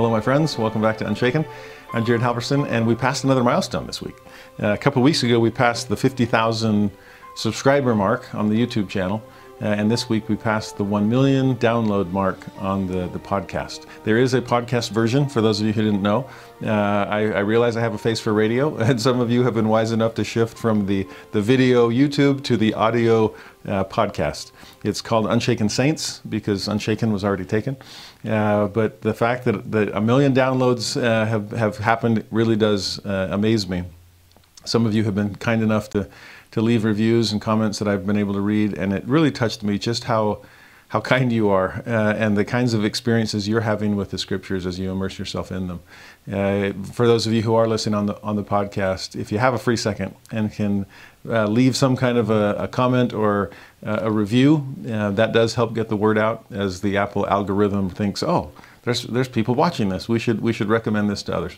Hello, my friends. Welcome back to Unshaken. I'm Jared Halverson, and we passed another milestone this week. Uh, a couple weeks ago, we passed the 50,000 subscriber mark on the YouTube channel. Uh, and this week we passed the 1 million download mark on the, the podcast. There is a podcast version for those of you who didn't know. Uh, I, I, realize I have a face for radio, and some of you have been wise enough to shift from the, the video YouTube to the audio uh, podcast. It's called Unshaken Saints because Unshaken was already taken. Uh, but the fact that, that a million downloads uh, have, have happened really does uh, amaze me. Some of you have been kind enough to to leave reviews and comments that I've been able to read, and it really touched me just how how kind you are uh, and the kinds of experiences you're having with the scriptures as you immerse yourself in them. Uh, for those of you who are listening on the on the podcast, if you have a free second and can uh, leave some kind of a, a comment or a review, uh, that does help get the word out as the Apple algorithm thinks, oh, there's there's people watching this. We should we should recommend this to others,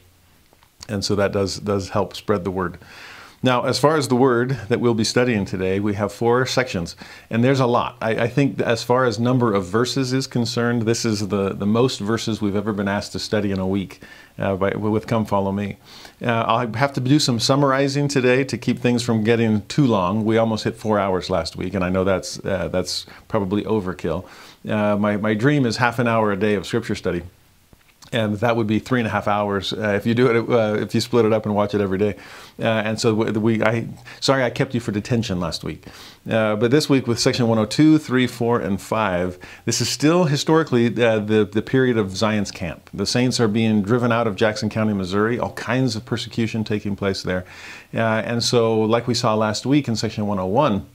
and so that does does help spread the word. Now, as far as the word that we'll be studying today, we have four sections, and there's a lot. I, I, think as far as number of verses is concerned, this is the, the most verses we've ever been asked to study in a week uh, by, with Come Follow Me. Uh, I'll have to do some summarizing today to keep things from getting too long. We almost hit four hours last week, and I know that's, uh, that's probably overkill. Uh, my, my dream is half an hour a day of scripture study and that would be three and a half hours uh, if you do it uh, if you split it up and watch it every day. Uh, and so we, I sorry I kept you for detention last week, uh, but this week with section 102, 3, 4, and 5, this is still historically uh, the the period of Zion's camp. The saints are being driven out of Jackson County, Missouri. All kinds of persecution taking place there, uh, and so like we saw last week in section 101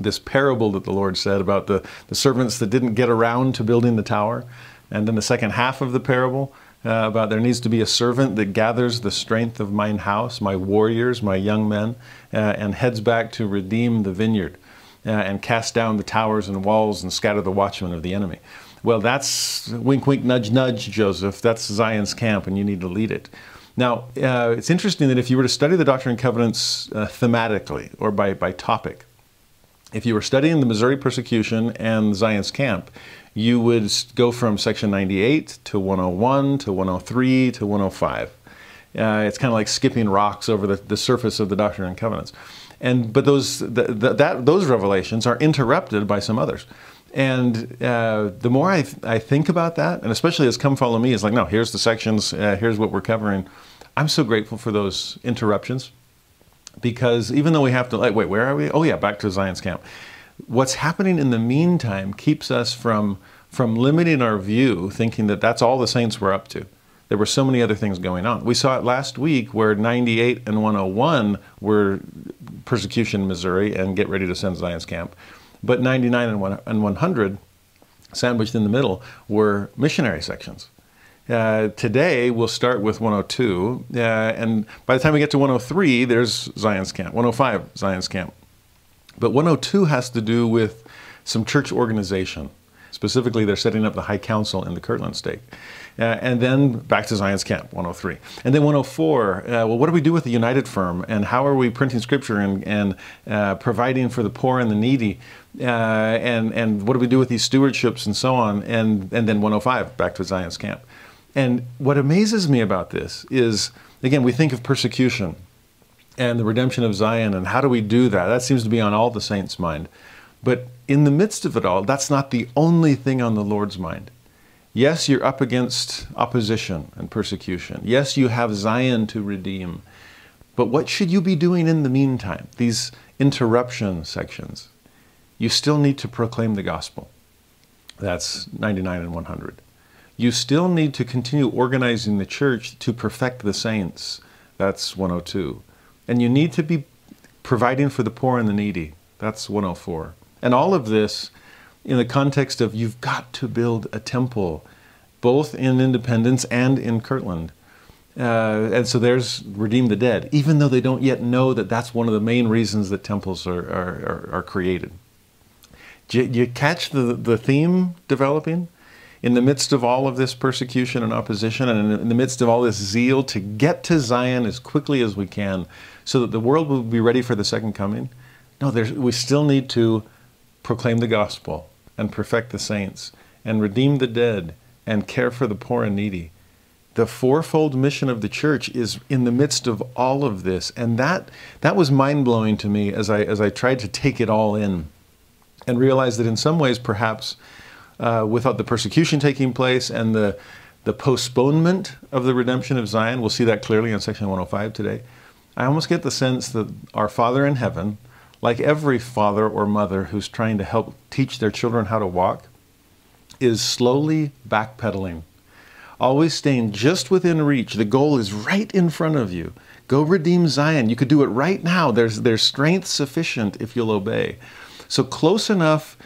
this parable that the Lord said about the, the servants that didn't get around to building the tower. And then the second half of the parable uh, about there needs to be a servant that gathers the strength of mine house, my warriors, my young men, uh, and heads back to redeem the vineyard uh, and cast down the towers and walls and scatter the watchmen of the enemy. Well, that's wink, wink, nudge, nudge, Joseph. That's Zion's camp, and you need to lead it. Now, uh, it's interesting that if you were to study the Doctrine and Covenants uh, thematically or by, by topic, if you were studying the Missouri persecution and Zion's camp, you would go from section 98 to 101 to 103 to 105. Uh, it's kind of like skipping rocks over the, the surface of the Doctrine and Covenants. And, but those, the, the, that, those revelations are interrupted by some others. And uh, the more I, th- I think about that, and especially as Come Follow Me is like, no, here's the sections, uh, here's what we're covering. I'm so grateful for those interruptions because even though we have to, like, wait, where are we? Oh, yeah, back to Zion's camp what's happening in the meantime keeps us from from limiting our view, thinking that that's all the saints were up to. There were so many other things going on. We saw it last week where 98 and 101 were persecution in Missouri and get ready to send Zion's camp. But 99 and 100, sandwiched in the middle, were missionary sections. Uh, today we'll start with 102, uh, and by the time we get to 103, there's Zion's camp. 105, Zion's camp. But 102 has to do with some church organization. Specifically, they're setting up the High Council in the Kirtland Stake. Uh, and then back to Zion's Camp, 103. And then 104, uh, well, what do we do with the United Firm? And how are we printing scripture and, and uh, providing for the poor and the needy? Uh, and, and what do we do with these stewardships and so on? And, and then 105, back to Zion's Camp. And what amazes me about this is, again, we think of persecution and the redemption of Zion and how do we do that? That seems to be on all the saints' mind. But in the midst of it all, that's not the only thing on the Lord's mind. Yes, you're up against opposition and persecution. Yes, you have Zion to redeem. But what should you be doing in the meantime? These interruption sections. You still need to proclaim the gospel. That's 99 and 100. You still need to continue organizing the church to perfect the saints. That's 102. And you need to be providing for the poor and the needy. That's 104. And all of this in the context of you've got to build a temple, both in Independence and in Kirtland. Uh, and so there's redeem the dead, even though they don't yet know that that's one of the main reasons that temples are, are, are, are created. Do you, you catch the, the theme developing? In the midst of all of this persecution and opposition, and in the midst of all this zeal to get to Zion as quickly as we can so that the world will be ready for the second coming, no, we still need to proclaim the gospel and perfect the saints and redeem the dead and care for the poor and needy. The fourfold mission of the church is in the midst of all of this. And that that was mind-blowing to me as i as i tried to take it all in and realize that in some ways perhaps uh, without the persecution taking place and the the postponement of the redemption of zion we'll see that clearly in section 105 today i almost get the sense that our father in heaven like every father or mother who's trying to help teach their children how to walk is slowly backpedaling always staying just within reach. The goal is right in front of you. Go redeem Zion. You could do it right now. There's, there's strength sufficient if you'll obey. So close enough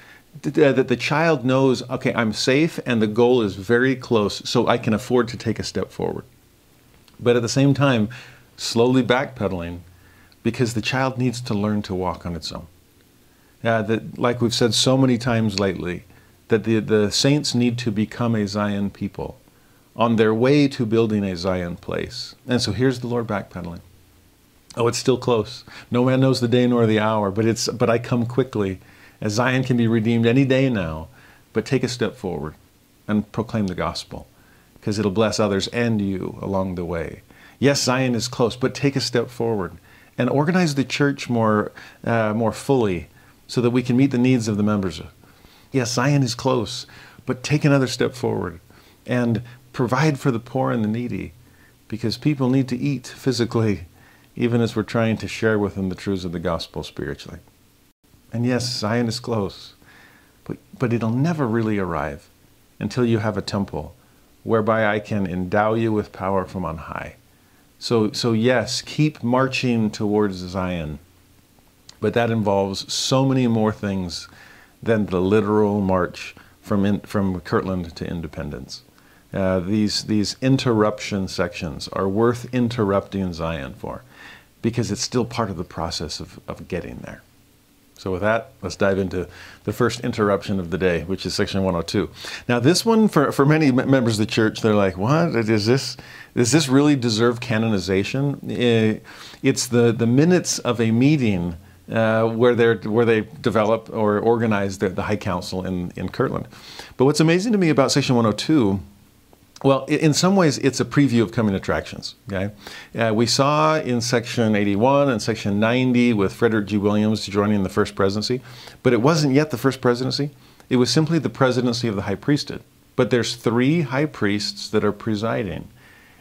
that the child knows, okay, I'm safe and the goal is very close, so I can afford to take a step forward. But at the same time, slowly backpedaling because the child needs to learn to walk on its own. Uh, that, like we've said so many times lately, that the, the saints need to become a Zion people on their way to building a Zion place. And so here's the Lord backpedaling. Oh, it's still close. No man knows the day nor the hour, but it's but I come quickly. As Zion can be redeemed any day now, but take a step forward and proclaim the gospel because it'll bless others and you along the way. Yes, Zion is close, but take a step forward and organize the church more uh, more fully so that we can meet the needs of the members. Yes, Zion is close, but take another step forward and provide for the poor and the needy because people need to eat physically, even as we're trying to share with them the truths of the gospel spiritually. And yes, Zion is close, but, but it'll never really arrive until you have a temple whereby I can endow you with power from on high. So, so yes, keep marching towards Zion, but that involves so many more things than the literal march from, in, from Kirtland to independence. Uh, these, these interruption sections are worth interrupting Zion for because it's still part of the process of, of getting there. So, with that, let's dive into the first interruption of the day, which is section 102. Now, this one, for, for many members of the church, they're like, what? Is this, does this really deserve canonization? Eh, it's the, the minutes of a meeting uh, where, they where they develop or organize the, the High Council in, in Kirtland. But what's amazing to me about section 102 well, in some ways, it's a preview of coming attractions. Okay, uh, we saw in section 81 and section 90 with Frederick G. Williams joining the first presidency, but it wasn't yet the first presidency. It was simply the presidency of the high priesthood. But there's three high priests that are presiding.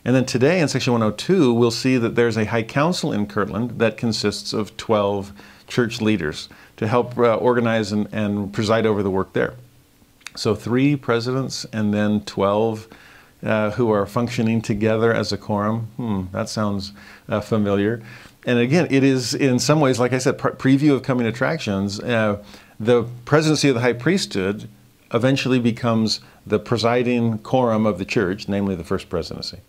And then today in section 102, we'll see that there's a high council in Kirtland that consists of 12 church leaders to help uh, organize and, and preside over the work there. So three presidents and then 12 uh, who are functioning together as a quorum. Hmm, that sounds uh, familiar. And again, it is in some ways, like I said, pre- preview of coming attractions. Uh, the presidency of the high priesthood eventually becomes the presiding quorum of the church, namely the first presidency.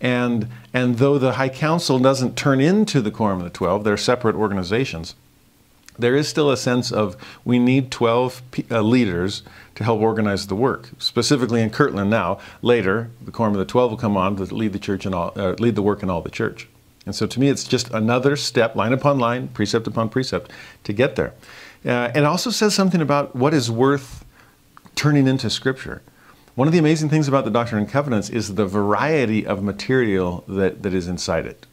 And, and though the High Council doesn't turn into the Quorum of the Twelve, they're separate organizations, there is still a sense of we need 12 uh, leaders to help organize the work. Specifically in Kirtland now, later, the Quorum of the Twelve will come on to lead the church and all, uh, lead the work in all the church. And so to me, it's just another step, line upon line, precept upon precept, to get there. Uh, it also says something about what is worth turning into Scripture. One of the amazing things about the Doctrine and Covenants is the variety of material that, that is inside it.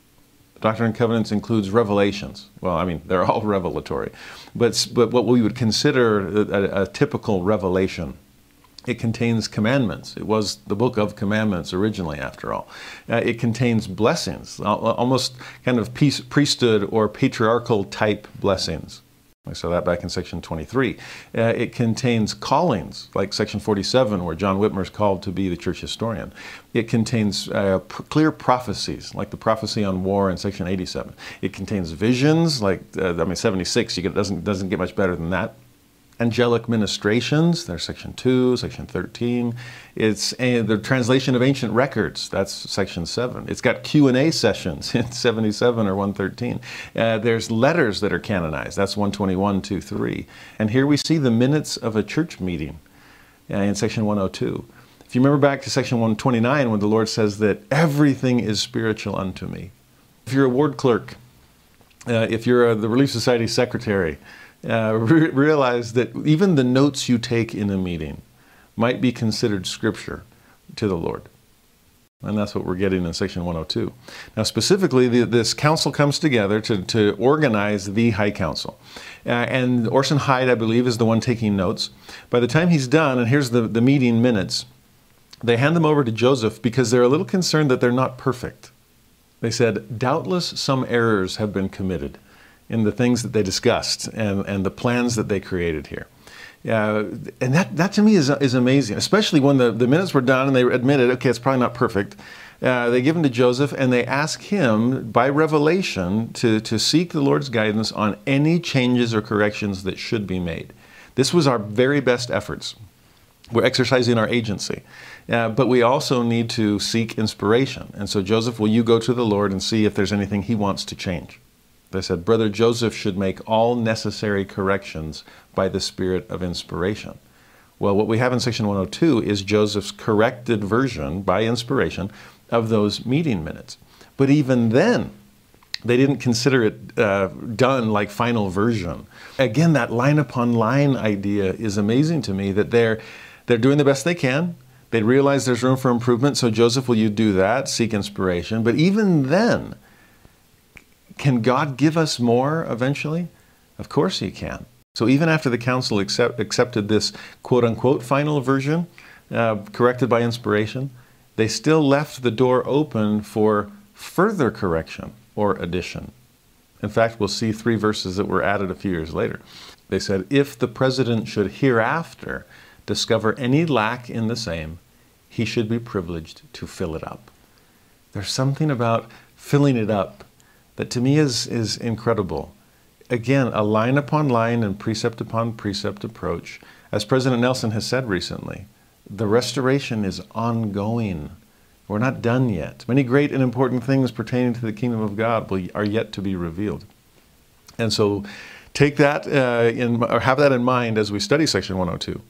Doctrine and Covenants includes revelations. Well, I mean, they're all revelatory. But, but what we would consider a, a, typical revelation, it contains commandments. It was the book of commandments originally, after all. Uh, it contains blessings, almost kind of priesthood or patriarchal type blessings. I saw that back in section 23. Uh, it contains callings, like section 47, where John Whitmer is called to be the church historian. It contains uh, clear prophecies, like the prophecy on war in section 87. It contains visions, like, uh, I mean, 76, you get, doesn't, doesn't get much better than that angelic ministrations. There's section 2 section 13 it's a, the translation of ancient records. That's section 7 it's got q&a sessions in 77 or 113 uh, there's letters that are canonized. That's 121 2 3 and here we see the minutes of a church meeting uh, in section 102 if you remember back to section 129 when the lord says that everything is spiritual unto me. If you're a ward clerk uh, if you're a, the relief society secretary uh, re- realize that even the notes you take in a meeting might be considered scripture to the Lord. And that's what we're getting in section 102. Now, specifically, the, this council comes together to, to organize the High Council. Uh, and Orson Hyde, I believe, is the one taking notes. By the time he's done, and here's the, the meeting minutes, they hand them over to Joseph because they're a little concerned that they're not perfect. They said, Doubtless some errors have been committed in the things that they discussed and, and the plans that they created here. Uh, and that, that to me is, is amazing, especially when the, the minutes were done and they admitted, okay, it's probably not perfect. Uh, they give them to Joseph and they ask him by revelation to, to seek the Lord's guidance on any changes or corrections that should be made. This was our very best efforts. We're exercising our agency. Uh, but we also need to seek inspiration. And so, Joseph, will you go to the Lord and see if there's anything he wants to change? They said, Brother Joseph should make all necessary corrections by the spirit of inspiration. Well, what we have in section 102 is Joseph's corrected version by inspiration of those meeting minutes. But even then, they didn't consider it uh, done like final version. Again, that line upon line idea is amazing to me that they're, they're doing the best they can. They realize there's room for improvement, so Joseph, will you do that? Seek inspiration. But even then, can God give us more eventually? Of course He can. So even after the council accept, accepted this quote unquote final version, uh, corrected by inspiration, they still left the door open for further correction or addition. In fact, we'll see three verses that were added a few years later. They said, If the president should hereafter discover any lack in the same, he should be privileged to fill it up. There's something about filling it up that to me is, is incredible. Again, a line upon line and precept upon precept approach. As President Nelson has said recently, the restoration is ongoing. We're not done yet. Many great and important things pertaining to the kingdom of God will, are yet to be revealed. And so take that uh, in, or have that in mind as we study section 102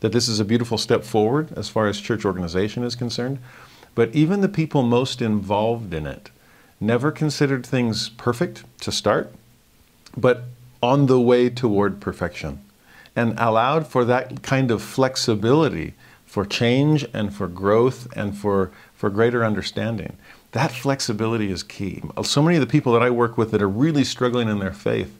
that this is a beautiful step forward as far as church organization is concerned. But even the people most involved in it never considered things perfect to start, but on the way toward perfection, and allowed for that kind of flexibility for change and for growth and for, for greater understanding. That flexibility is key. So many of the people that I work with that are really struggling in their faith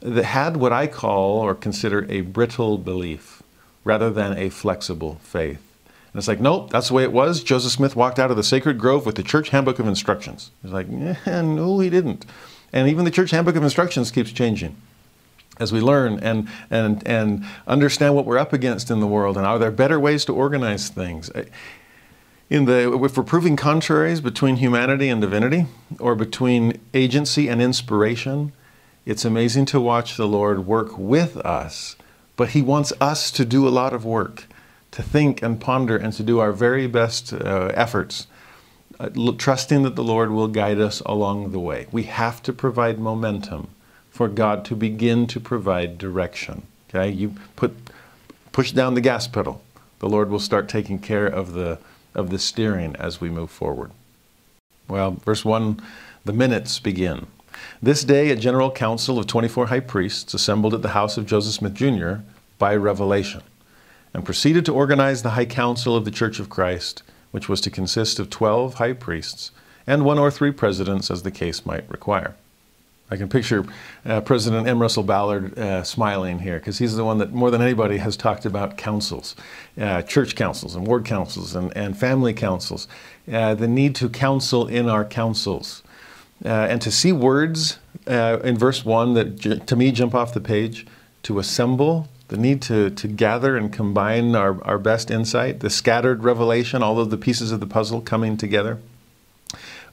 that had what I call or consider a brittle belief rather than a flexible faith. And it's like, nope, that's the way it was. Joseph Smith walked out of the sacred grove with the church handbook of instructions. It's like, no, he didn't. And even the church handbook of instructions keeps changing as we learn and, and, and understand what we're up against in the world and are there better ways to organize things. In the, if we're proving contraries between humanity and divinity or between agency and inspiration, it's amazing to watch the Lord work with us, but He wants us to do a lot of work to think and ponder and to do our very best uh, efforts, uh, trusting that the Lord will guide us along the way. We have to provide momentum for God to begin to provide direction. Okay, you put push down the gas pedal. The Lord will start taking care of the of the steering as we move forward. Well, verse 1, the minutes begin. This day, a general council of 24 high priests assembled at the house of Joseph Smith Jr. by revelation and proceeded to organize the High Council of the Church of Christ, which was to consist of 12 high priests and one or three presidents as the case might require. I can picture uh, President M. Russell Ballard uh, smiling here because he's the one that more than anybody has talked about councils, uh, church councils and ward councils and, and family councils, uh, the need to counsel in our councils. Uh, and to see words uh, in verse 1 that to me jump off the page to assemble, the need to, to gather and combine our, our best insight, the scattered revelation, all of the pieces of the puzzle coming together.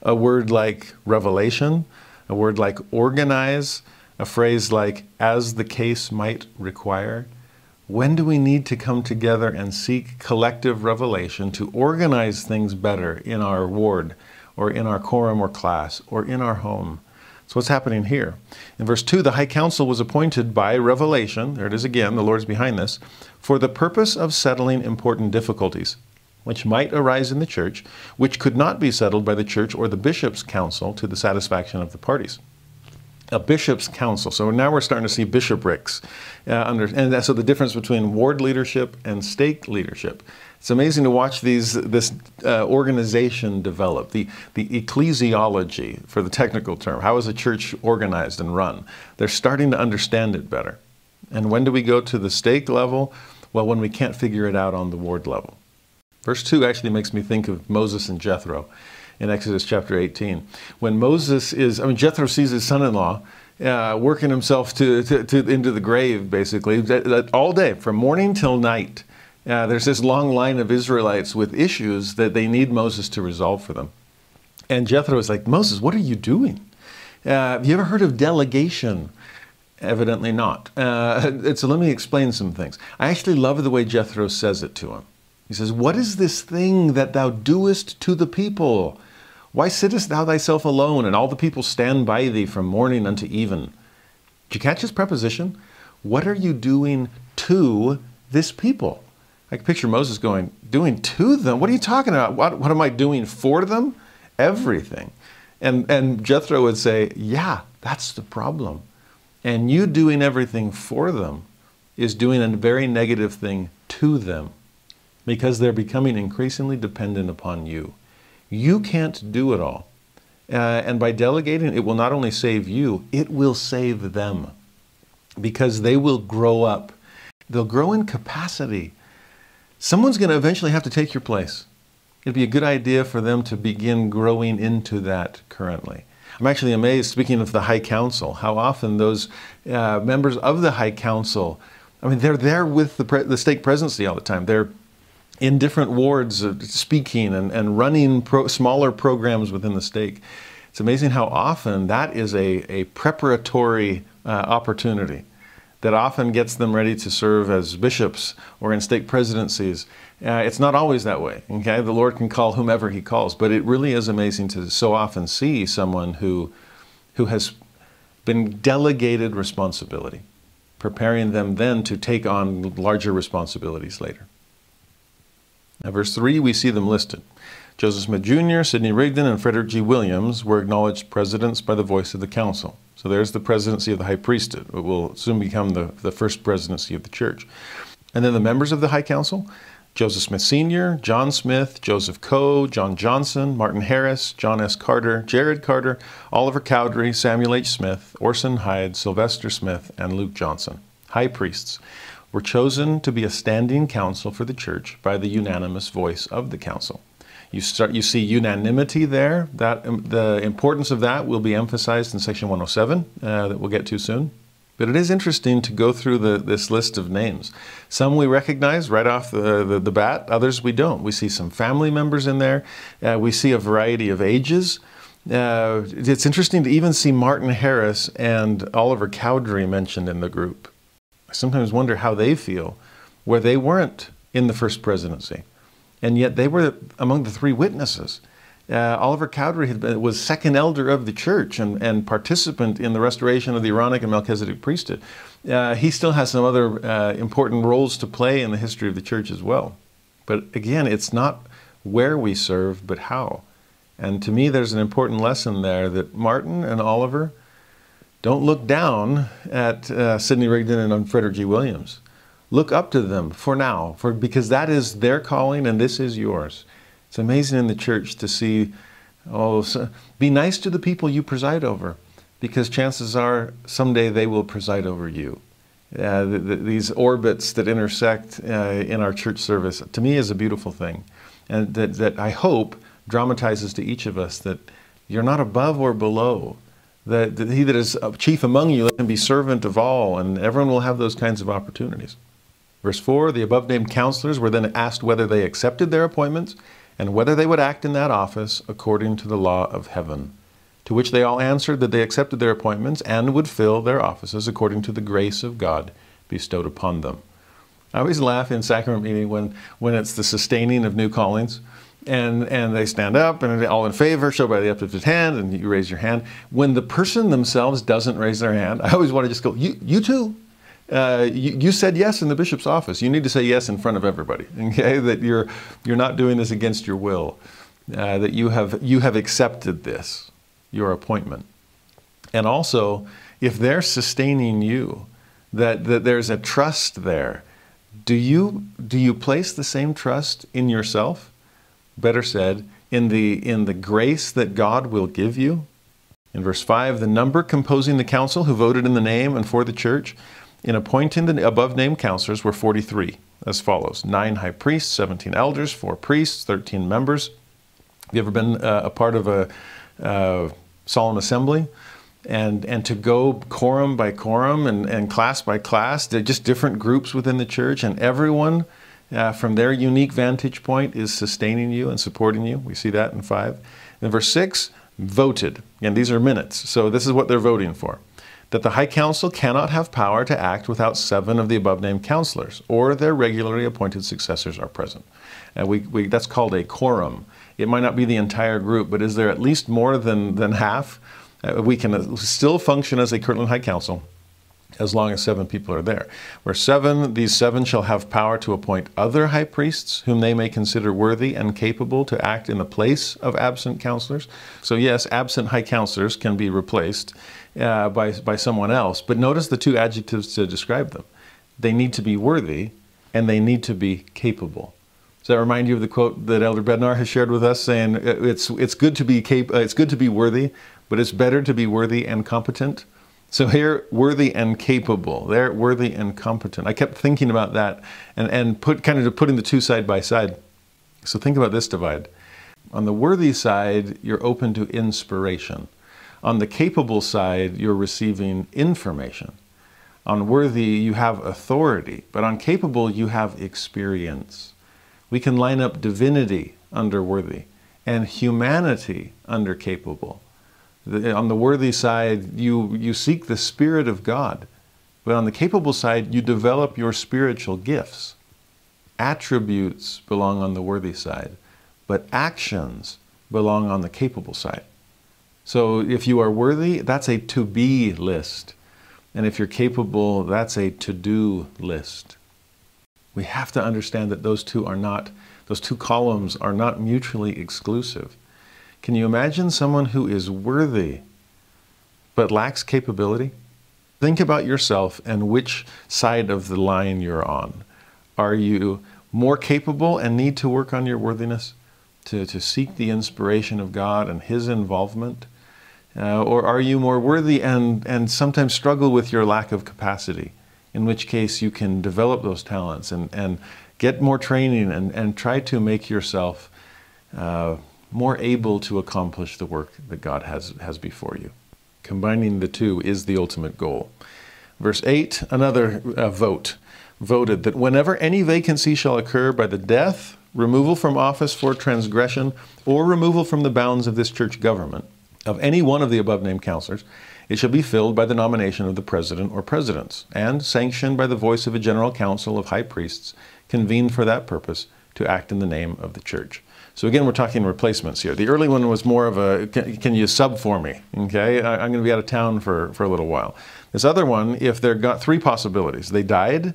A word like revelation, a word like organize, a phrase like as the case might require. When do we need to come together and seek collective revelation to organize things better in our ward or in our quorum or class or in our home? So, what's happening here? In verse 2, the high council was appointed by revelation, there it is again, the Lord's behind this, for the purpose of settling important difficulties which might arise in the church, which could not be settled by the church or the bishop's council to the satisfaction of the parties. A bishop's council. So now we're starting to see bishoprics. Uh, under, and so the difference between ward leadership and stake leadership. It's amazing to watch these, this uh, organization develop, the, the ecclesiology, for the technical term. How is a church organized and run? They're starting to understand it better. And when do we go to the stake level? Well, when we can't figure it out on the ward level. Verse 2 actually makes me think of Moses and Jethro in Exodus chapter 18. When Moses is, I mean, Jethro sees his son in law uh, working himself to, to, to, into the grave, basically, all day, from morning till night. Uh, there's this long line of Israelites with issues that they need Moses to resolve for them. And Jethro is like, Moses, what are you doing? Uh, have you ever heard of delegation? Evidently not. Uh, so let me explain some things. I actually love the way Jethro says it to him. He says, What is this thing that thou doest to the people? Why sittest thou thyself alone, and all the people stand by thee from morning unto even? Did you catch his preposition? What are you doing to this people? I can picture Moses going, Doing to them? What are you talking about? What, what am I doing for them? Everything. And, and Jethro would say, Yeah, that's the problem. And you doing everything for them is doing a very negative thing to them because they're becoming increasingly dependent upon you. You can't do it all. Uh, and by delegating, it will not only save you, it will save them because they will grow up. They'll grow in capacity. Someone's going to eventually have to take your place. It'd be a good idea for them to begin growing into that currently. I'm actually amazed, speaking of the High Council, how often those uh, members of the High Council, I mean, they're there with the, pre- the stake presidency all the time. They're in different wards speaking and, and running pro, smaller programs within the stake. It's amazing how often that is a, a preparatory uh, opportunity that often gets them ready to serve as bishops or in stake presidencies. Uh, it's not always that way, okay? The Lord can call whomever He calls, but it really is amazing to so often see someone who, who has been delegated responsibility, preparing them then to take on larger responsibilities later. Now, verse 3, we see them listed. Joseph Smith Jr., Sidney Rigdon, and Frederick G. Williams were acknowledged presidents by the voice of the council. So there's the presidency of the high priesthood. It will soon become the, the first presidency of the church. And then the members of the high council Joseph Smith Sr., John Smith, Joseph Coe, John Johnson, Martin Harris, John S. Carter, Jared Carter, Oliver Cowdery, Samuel H. Smith, Orson Hyde, Sylvester Smith, and Luke Johnson, high priests were chosen to be a standing council for the church by the unanimous voice of the council. You, start, you see unanimity there. That, um, the importance of that will be emphasized in section 107 uh, that we'll get to soon. But it is interesting to go through the, this list of names. Some we recognize right off the, the, the bat, others we don't. We see some family members in there, uh, we see a variety of ages. Uh, it's interesting to even see Martin Harris and Oliver Cowdery mentioned in the group. I sometimes wonder how they feel, where they weren't in the first presidency, and yet they were among the three witnesses. Uh, Oliver Cowdery been, was second elder of the church and, and participant in the restoration of the Aaronic and Melchizedek priesthood. Uh, he still has some other uh, important roles to play in the history of the church as well. But again, it's not where we serve, but how. And to me, there's an important lesson there that Martin and Oliver don't look down at uh, Sidney Rigdon and Frederick G. Williams. Look up to them for now, for because that is their calling and this is yours. It's amazing in the church to see. Oh, so be nice to the people you preside over, because chances are someday they will preside over you. Uh, the, the, these orbits that intersect uh, in our church service, to me, is a beautiful thing, and that, that I hope dramatizes to each of us that You're not above or below. That, he that is chief among you, let him be servant of all, and everyone will have those kinds of opportunities. Verse 4 The above named counselors were then asked whether they accepted their appointments and whether they would act in that office according to the law of heaven. To which they all answered that they accepted their appointments and would fill their offices according to the grace of God bestowed upon them. I always laugh in sacrament meeting when, when it's the sustaining of new callings and, and they stand up and all in favor, show by the uplifted hand, and you raise your hand. When the person themselves doesn't raise their hand, I always want to just go, you, you too. Uh, you, you, said yes in the bishop's office. You need to say yes in front of everybody. Okay, that you're you're not doing this against your will. Uh, that you have you have accepted this, your appointment, and also if they're sustaining you, that that there's a trust there. Do you do you place the same trust in yourself? better said, in the, in the grace that God will give you. In verse 5, the number composing the council who voted in the name and for the church in appointing the above named counselors were 43, as follows nine high priests, 17 elders, four priests, 13 members. Have you ever been uh, a part of a uh, solemn assembly? And, and to go quorum by quorum and, and class by class, they're just different groups within the church, and everyone uh, from their unique vantage point is sustaining you and supporting you. We see that in 5. In verse 6, voted. And these are minutes. So this is what they're voting for. That the High Council cannot have power to act without seven of the above named counselors, or their regularly appointed successors are present. And we, we, that's called a quorum. It might not be the entire group, but is there at least more than, than half? Uh, we can still function as a Kirtland High Council as long as seven people are there. Where seven, these seven shall have power to appoint other high priests whom they may consider worthy and capable to act in the place of absent counselors. So, yes, absent high counselors can be replaced uh, by, by someone else, but notice the two adjectives to describe them they need to be worthy and they need to be capable. Does that remind you of the quote that Elder Bednar has shared with us, saying it's it's good to be cap- it's good to be worthy, but it's better to be worthy and competent so here, worthy and capable. There, worthy and competent. I kept thinking about that and, and put kind of putting the two side by side. So think about this divide. On the worthy side, you're open to inspiration. On the capable side, you're receiving information. On worthy, you have authority, but on capable, you have experience. We can line up divinity under worthy and humanity under capable on the worthy side, you, you seek the Spirit of God. But on the capable side, you develop your spiritual gifts. Attributes belong on the worthy side, but actions belong on the capable side. So if you are worthy, that's a to be list. And if you're capable, that's a to do list. We have to understand that those two are not, those two columns are not mutually exclusive. Can you imagine someone who is worthy but lacks capability? Think about yourself and which side of the line you're on. Are you more capable and need to work on your worthiness to, to seek the inspiration of God and His involvement? Uh, or are you more worthy and, and sometimes struggle with your lack of capacity? In which case, you can develop those talents and, and get more training and, and try to make yourself uh, more able to accomplish the work that God has, has before you. Combining the two is the ultimate goal. Verse 8, another uh, vote voted that whenever any vacancy shall occur by the death, removal from office for transgression, or removal from the bounds of this church government of any one of the above named counselors, it shall be filled by the nomination of the president or presidents, and sanctioned by the voice of a general council of high priests, convened for that purpose to act in the name of the church. So again, we're talking replacements here. The early one was more of a, can, can you sub for me? Okay, I, am going to be out of town for, for a little while. This other one, if they've got three possibilities. They died,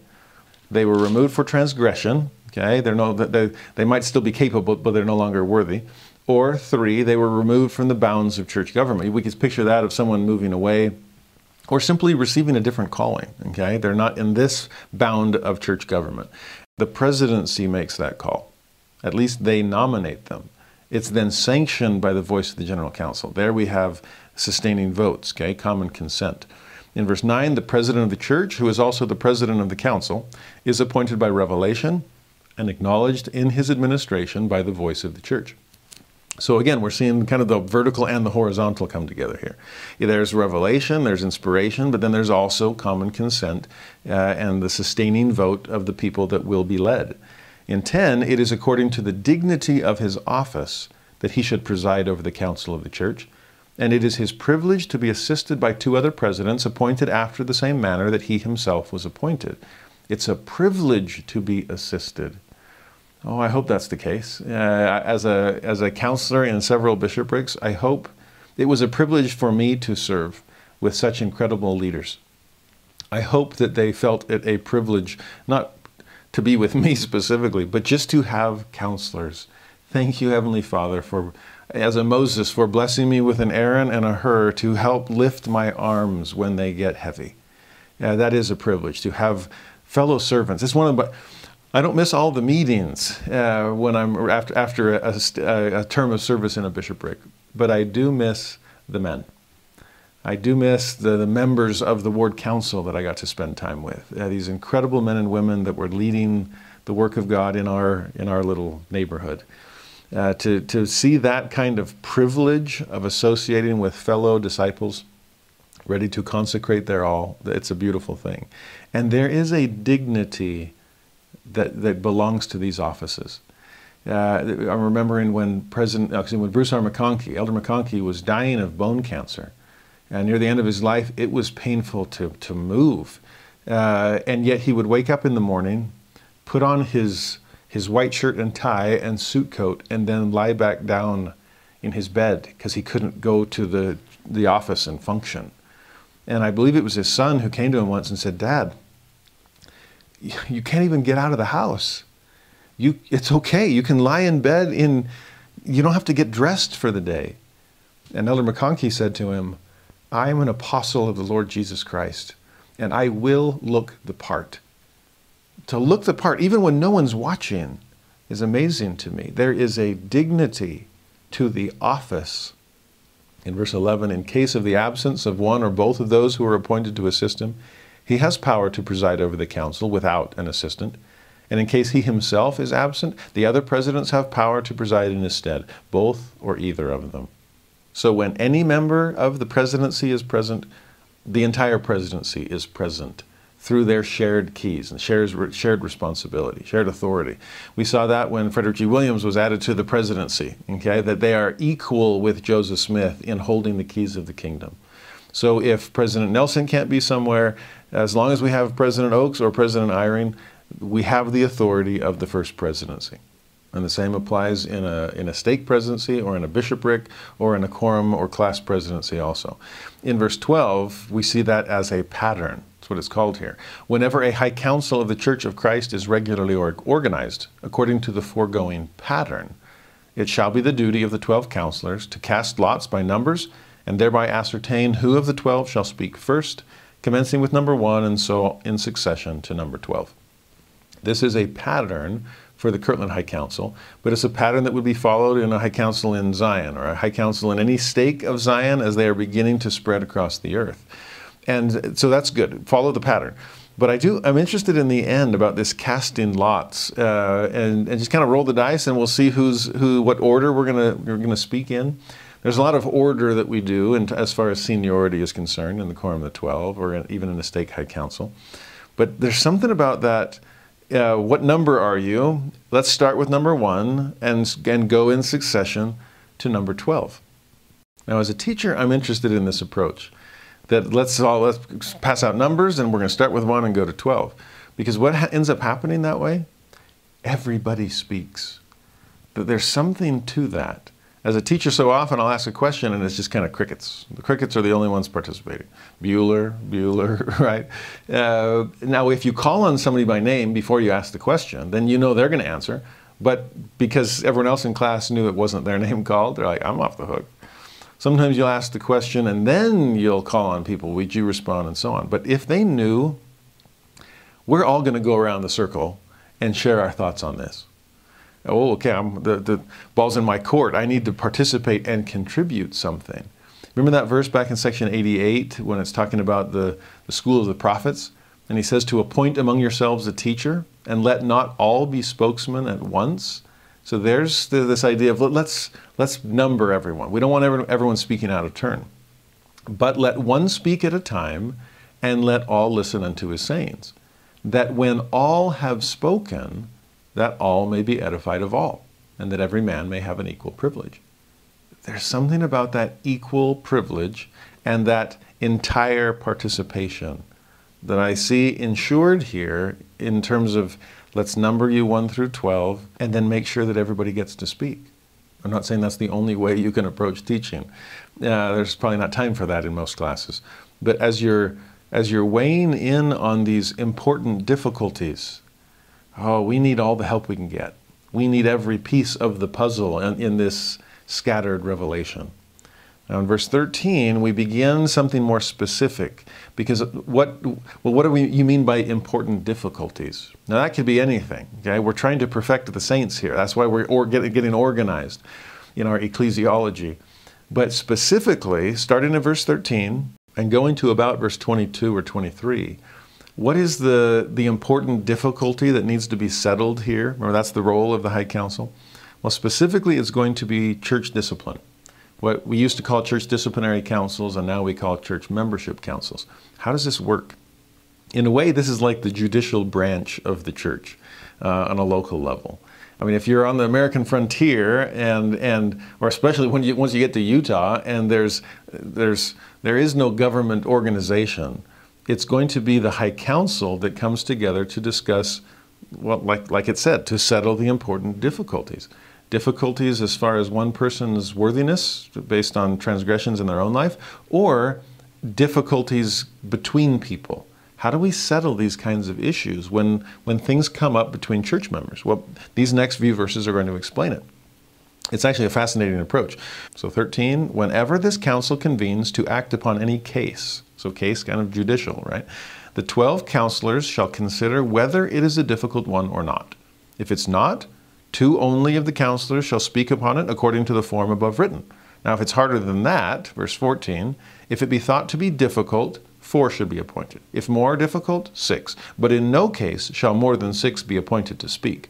they were removed for transgression, okay, they're no, they, they might still be capable, but they're no longer worthy. Or three, they were removed from the bounds of church government. We could picture that of someone moving away or simply receiving a different calling. Okay, they're not in this bound of church government. The presidency makes that call. At least they nominate them. It's then sanctioned by the voice of the General Council. There we have sustaining votes, okay, common consent. In verse 9, the president of the church, who is also the president of the council, is appointed by revelation and acknowledged in his administration by the voice of the church. So again, we're seeing kind of the vertical and the horizontal come together here. There's revelation, there's inspiration, but then there's also common consent uh, and the sustaining vote of the people that will be led. In 10, it is according to the dignity of his office that he should preside over the council of the church, and it is his privilege to be assisted by two other presidents appointed after the same manner that he himself was appointed. It's a privilege to be assisted. Oh, I hope that's the case. Uh, as, a, as a counselor in several bishoprics, I hope it was a privilege for me to serve with such incredible leaders. I hope that they felt it a privilege, not to be with me specifically, but just to have counselors. Thank you, Heavenly Father, for, as a Moses, for blessing me with an Aaron and a Hur to help lift my arms when they get heavy. Yeah, that is a privilege to have fellow servants. It's one of the I don't miss all the meetings uh, when I'm after after a, a, a, term of service in a bishopric, but I do miss the men. I do miss the, the members of the ward council that I got to spend time with. Uh, these incredible men and women that were leading the work of God in our in our little neighborhood. Uh, to to see that kind of privilege of associating with fellow disciples, ready to consecrate their all, it's a beautiful thing, and there is a dignity that, that belongs to these offices. Uh, I'm remembering when President, actually, when Bruce R. McConkie, Elder McConkie, was dying of bone cancer, and near the end of his life, it was painful to to move, uh, and yet he would wake up in the morning, put on his his white shirt and tie and suit coat, and then lie back down in his bed because he couldn't go to the the office and function. And I believe it was his son who came to him once and said, "Dad, you can't even get out of the house. You, it's okay. You can lie in bed in, you don't have to get dressed for the day. And Elder McConkie said to him, I am an apostle of the Lord Jesus Christ, and I will look the part. To look the part, even when no one's watching, is amazing to me. There is a dignity to the office. In verse 11, in case of the absence of one or both of those who are appointed to assist him, he has power to preside over the council without an assistant. And in case he himself is absent, the other presidents have power to preside in his stead, both or either of them. So when any member of the presidency is present, the entire presidency is present through their shared keys and shares, shared responsibility, shared authority. We saw that when Frederick G. Williams was added to the presidency, okay, that they are equal with Joseph Smith in holding the keys of the kingdom. So if President Nelson can't be somewhere, as long as we have President Oaks or President Eyring, we have the authority of the first presidency. And the same applies in a, in a stake presidency or in a bishopric or in a quorum or class presidency also. In verse 12, we see that as a pattern. That's what it's called here. Whenever a high council of the Church of Christ is regularly organized according to the foregoing pattern, it shall be the duty of the twelve counselors to cast lots by numbers and thereby ascertain who of the twelve shall speak first commencing with number one and so in succession to number 12. This is a pattern for the Kirtland High Council, but it's a pattern that would be followed in a High Council in Zion or a High Council in any stake of Zion as they are beginning to spread across the earth. And so that's good. Follow the pattern. But I do. I'm interested in the end about this casting lots, uh, and, and just kind of roll the dice, and we'll see who's who, what order we're gonna we're gonna speak in. There's a lot of order that we do, and as far as seniority is concerned, in the Quorum of the Twelve, or in, even in the Stake High Council. But there's something about that. Uh, what number are you? Let's start with number one and, and go in succession to number 12. Now, as a teacher, I'm interested in this approach that let's all let's pass out numbers and we're going to start with one and go to 12. Because what ha- ends up happening that way? Everybody speaks. That there's something to that as a teacher, so often I'll ask a question and it's just kind of crickets. The crickets are the only ones participating. Bueller, Bueller, right? Uh, now, if you call on somebody by name before you ask the question, then you know they're going to answer. But because everyone else in class knew it wasn't their name called, they're like, I'm off the hook. Sometimes you'll ask the question and then you'll call on people. Would you respond? And so on. But if they knew, we're all going to go around the circle and share our thoughts on this oh, okay, I'm, the, the ball's in my court. I need to participate and contribute something. Remember that verse back in section 88 when it's talking about the, the school of the prophets? And he says, To appoint among yourselves a teacher, and let not all be spokesmen at once. So there's the, this idea of let's let's number everyone. We don't want everyone, everyone speaking out of turn, but let one speak at a time, and let all listen unto his sayings. That when all have spoken, that all may be edified of all, and that every man may have an equal privilege. There's something about that equal privilege and that entire participation that I see ensured here in terms of let's number you 1 through 12 and then make sure that everybody gets to speak. I'm not saying that's the only way you can approach teaching. Uh, there's probably not time for that in most classes. But as you're as you're weighing in on these important difficulties, oh, we need all the help we can get. We need every piece of the puzzle in, in this scattered revelation. Now, in verse 13, we begin something more specific because what, well, what do we, you mean by important difficulties? Now, that could be anything. Okay, we're trying to perfect the saints here. That's why we're or, get, getting organized in our ecclesiology. But specifically, starting in verse 13 and going to about verse 22 or 23, what is the, the important difficulty that needs to be settled here? Remember, that's the role of the High Council. Well, specifically, it's going to be church discipline what we used to call church disciplinary councils and now we call church membership councils. How does this work? In a way, this is like the judicial branch of the church uh, on a local level. I mean, if you're on the American frontier, and and or especially when you once you get to Utah, and there's there's there is no government organization, it's going to be the High Council that comes together to discuss, well, like like it said, to settle the important difficulties difficulties as far as one person's worthiness based on transgressions in their own life, or difficulties between people. How do we settle these kinds of issues when, when things come up between church members? Well, these next few verses are going to explain it. It's actually a fascinating approach. So, 13, whenever this council convenes to act upon any case, so case kind of judicial, right? The 12 counselors shall consider whether it is a difficult one or not. If it's not, Two only of the counselors shall speak upon it according to the form above written. Now, if it's harder than that, verse 14, if it be thought to be difficult, four should be appointed. If more difficult, six. But in no case shall more than six be appointed to speak.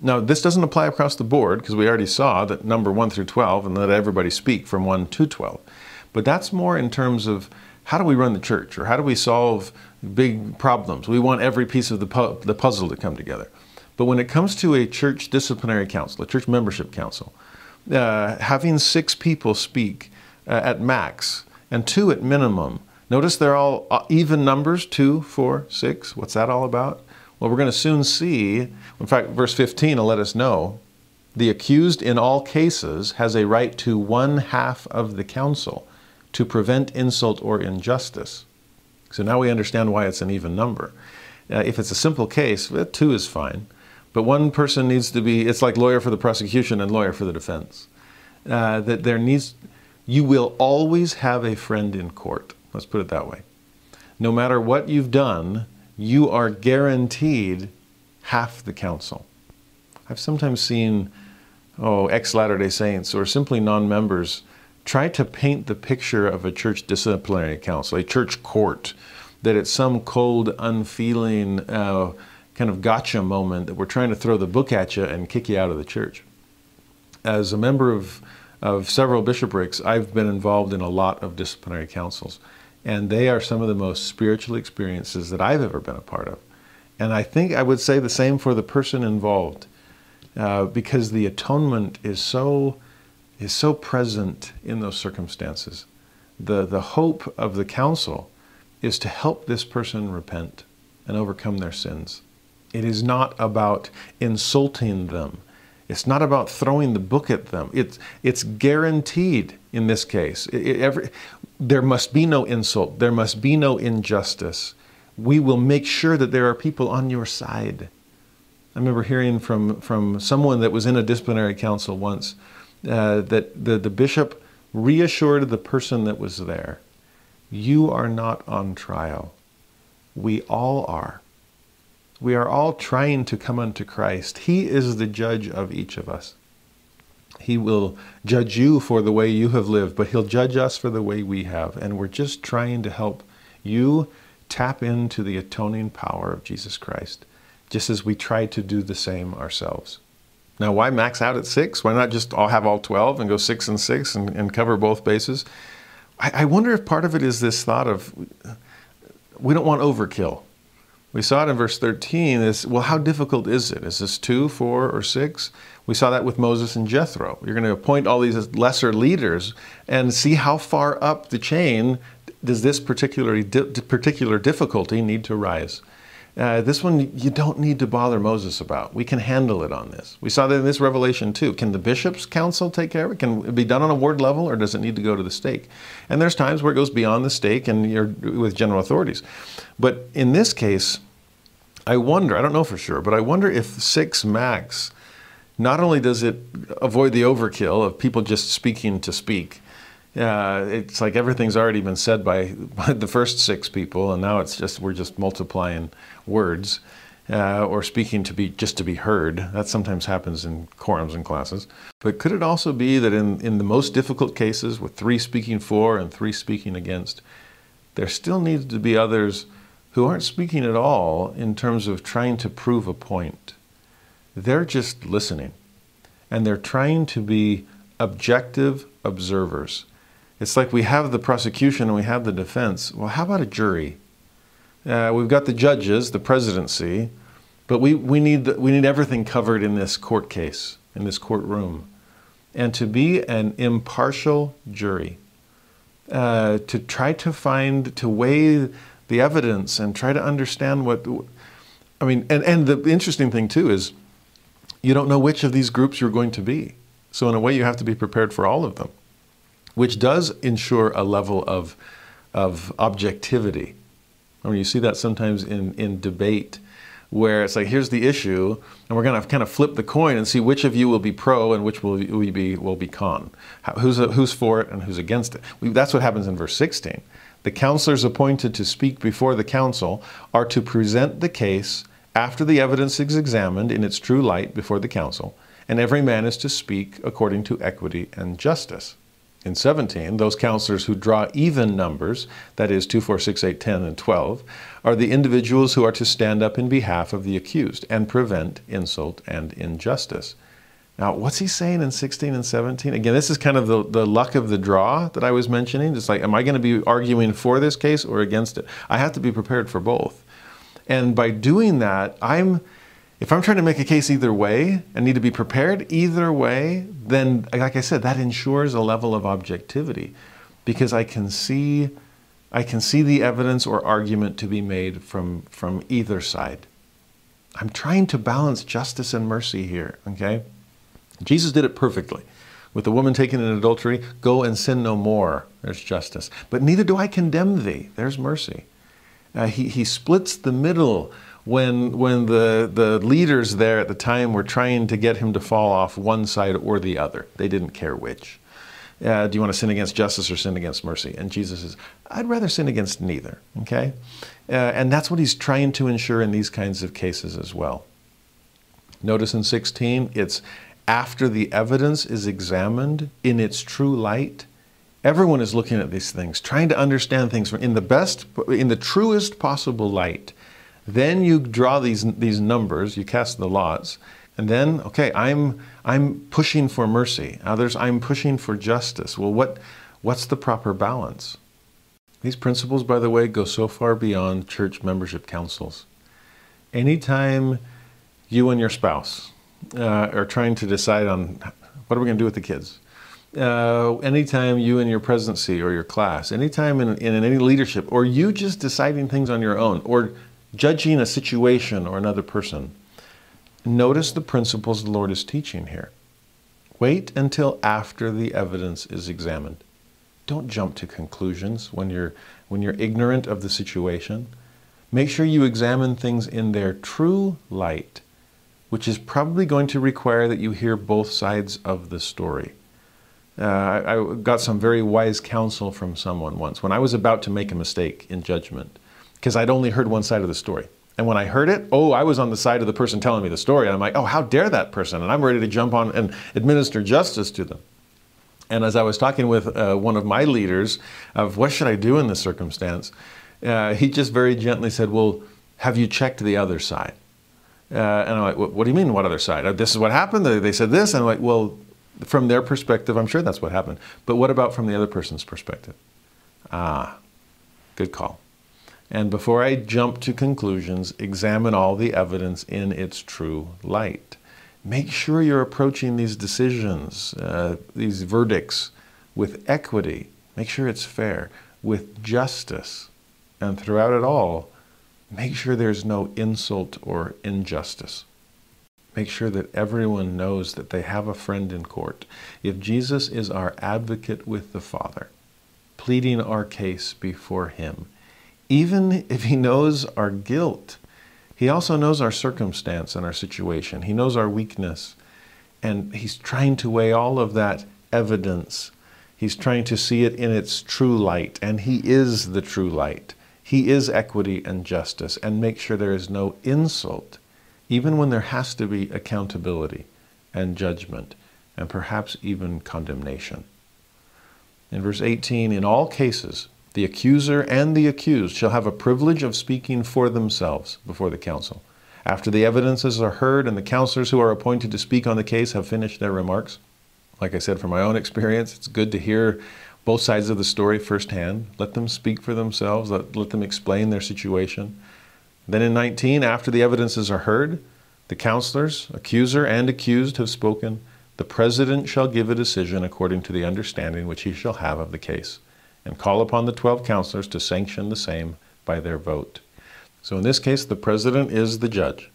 Now, this doesn't apply across the board because we already saw that number 1 through 12 and let everybody speak from 1 to 12. But that's more in terms of how do we run the church or how do we solve big problems? We want every piece of the, pu- the puzzle to come together. But when it comes to a church disciplinary council, a church membership council, uh, having six people speak uh, at max and two at minimum, notice they're all uh, even numbers two, four, six. What's that all about? Well, we're going to soon see. In fact, verse 15 will let us know. The accused in all cases has a right to one half of the council to prevent insult or injustice. So now we understand why it's an even number. Uh, if it's a simple case, two is fine. But one person needs to be, it's like lawyer for the prosecution and lawyer for the defense. Uh, that there needs, you will always have a friend in court. Let's put it that way. No matter what you've done, you are guaranteed half the counsel. I've sometimes seen, oh, ex Latter day Saints or simply non members try to paint the picture of a church disciplinary council, a church court, that it's some cold, unfeeling, uh, kind of gotcha moment that we're trying to throw the book at you and kick you out of the church. As a member of, of several bishoprics, I've been involved in a lot of disciplinary councils, and they are some of the most spiritual experiences that I've ever been a part of. And I think I would say the same for the person involved, uh, because the atonement is so is so present in those circumstances. The the hope of the council is to help this person repent and overcome their sins. It is not about insulting them. It's not about throwing the book at them. It's, it's guaranteed in this case. It, it, every, there must be no insult. There must be no injustice. We will make sure that there are people on your side. I remember hearing from, from someone that was in a disciplinary council once uh, that the, the bishop reassured the person that was there You are not on trial. We all are. We are all trying to come unto Christ. He is the judge of each of us. He will judge you for the way you have lived, but He'll judge us for the way we have. And we're just trying to help you tap into the atoning power of Jesus Christ, just as we try to do the same ourselves. Now, why max out at six? Why not just all have all 12 and go six and six and, and cover both bases? I, I wonder if part of it is this thought of we don't want overkill. We saw it in verse 13 is, well, how difficult is it? Is this two, four, or six? We saw that with Moses and Jethro. You're going to appoint all these lesser leaders and see how far up the chain does this particular, particular difficulty need to rise. Uh, this one you don't need to bother Moses about. We can handle it on this. We saw that in this revelation too. Can the bishop's council take care of it? Can it be done on a ward level or does it need to go to the stake? And there's times where it goes beyond the stake and you're with general authorities. But in this case, I wonder, I don't know for sure, but I wonder if six max, not only does it avoid the overkill of people just speaking to speak, uh, it's like everything's already been said by, by, the first six people, and now it's just we're just multiplying words uh, or speaking to be just to be heard. That sometimes happens in quorums and classes. But could it also be that in, in the most difficult cases, with three speaking for and three speaking against, there still needs to be others who aren't speaking at all in terms of trying to prove a point? They're just listening, and they're trying to be objective observers it's like we have the prosecution and we have the defense. Well, how about a jury? Uh, we've got the judges, the presidency, but we, we, need the, we need everything covered in this court case, in this courtroom. And to be an impartial jury, uh, to try to find, to weigh the evidence and try to understand what. I mean, and, and the interesting thing too is you don't know which of these groups you're going to be. So, in a way, you have to be prepared for all of them which does ensure a level of, of objectivity. I mean, you see that sometimes in, in debate where it's like, here's the issue, and we're going to kind of flip the coin and see which of you will be pro and which will be will be con. Who's, who's for it and who's against it. We, that's what happens in verse 16. The counselors appointed to speak before the council are to present the case after the evidence is examined in its true light before the council, and every man is to speak according to equity and justice. In 17, those counselors who draw even numbers, that is 2, 4, 6, 8, 10, and 12, are the individuals who are to stand up in behalf of the accused and prevent insult and injustice. Now, what's he saying in 16 and 17? Again, this is kind of the, the luck of the draw that I was mentioning. It's like, am I going to be arguing for this case or against it? I have to be prepared for both. And by doing that, I'm if I'm trying to make a case either way and need to be prepared either way, then, like I said, that ensures a level of objectivity because I can see, I can see the evidence or argument to be made from, from either side. I'm trying to balance justice and mercy here, okay? Jesus did it perfectly. With the woman taken in adultery, go and sin no more. There's justice. But neither do I condemn thee. There's mercy. Uh, he, he splits the middle when when the the leaders there at the time were trying to get him to fall off one side or the other. They didn't care which. Uh, do you want to sin against justice or sin against mercy? And Jesus says, I'd rather sin against neither. Okay, uh, and that's what he's trying to ensure in these kinds of cases as well. Notice in 16, it's after the evidence is examined in its true light. Everyone is looking at these things, trying to understand things in the best, in the truest possible light. Then you draw these, these numbers, you cast the lots, and then, okay, I'm, I'm pushing for mercy. Others, I'm pushing for justice. Well, what, what's the proper balance? These principles, by the way, go so far beyond church membership councils. Anytime you and your spouse uh, are trying to decide on what are we going to do with the kids, uh, anytime you and your presidency or your class, anytime in, in any leadership, or you just deciding things on your own, or judging a situation or another person, notice the principles the Lord is teaching here. Wait until after the evidence is examined. Don't jump to conclusions when you're, when you're ignorant of the situation. Make sure you examine things in their true light, which is probably going to require that you hear both sides of the story. Uh, I, I got some very wise counsel from someone once when I was about to make a mistake in judgment because I'd only heard one side of the story. And when I heard it, oh, I was on the side of the person telling me the story. And I'm like, oh, how dare that person? And I'm ready to jump on and administer justice to them. And as I was talking with uh, one of my leaders of what should I do in this circumstance, uh, he just very gently said, well, have you checked the other side? Uh, and I'm like, what, do you mean, what other side? Uh, this is what happened. They said this. And I'm like, well, from their perspective, I'm sure that's what happened. But what about from the other person's perspective? Ah, good call. And before I jump to conclusions, examine all the evidence in its true light. Make sure you're approaching these decisions, uh, these verdicts, with equity. Make sure it's fair, with justice. And throughout it all, make sure there's no insult or injustice. Make sure that everyone knows that they have a friend in court. If Jesus is our advocate with the Father, pleading our case before Him, even if He knows our guilt, He also knows our circumstance and our situation. He knows our weakness. And He's trying to weigh all of that evidence. He's trying to see it in its true light, and He is the true light. He is equity and justice, and make sure there is no insult, even when there has to be accountability and judgment, and perhaps even condemnation. In verse 18, in all cases, the accuser and the accused shall have a privilege of speaking for themselves before the council. After the evidences are heard and the counselors who are appointed to speak on the case have finished their remarks, like I said, from my own experience, it's good to hear both sides of the story firsthand. Let them speak for themselves, let, let them explain their situation. Then in 19, after the evidences are heard, the counselors, accuser and accused, have spoken. The president shall give a decision according to the understanding which he shall have of the case, and call upon the 12 counselors to sanction the same by their vote. So in this case, the president is the judge.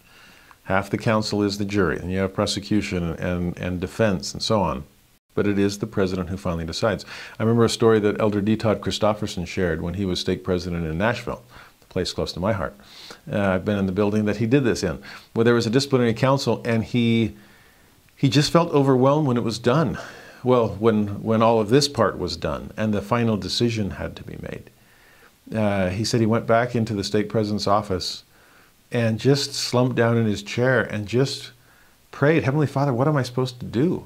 Half the council is the jury, and you have prosecution and, and defense and so on but it is the president who finally decides. I remember a story that Elder D. Todd Christofferson shared when he was stake president in Nashville, a place close to my heart. Uh, I've been in the building that he did this in, where there was a disciplinary council, and he he just felt overwhelmed when it was done. Well, when when all of this part was done and the final decision had to be made, uh, he said he went back into the stake president's office and just slumped down in his chair and just prayed, Heavenly Father, what am I supposed to do?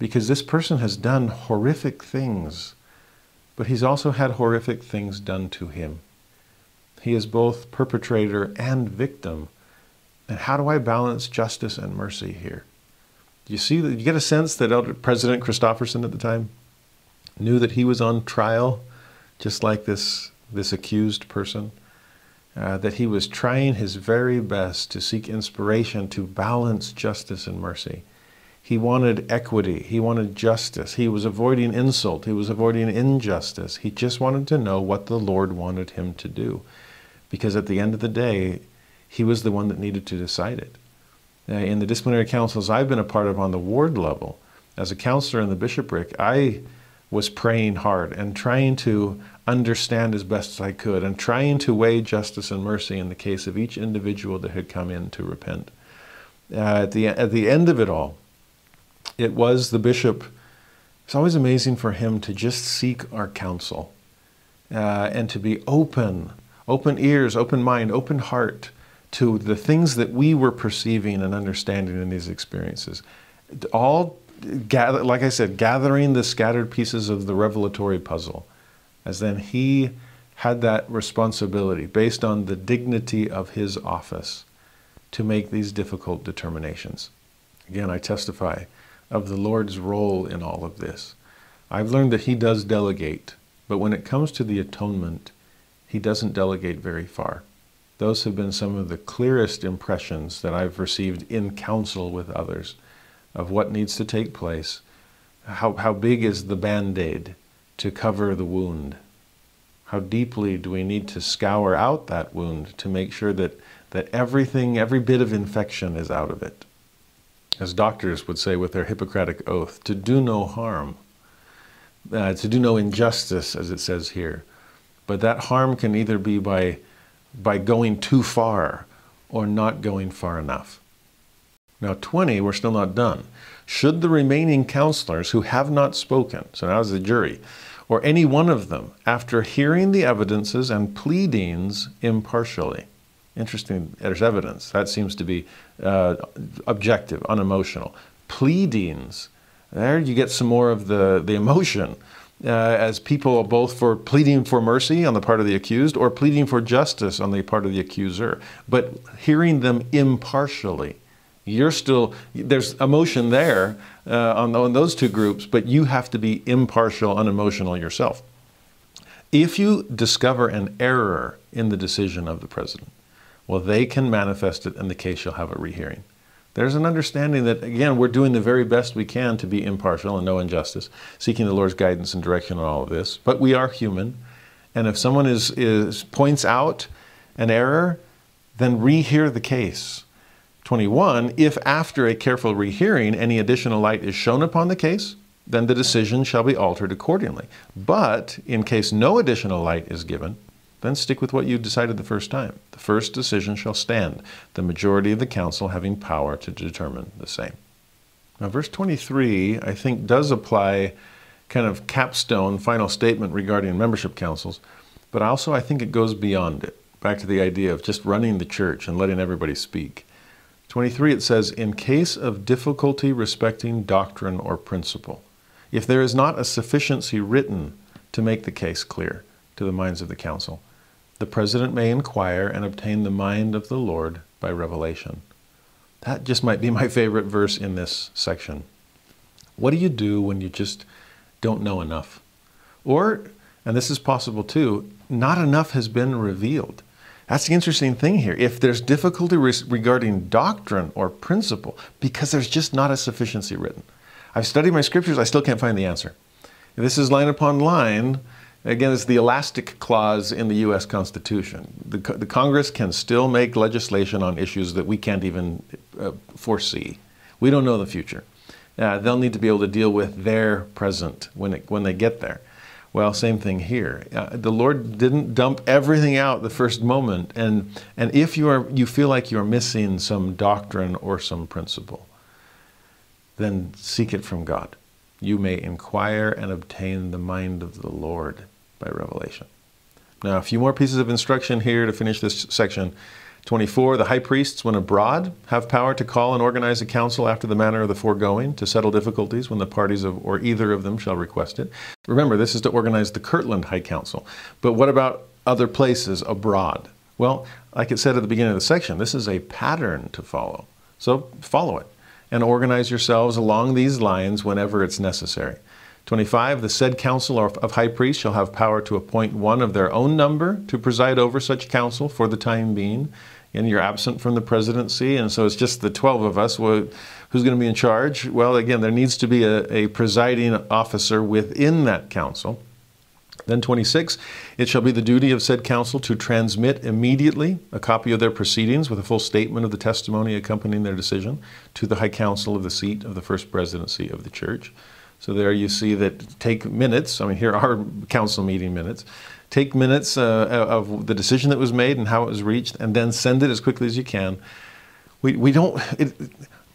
because this person has done horrific things, but he's also had horrific things done to him. He is both perpetrator and victim. And how do I balance justice and mercy here? You see that you get a sense that Elder President Christofferson at the time knew that he was on trial, just like this, this accused person? Uh, that he was trying his very best to seek inspiration to balance justice and mercy. He wanted equity. He wanted justice. He was avoiding insult. He was avoiding injustice. He just wanted to know what the Lord wanted him to do. Because at the end of the day, he was the one that needed to decide it. In the disciplinary councils I've been a part of on the ward level, as a counselor in the bishopric, I was praying hard and trying to understand as best as I could and trying to weigh justice and mercy in the case of each individual that had come in to repent. Uh, at, the, at the end of it all, it was the bishop. It's always amazing for him to just seek our counsel uh, and to be open, open ears, open mind, open heart to the things that we were perceiving and understanding in these experiences. All gather, like I said, gathering the scattered pieces of the revelatory puzzle, as then he had that responsibility based on the dignity of his office to make these difficult determinations. Again, I testify of the Lord's role in all of this. I've learned that He does delegate, but when it comes to the atonement, He doesn't delegate very far. Those have been some of the clearest impressions that I've received in counsel with others of what needs to take place. How, how big is the band aid to cover the wound? How deeply do we need to scour out that wound to make sure that, that everything, every bit of infection is out of it? as doctors would say with their Hippocratic oath, to do no harm, uh, to do no injustice, as it says here. But that harm can either be by, by going too far or not going far enough. Now, 20, we're still not done. Should the remaining counselors who have not spoken, so now is the jury, or any one of them, after hearing the evidences and pleadings impartially, Interesting, there's evidence. That seems to be uh, objective, unemotional. Pleadings, there you get some more of the, the emotion. Uh, as people both for pleading for mercy on the part of the accused or pleading for justice on the part of the accuser, but hearing them impartially. You're still, there's emotion there uh, on, on those two groups, but you have to be impartial, unemotional yourself. If you discover an error in the decision of the president, well, they can manifest it and the case shall have a rehearing. There's an understanding that, again, we're doing the very best we can to be impartial and no injustice, seeking the Lord's guidance and direction on all of this. But we are human. And if someone is, is points out an error, then rehear the case. 21, if after a careful rehearing any additional light is shown upon the case, then the decision shall be altered accordingly. But in case no additional light is given, then stick with what you decided the first time. The first decision shall stand, the majority of the council having power to determine the same. Now, verse 23, I think, does apply kind of capstone final statement regarding membership councils, but also I think it goes beyond it, back to the idea of just running the church and letting everybody speak. 23, it says, In case of difficulty respecting doctrine or principle, if there is not a sufficiency written to make the case clear to the minds of the council, the president may inquire and obtain the mind of the Lord by revelation. That just might be my favorite verse in this section. What do you do when you just don't know enough? Or, and this is possible too, not enough has been revealed. That's the interesting thing here. If there's difficulty regarding doctrine or principle, because there's just not a sufficiency written. I've studied my scriptures, I still can't find the answer. This is line upon line Again, it's the elastic clause in the U.S. Constitution. The, the Congress can still make legislation on issues that we can't even uh, foresee. We don't know the future. Uh, they'll need to be able to deal with their present when, it, when they get there. Well, same thing here. Uh, the Lord didn't dump everything out the first moment, and and if you are you feel like you're missing some doctrine or some principle, then seek it from God. You may inquire and obtain the mind of the Lord by revelation. Now, a few more pieces of instruction here to finish this section. 24, the high priests, when abroad, have power to call and organize a council after the manner of the foregoing to settle difficulties when the parties of, or either of them shall request it. Remember, this is to organize the Kirtland High Council. But what about other places abroad? Well, like it said at the beginning of the section, this is a pattern to follow. So follow it and organize yourselves along these lines whenever it's necessary. 25. The said council of high priests shall have power to appoint one of their own number to preside over such council for the time being. And you're absent from the presidency, and so it's just the 12 of us. Well, who's going to be in charge? Well, again, there needs to be a, a presiding officer within that council. Then 26, it shall be the duty of said council to transmit immediately a copy of their proceedings with a full statement of the testimony accompanying their decision to the high council of the seat of the first presidency of the church. So there you see that take minutes. I mean, here are council meeting minutes. Take minutes uh, of the decision that was made and how it was reached, and then send it as quickly as you can. We, we don't. It,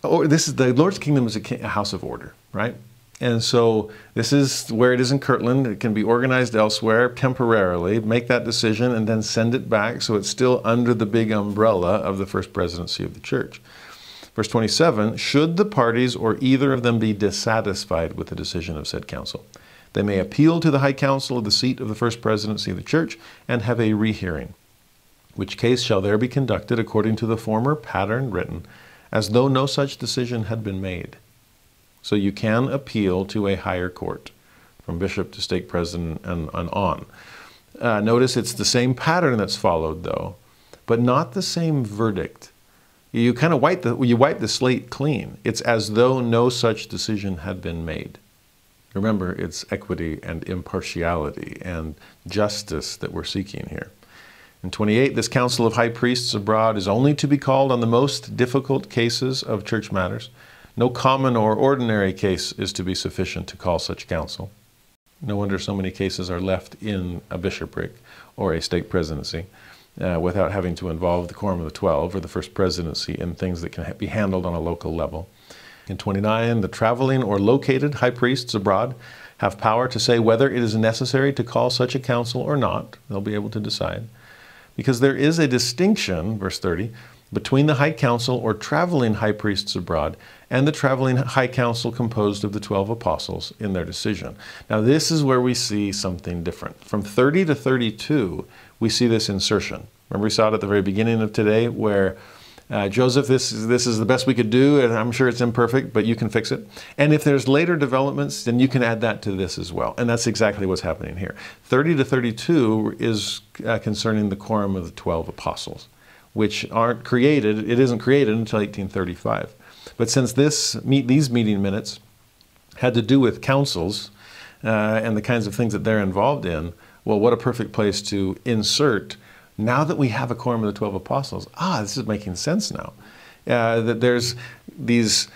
oh, this is the Lord's kingdom is a house of order, right? And so this is where it is in Kirtland. It can be organized elsewhere temporarily. Make that decision and then send it back so it's still under the big umbrella of the first presidency of the church. Verse 27 Should the parties or either of them be dissatisfied with the decision of said council, they may appeal to the high council of the seat of the first presidency of the church and have a rehearing, which case shall there be conducted according to the former pattern written, as though no such decision had been made. So you can appeal to a higher court, from bishop to stake president and, and on. Uh, notice it's the same pattern that's followed, though, but not the same verdict. You kind of wipe the, you wipe the slate clean. It's as though no such decision had been made. Remember, it's equity and impartiality and justice that we're seeking here. In 28, this council of high priests abroad is only to be called on the most difficult cases of church matters. No common or ordinary case is to be sufficient to call such council. No wonder so many cases are left in a bishopric or a stake presidency uh, without having to involve the Quorum of the Twelve or the First Presidency in things that can be handled on a local level. In 29, the traveling or located high priests abroad have power to say whether it is necessary to call such a council or not. They'll be able to decide. Because there is a distinction, verse 30, between the high council or traveling high priests abroad and the traveling high council composed of the 12 apostles in their decision. Now, this is where we see something different. From 30 to 32, we see this insertion. Remember, we saw it at the very beginning of today where uh, Joseph, this is, this is the best we could do, and I'm sure it's imperfect, but you can fix it. And if there's later developments, then you can add that to this as well. And that's exactly what's happening here. 30 to 32 is uh, concerning the quorum of the 12 apostles, which aren't created, it isn't created until 1835. But since this meet, these meeting minutes had to do with councils uh, and the kinds of things that they're involved in, well, what a perfect place to insert now that we have a quorum of the 12 apostles, ah, this is making sense now. Uh, that there's these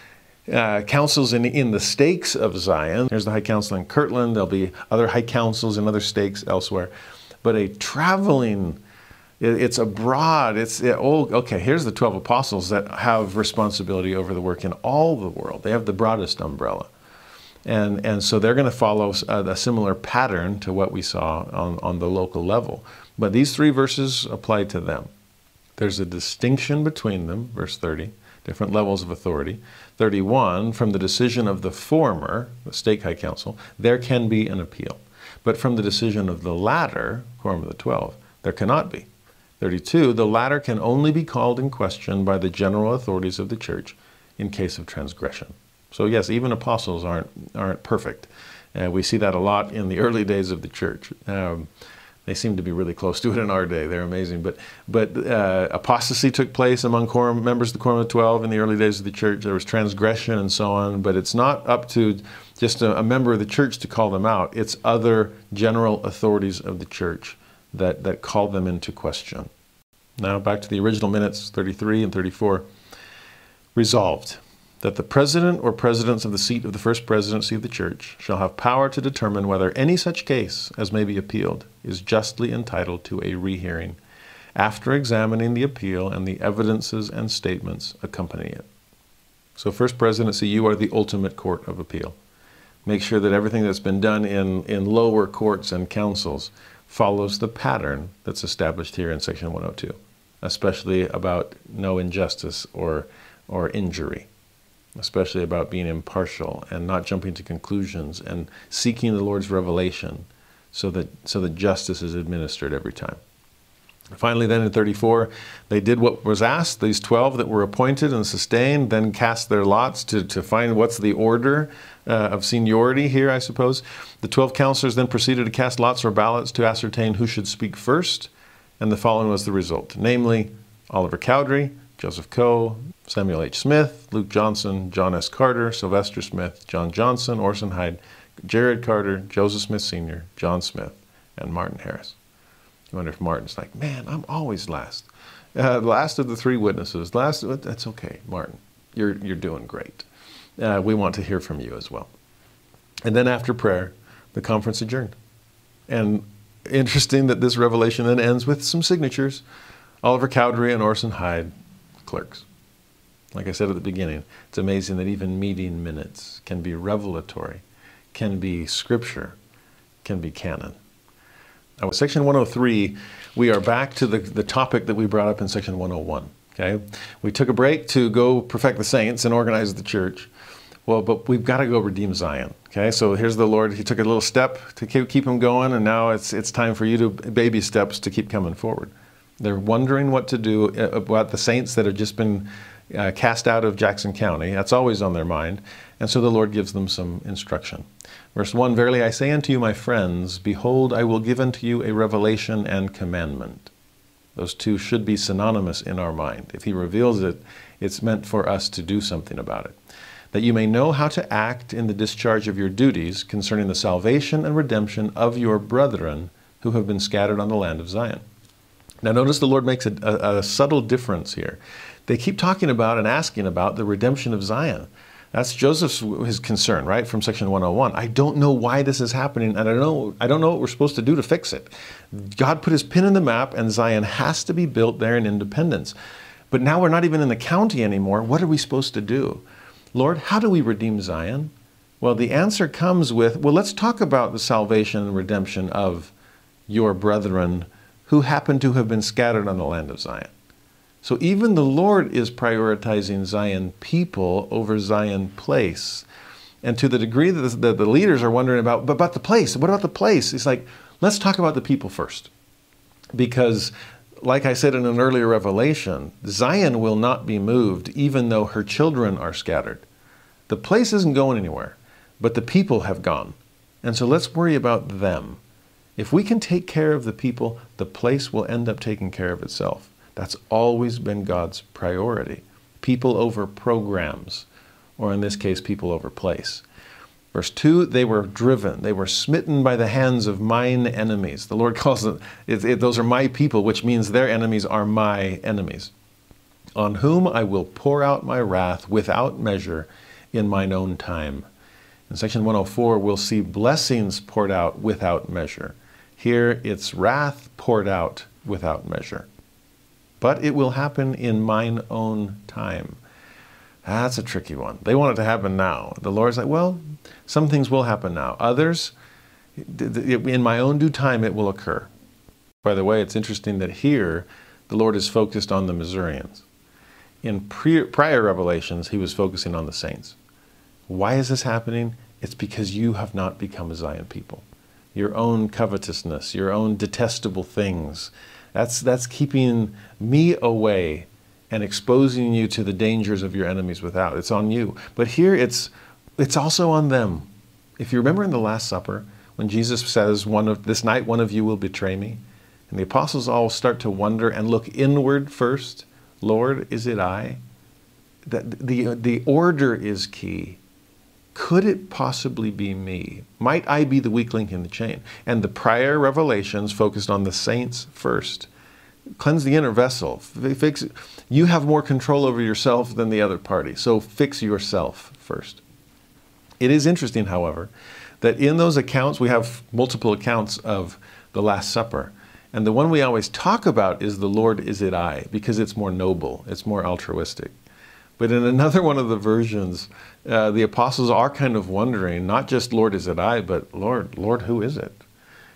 uh, councils in, in the stakes of Zion. There's the High Council in Kirtland, there'll be other high councils in other stakes elsewhere. But a traveling, it, it's abroad, it's, it, oh, okay, here's the 12 apostles that have responsibility over the work in all the world. They have the broadest umbrella. And, and so they're going to follow a, uh, a similar pattern to what we saw on, on the local level. But these three verses apply to them. There's a distinction between them, verse 30, different levels of authority. 31, from the decision of the former, the stake high council, there can be an appeal. But from the decision of the latter, quorum of the 12, there cannot be. 32, the latter can only be called in question by the general authorities of the church in case of transgression. So, yes, even apostles aren't, aren't perfect. Uh, we see that a lot in the early days of the church. Um, they seem to be really close to it in our day. They're amazing. But, but uh, apostasy took place among quorum, members of the Quorum of 12 in the early days of the church. There was transgression and so on. But it's not up to just a, a member of the church to call them out, it's other general authorities of the church that, that call them into question. Now, back to the original minutes 33 and 34. Resolved that the president or presidents of the seat of the first presidency of the church shall have power to determine whether any such case as may be appealed is justly entitled to a rehearing, after examining the appeal and the evidences and statements accompanying it. So, first presidency, you are the ultimate court of appeal. Make sure that everything that's been done in, in lower courts and councils follows the pattern that's established here in section 102, especially about no injustice or, or injury especially about being impartial and not jumping to conclusions and seeking the Lord's revelation so that, so that justice is administered every time. Finally, then in 34, they did what was asked. These 12 that were appointed and sustained then cast their lots to, to find what's the order uh, of seniority here, I suppose. The 12 counselors then proceeded to cast lots or ballots to ascertain who should speak first, and the following was the result namely, Oliver Cowdery, Joseph Coe, Samuel H. Smith, Luke Johnson, John S. Carter, Sylvester Smith, John Johnson, Orson Hyde, Jared Carter, Joseph Smith Sr., John Smith, and Martin Harris. You wonder if Martin's like, man, I'm always last. Uh, last of the three witnesses. Last, that's okay, Martin. You're, you're doing great. Uh, we want to hear from you as well. And then after prayer, the conference adjourned. And interesting that this revelation then ends with some signatures Oliver Cowdery and Orson Hyde clerks. Like I said at the beginning, it's amazing that even meeting minutes can be revelatory, can be scripture, can be canon. Now, with section 103, we are back to the, the topic that we brought up in section 101. Okay? We took a break to go perfect the saints and organize the church. Well, but we've got to go redeem Zion. Okay, so here's the Lord. He took a little step to keep, keep him going, and now it's, it's time for you to baby steps to keep coming forward. They're wondering what to do uh, about the saints that have just been uh, cast out of Jackson County. That's always on their mind. And so the Lord gives them some instruction. Verse 1 Verily I say unto you, my friends, behold, I will give unto you a revelation and commandment. Those two should be synonymous in our mind. If He reveals it, it's meant for us to do something about it. That you may know how to act in the discharge of your duties concerning the salvation and redemption of your brethren who have been scattered on the land of Zion. Now, notice the Lord makes a, a, a, subtle difference here. They keep talking about and asking about the redemption of Zion. That's Joseph's his concern, right, from section 101. I don't know why this is happening, and I don't know, I don't know what we're supposed to do to fix it. God put his pin in the map, and Zion has to be built there in independence. But now we're not even in the county anymore. What are we supposed to do? Lord, how do we redeem Zion? Well, the answer comes with well, let's talk about the salvation and redemption of your brethren who happen to have been scattered on the land of Zion. So even the Lord is prioritizing Zion people over Zion place. And to the degree that the, the, leaders are wondering about, but about the place, what about the place? It's like, let's talk about the people first. Because, like I said in an earlier revelation, Zion will not be moved even though her children are scattered. The place isn't going anywhere, but the people have gone. And so let's worry about them. If we can take care of the people, the place will end up taking care of itself. That's always been God's priority. People over programs, or in this case, people over place. Verse 2 they were driven, they were smitten by the hands of mine enemies. The Lord calls them, it, it, those are my people, which means their enemies are my enemies, on whom I will pour out my wrath without measure in mine own time. In section 104, we'll see blessings poured out without measure. Here, it's wrath poured out without measure. But it will happen in mine own time. That's a tricky one. They want it to happen now. The Lord's like, well, some things will happen now. Others, in my own due time, it will occur. By the way, it's interesting that here the Lord is focused on the Missourians. In prior revelations, he was focusing on the saints. Why is this happening? It's because you have not become a Zion people. Your own covetousness, your own detestable things, that's, that's keeping me away and exposing you to the dangers of your enemies without. It's on you. But here it's, it's also on them. If you remember in the Last Supper, when Jesus says, one of, This night one of you will betray me, and the apostles all start to wonder and look inward first Lord, is it I? That the, the order is key could it possibly be me? Might I be the weak link in the chain? And the prior revelations focused on the saints first. Cleanse the inner vessel. Fix, you have more control over yourself than the other party, so fix yourself first. It is interesting, however, that in those accounts, we have multiple accounts of the Last Supper. And the one we always talk about is the Lord is it I, because it's more noble, it's more altruistic. But in another one of the versions, uh, the apostles are kind of wondering, not just, Lord, is it I, but Lord, Lord, who is it?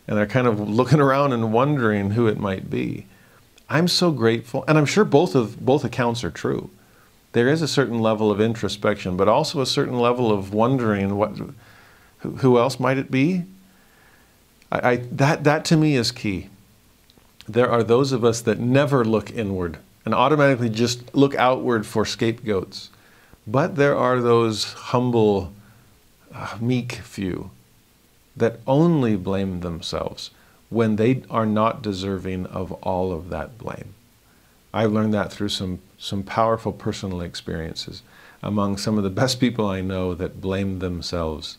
And they're kind of looking around and wondering who it might be. I'm so grateful, and I'm sure both of both accounts are true. There is a certain level of introspection, but also a certain level of wondering what, who, else might it be? I, I, that, that to me is key. There are those of us that never look inward and automatically just look outward for scapegoats. But there are those humble, uh, meek few that only blame themselves when they are not deserving of all of that blame. I've learned that through some, some powerful personal experiences among some of the best people I know that blame themselves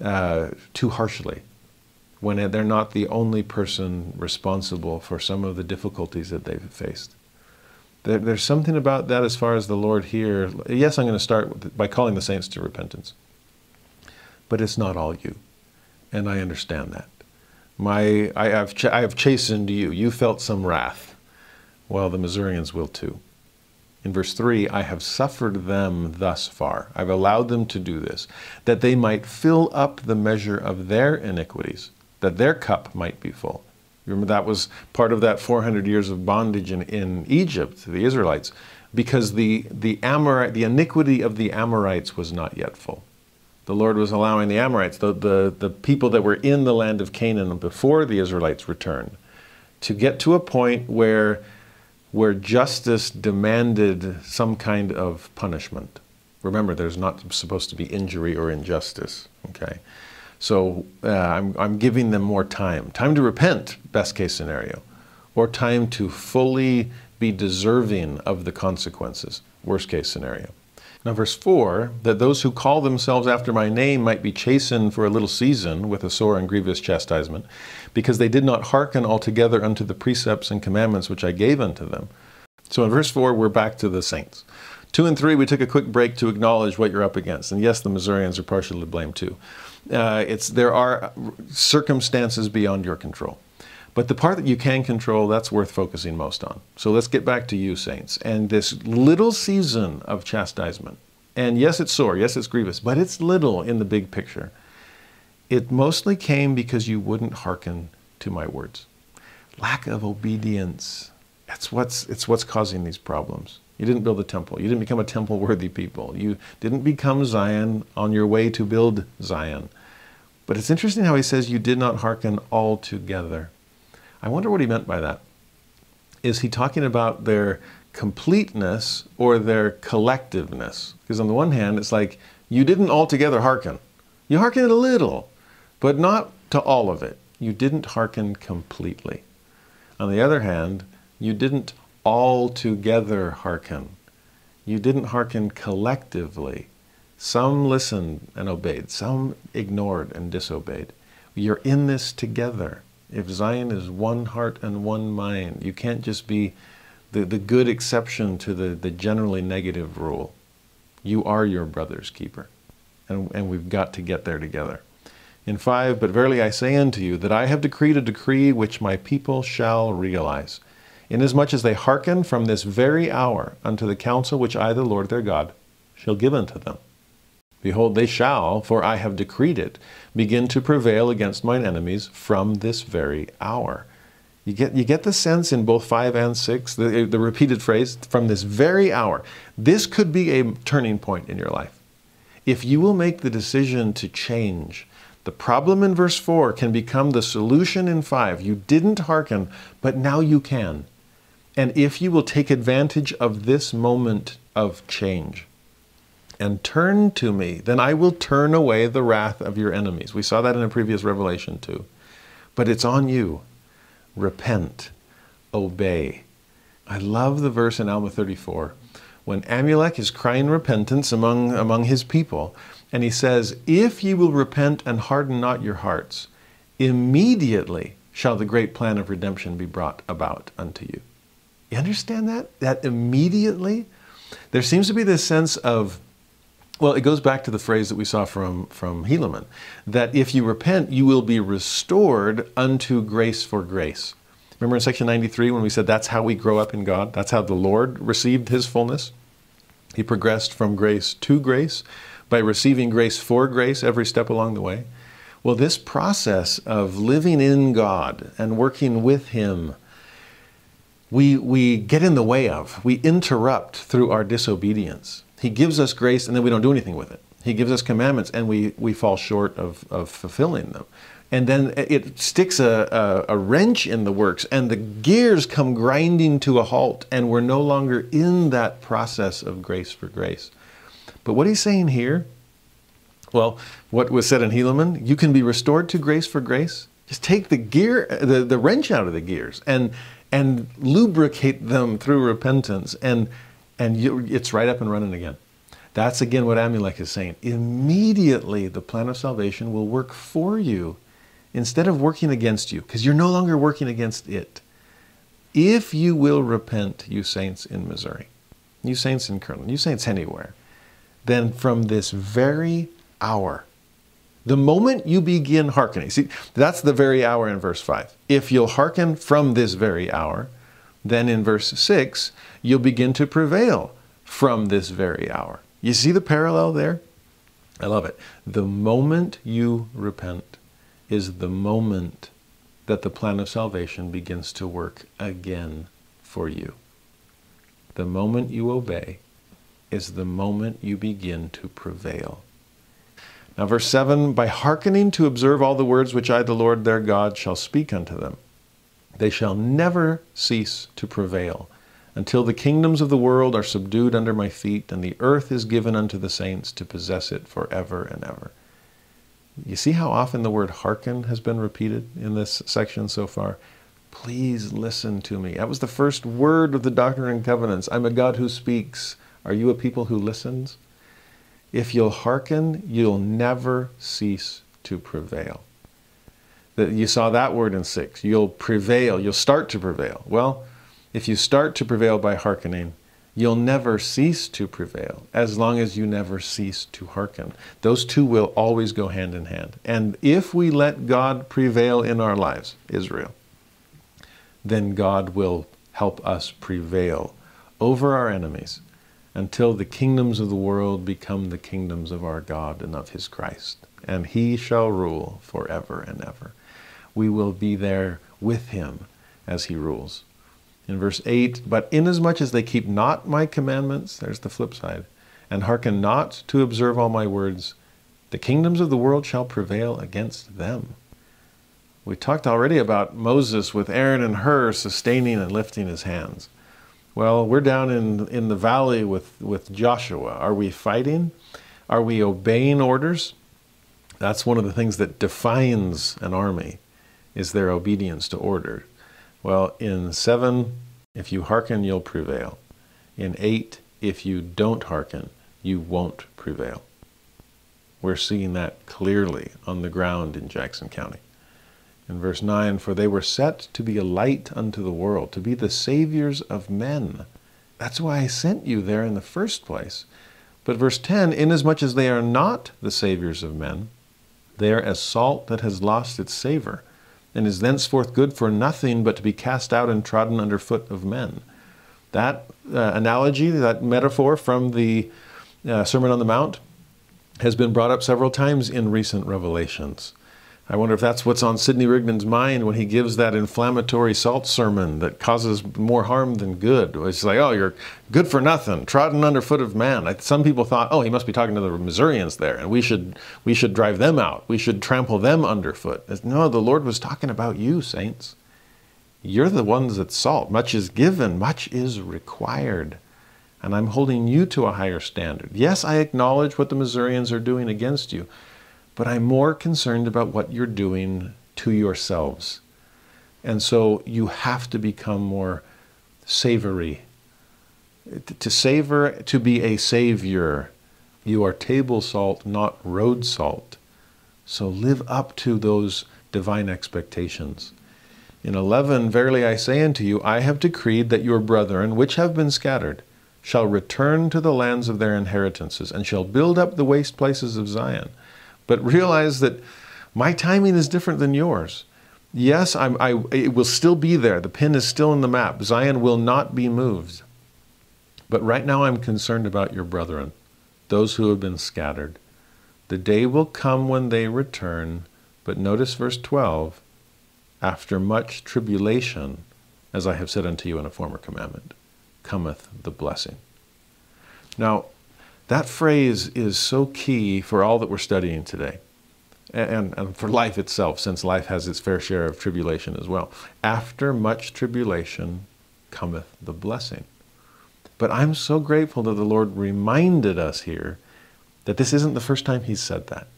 uh, too harshly when they're not the only person responsible for some of the difficulties that they've faced. There, there's something about that as far as the Lord here. Yes, I'm going to start by calling the saints to repentance. But it's not all you. And I understand that. My, I, have ch- I have chastened you. You felt some wrath. Well, the Missourians will too. In verse 3, I have suffered them thus far. I've allowed them to do this, that they might fill up the measure of their iniquities, that their cup might be full. Remember, that was part of that 400 years of bondage in, in Egypt, the Israelites, because the, the, Amorite, the iniquity of the Amorites was not yet full. The Lord was allowing the Amorites, the, the, the people that were in the land of Canaan before the Israelites returned, to get to a point where, where justice demanded some kind of punishment. Remember, there's not supposed to be injury or injustice. Okay? So uh, I'm, I'm giving them more time. Time to repent, best case scenario, or time to fully be deserving of the consequences, worst case scenario. Now, verse 4 that those who call themselves after my name might be chastened for a little season with a sore and grievous chastisement, because they did not hearken altogether unto the precepts and commandments which I gave unto them. So in verse 4, we're back to the saints. Two and three, we took a quick break to acknowledge what you're up against. And yes, the Missourians are partially to blame too. Uh, it's, there are circumstances beyond your control. But the part that you can control, that's worth focusing most on. So let's get back to you, saints. And this little season of chastisement, and yes, it's sore, yes, it's grievous, but it's little in the big picture. It mostly came because you wouldn't hearken to my words. Lack of obedience. That's what's, it's what's causing these problems. You didn't build a temple. You didn't become a temple worthy people. You didn't become Zion on your way to build Zion. But it's interesting how he says you did not hearken altogether. I wonder what he meant by that. Is he talking about their completeness or their collectiveness? Because on the one hand, it's like you didn't altogether hearken. You hearkened a little, but not to all of it. You didn't hearken completely. On the other hand, you didn't altogether hearken. You didn't hearken collectively. Some listened and obeyed, some ignored and disobeyed. You're in this together. If Zion is one heart and one mind, you can't just be the, the good exception to the, the generally negative rule. You are your brother's keeper. And, and we've got to get there together. In 5, But verily I say unto you, that I have decreed a decree which my people shall realize, inasmuch as they hearken from this very hour unto the counsel which I, the Lord their God, shall give unto them. Behold, they shall, for I have decreed it, begin to prevail against mine enemies from this very hour. You get, you get the sense in both 5 and 6, the, the repeated phrase, from this very hour. This could be a turning point in your life. If you will make the decision to change, the problem in verse 4 can become the solution in 5. You didn't hearken, but now you can. And if you will take advantage of this moment of change and turn to me, then I will turn away the wrath of your enemies. We saw that in a previous revelation too. But it's on you. Repent, obey. I love the verse in Alma 34 when Amulek is crying repentance among, among his people, and he says, If ye will repent and harden not your hearts, immediately shall the great plan of redemption be brought about unto you. You understand that? That immediately? There seems to be this sense of, well, it goes back to the phrase that we saw from, from Helaman, that if you repent, you will be restored unto grace for grace. Remember in section 93 when we said that's how we grow up in God? That's how the Lord received his fullness? He progressed from grace to grace by receiving grace for grace every step along the way. Well, this process of living in God and working with Him, we, we get in the way of, we interrupt through our disobedience. He gives us grace and then we don't do anything with it. He gives us commandments and we, we fall short of, of fulfilling them and then it sticks a, a, a, wrench in the works, and the gears come grinding to a halt, and we're no longer in that process of grace for grace. But what he's saying here, well, what was said in Helaman, you can be restored to grace for grace. Just take the gear, the, the wrench out of the gears, and and lubricate them through repentance, and and you, it's right up and running again. That's again what Amulek is saying. Immediately, the plan of salvation will work for you instead of working against you, because you're no longer working against it. If you will repent, you saints in Missouri, you saints in Kirtland, you saints anywhere, then from this very hour, the moment you begin hearkening, see, that's the very hour in verse 5. If you'll hearken from this very hour, then in verse 6, you'll begin to prevail from this very hour. You see the parallel there? I love it. The moment you repent, is the moment that the plan of salvation begins to work again for you. The moment you obey is the moment you begin to prevail. Now, verse 7 By hearkening to observe all the words which I, the Lord their God, shall speak unto them, they shall never cease to prevail until the kingdoms of the world are subdued under my feet, and the earth is given unto the saints to possess it forever and ever. You see how often the word hearken has been repeated in this section so far? Please listen to me. That was the first word of the Doctrine and Covenants. I'm a God who speaks. Are you a people who listens? If you'll hearken, you'll never cease to prevail. You saw that word in 6. You'll prevail. You'll start to prevail. Well, if you start to prevail by hearkening, you'll never cease to prevail as long as you never cease to hearken. Those two will always go hand in hand. And if we let God prevail in our lives, Israel, then God will help us prevail over our enemies until the kingdoms of the world become the kingdoms of our God and of his Christ. And he shall rule forever and ever. We will be there with him as he rules. In verse 8, but inasmuch as they keep not my commandments, there's the flip side, and hearken not to observe all my words, the kingdoms of the world shall prevail against them. We talked already about Moses with Aaron and Hur sustaining and lifting his hands. Well, we're down in, in the valley with, with Joshua. Are we fighting? Are we obeying orders? That's one of the things that defines an army is their obedience to order. Well, in 7, if you hearken, you'll prevail. In 8, if you don't hearken, you won't prevail. We're seeing that clearly on the ground in Jackson County. In verse 9, for they were set to be a light unto the world, to be the saviors of men. That's why I sent you there in the first place. But verse 10, inasmuch as they are not the saviors of men, they are as salt that has lost its savor, and is thenceforth good for nothing but to be cast out and trodden under foot of men. That uh, analogy, that metaphor from the uh, Sermon on the Mount, has been brought up several times in recent revelations. I wonder if that's what's on Sidney Rigdon's mind when he gives that inflammatory salt sermon that causes more harm than good. It's like, oh, you're good for nothing, trodden underfoot of man. Some people thought, oh, he must be talking to the Missourians there, and we should we should drive them out. We should trample them underfoot. No, the Lord was talking about you, saints. You're the ones that salt. Much is given, much is required. And I'm holding you to a higher standard. Yes, I acknowledge what the Missourians are doing against you but I'm more concerned about what you're doing to yourselves. And so you have to become more savory. To savor, to be a savior, you are table salt, not road salt. So live up to those divine expectations. In 11, Verily I say unto you, I have decreed that your brethren, which have been scattered, shall return to the lands of their inheritances, and shall build up the waste places of Zion but realize that my timing is different than yours. Yes, I'm, I, it will still be there. The pin is still in the map. Zion will not be moved. But right now, I'm concerned about your brethren, those who have been scattered. The day will come when they return. But notice verse 12 after much tribulation, as I have said unto you in a former commandment, cometh the blessing. Now, that phrase is so key for all that we're studying today. And, and, for life itself, since life has its fair share of tribulation as well. After much tribulation cometh the blessing. But I'm so grateful that the Lord reminded us here that this isn't the first time He's said that.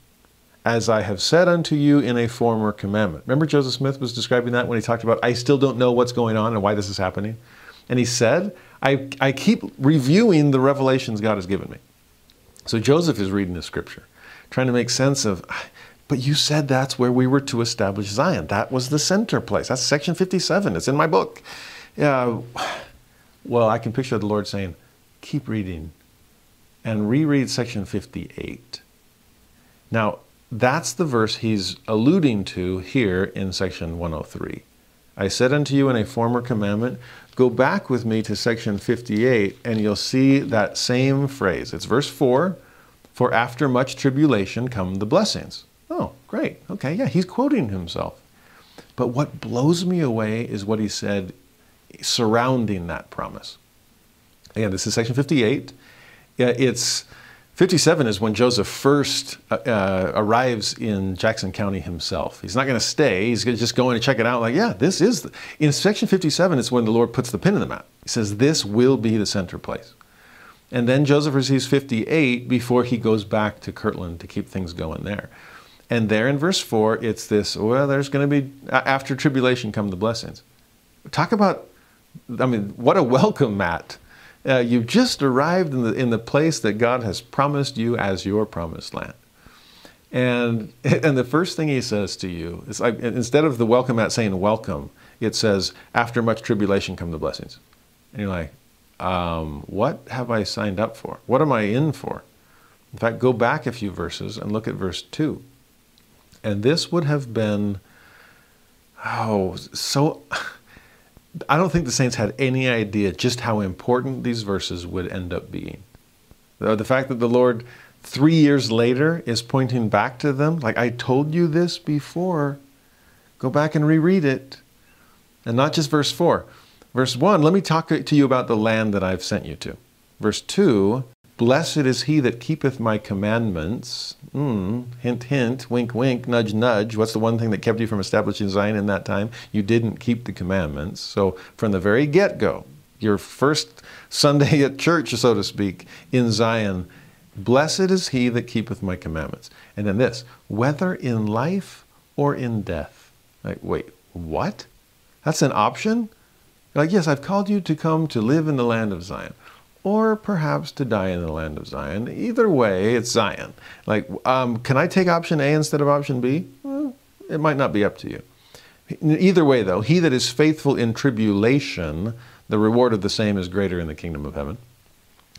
As I have said unto you in a former commandment. Remember, Joseph Smith was describing that when he talked about, I still don't know what's going on and why this is happening? And he said, I, I keep reviewing the revelations God has given me. So Joseph is reading the scripture, trying to make sense of, but you said that's where we were to establish Zion. That was the center place. That's section 57. It's in my book. Uh, well, I can picture the Lord saying, keep reading and reread section 58. Now, that's the verse he's alluding to here in section 103. I said unto you in a former commandment, Go back with me to section 58 and you'll see that same phrase. It's verse 4 For after much tribulation come the blessings. Oh, great. Okay, yeah, he's quoting himself. But what blows me away is what he said surrounding that promise. Again, this is section 58. It's 57 is when Joseph first uh, uh, arrives in Jackson County himself. He's not going to stay. He's just going to check it out. Like, yeah, this is. The... In section 57, it's when the Lord puts the pin in the map. He says, this will be the center place. And then Joseph receives 58 before he goes back to Kirtland to keep things going there. And there in verse 4, it's this well, there's going to be, after tribulation come the blessings. Talk about, I mean, what a welcome mat uh, you've just arrived in the, in the place that God has promised you as your promised land. And, and the first thing he says to you is like, instead of the welcome mat saying welcome, it says, after much tribulation come the blessings. And you're like, um, what have I signed up for? What am I in for? In fact, go back a few verses and look at verse 2. And this would have been, oh, so. I don't think the Saints had any idea just how important these verses would end up being. The fact that the Lord, three years later, is pointing back to them, like, I told you this before, go back and reread it. And not just verse 4. Verse 1, let me talk to you about the land that I've sent you to. Verse 2, blessed is he that keepeth my commandments. Mm, hint, hint, wink, wink, nudge, nudge. What's the one thing that kept you from establishing Zion in that time? You didn't keep the commandments. So from the very get go, your first Sunday at church, so to speak, in Zion, blessed is he that keepeth my commandments. And then this, whether in life or in death. Like, wait, what? That's an option? Like, yes, I've called you to come to live in the land of Zion, or perhaps to die in the land of Zion. Either way, it's Zion. Like, um, can I take option A instead of option B? Well, it might not be up to you. Either way, though, he that is faithful in tribulation, the reward of the same is greater in the kingdom of heaven.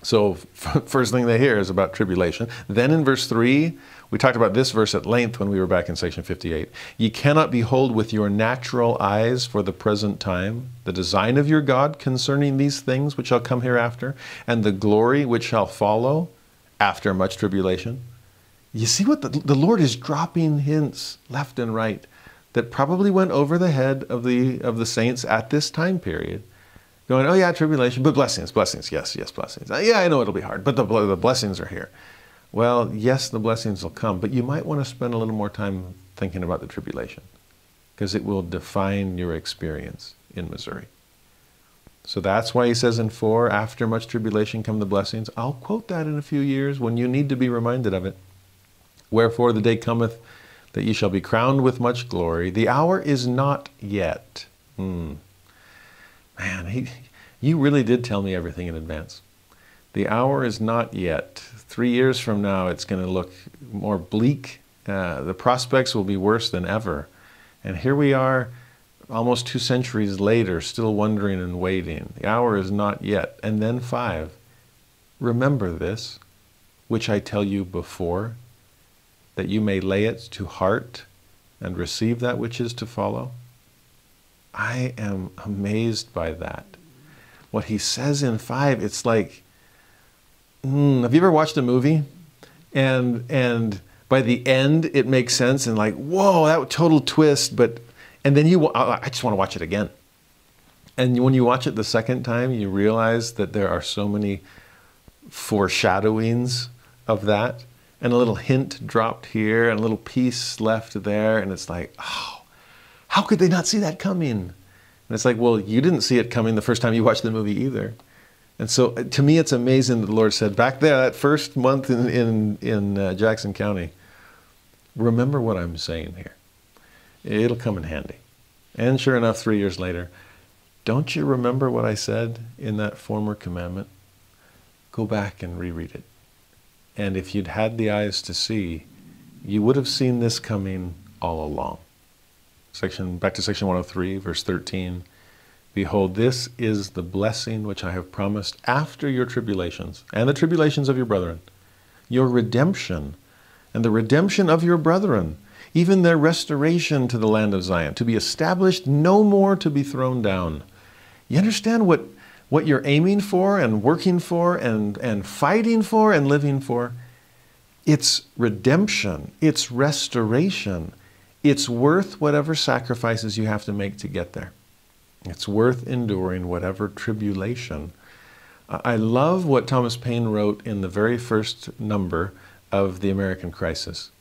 So, first thing they hear is about tribulation. Then in verse 3, we talked about this verse at length when we were back in section 58. Ye cannot behold with your natural eyes for the present time the design of your God concerning these things which shall come hereafter, and the glory which shall follow after much tribulation. You see what the, the Lord is dropping hints left and right that probably went over the head of the of the saints at this time period going, oh yeah, tribulation, but blessings, blessings, yes, yes, blessings. Uh, yeah, I know it'll be hard, but the, the blessings are here. Well, yes, the blessings will come, but you might want to spend a little more time thinking about the tribulation because it will define your experience in Missouri. So that's why he says in 4, after much tribulation come the blessings. I'll quote that in a few years when you need to be reminded of it. Wherefore the day cometh that ye shall be crowned with much glory. The hour is not yet. Hmm. Man, he, you really did tell me everything in advance. The hour is not yet. Three years from now, it's going to look more bleak. Uh, the prospects will be worse than ever. And here we are, almost two centuries later, still wondering and waiting. The hour is not yet. And then five. Remember this, which I tell you before, that you may lay it to heart and receive that which is to follow. I am amazed by that. What he says in five, it's like mm, have you ever watched a movie? And and by the end it makes sense and like whoa that total twist but and then you i just want to watch it again. And when you watch it the second time you realize that there are so many foreshadowings of that and a little hint dropped here and a little piece left there and it's like oh how could they not see that coming? And it's like well you didn't see it coming the first time you watched the movie either and so uh, to me, it's amazing that the Lord said back there, that first month in, in, in uh, Jackson County, remember what I'm saying here. It'll come in handy. And sure enough, three years later, don't you remember what I said in that former commandment? Go back and reread it. And if you'd had the eyes to see, you would have seen this coming all along. Section back to section 103, verse 13. Behold, this is the blessing which I have promised after your tribulations and the tribulations of your brethren, your redemption and the redemption of your brethren, even their restoration to the land of Zion, to be established, no more to be thrown down. You understand what, what you're aiming for and working for and, and fighting for and living for? It's redemption, it's restoration. It's worth whatever sacrifices you have to make to get there. It's worth enduring whatever tribulation. I love what Thomas Paine wrote in the very first number of The American Crisis.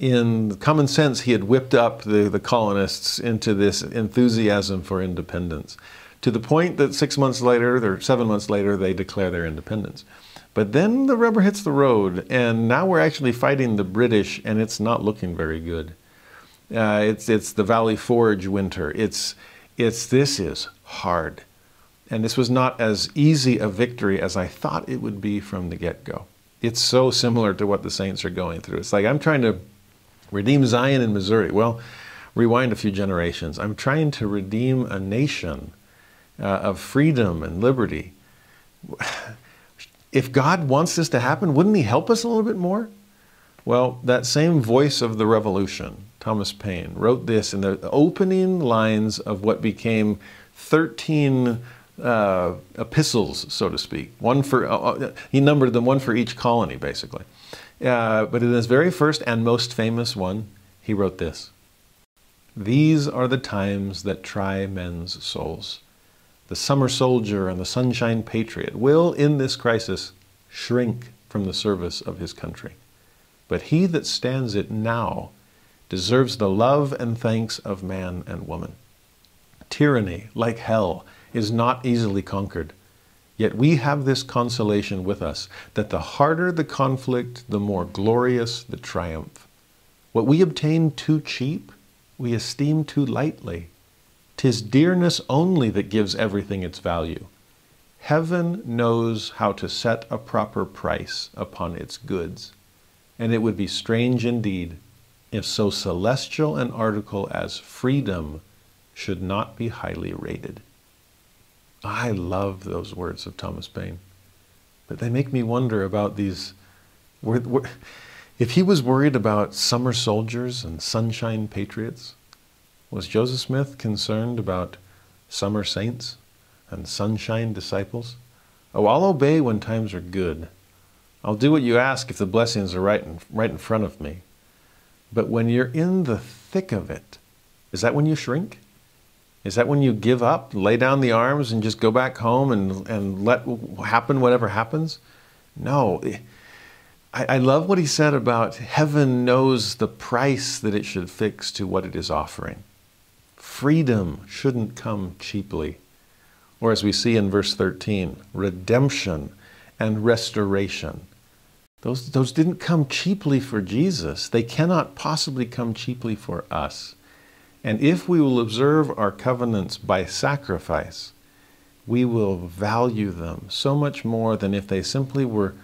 In Common Sense, he had whipped up the, the colonists into this enthusiasm for independence to the point that six months later, or seven months later, they declare their independence. But then the rubber hits the road, and now we're actually fighting the British, and it's not looking very good. Uh, it's, it's the Valley Forge winter. It's, it's this is hard. And this was not as easy a victory as I thought it would be from the get go. It's so similar to what the Saints are going through. It's like I'm trying to redeem Zion in Missouri. Well, rewind a few generations. I'm trying to redeem a nation uh, of freedom and liberty. If God wants this to happen, wouldn't He help us a little bit more? Well, that same voice of the revolution, Thomas Paine, wrote this in the opening lines of what became 13 uh, epistles, so to speak. One for uh, uh, he numbered them one for each colony, basically. Uh, but in his very first and most famous one, he wrote this: "These are the times that try men's souls. the summer soldier and the sunshine patriot, will in this crisis shrink from the service of his country. But he that stands it now deserves the love and thanks of man and woman. Tyranny, like hell, is not easily conquered. Yet we have this consolation with us that the harder the conflict, the more glorious the triumph. What we obtain too cheap, we esteem too lightly. Tis dearness only that gives everything its value. Heaven knows how to set a proper price upon its goods, and it would be strange indeed if so celestial an article as freedom should not be highly rated. I love those words of Thomas Paine, but they make me wonder about these. If he was worried about summer soldiers and sunshine patriots, was Joseph Smith concerned about summer saints? and sunshine disciples? Oh, I'll obey when times are good. I'll do what you ask if the blessings are right in, right in front of me. But when you're in the thick of it, is that when you shrink? Is that when you give up, lay down the arms, and just go back home and, and let happen whatever happens? No. I, I love what he said about heaven knows the price that it should fix to what it is offering. Freedom shouldn't come cheaply. Or as we see in verse 13, redemption and restoration. Those, those didn't come cheaply for Jesus. They cannot possibly come cheaply for us. And if we will observe our covenants by sacrifice, we will value them so much more than if they simply were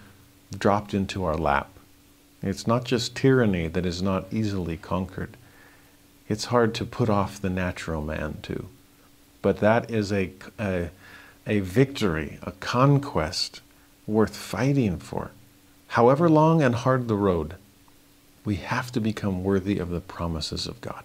dropped into our lap. It's not just tyranny that is not easily conquered. It's hard to put off the natural man, too. But that is a, a, a victory, a conquest worth fighting for. However long and hard the road, we have to become worthy of the promises of God.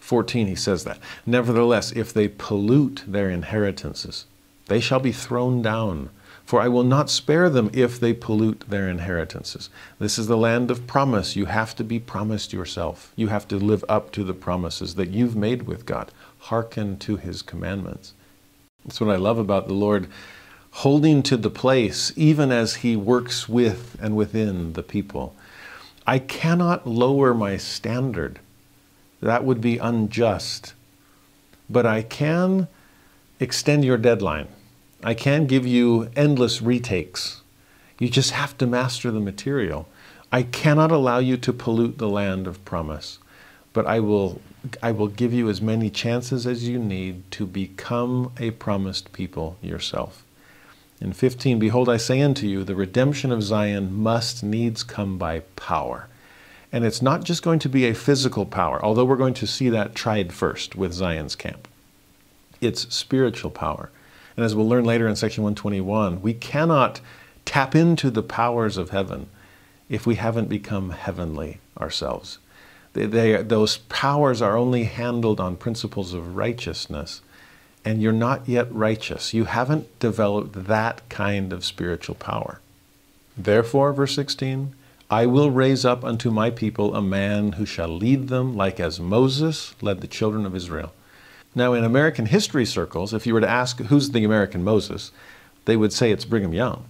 14, he says that. Nevertheless, if they pollute their inheritances, they shall be thrown down. For I will not spare them if they pollute their inheritances. This is the land of promise. You have to be promised yourself. You have to live up to the promises that you've made with God hearken to his commandments. That's what I love about the Lord holding to the place even as he works with and within the people. I cannot lower my standard. That would be unjust. But I can extend your deadline. I can give you endless retakes. You just have to master the material. I cannot allow you to pollute the land of promise, but I will I will give you as many chances as you need to become a promised people yourself. In 15, Behold, I say unto you, the redemption of Zion must needs come by power. And it's not just going to be a physical power, although we're going to see that tried first with Zion's camp. It's spiritual power. And as we'll learn later in section 121, we cannot tap into the powers of heaven if we haven't become heavenly ourselves. They, they, those powers are only handled on principles of righteousness, and you're not yet righteous. You haven't developed that kind of spiritual power. Therefore, verse 16, I will raise up unto my people a man who shall lead them like as Moses led the children of Israel. Now, in American history circles, if you were to ask who's the American Moses, they would say it's Brigham Young.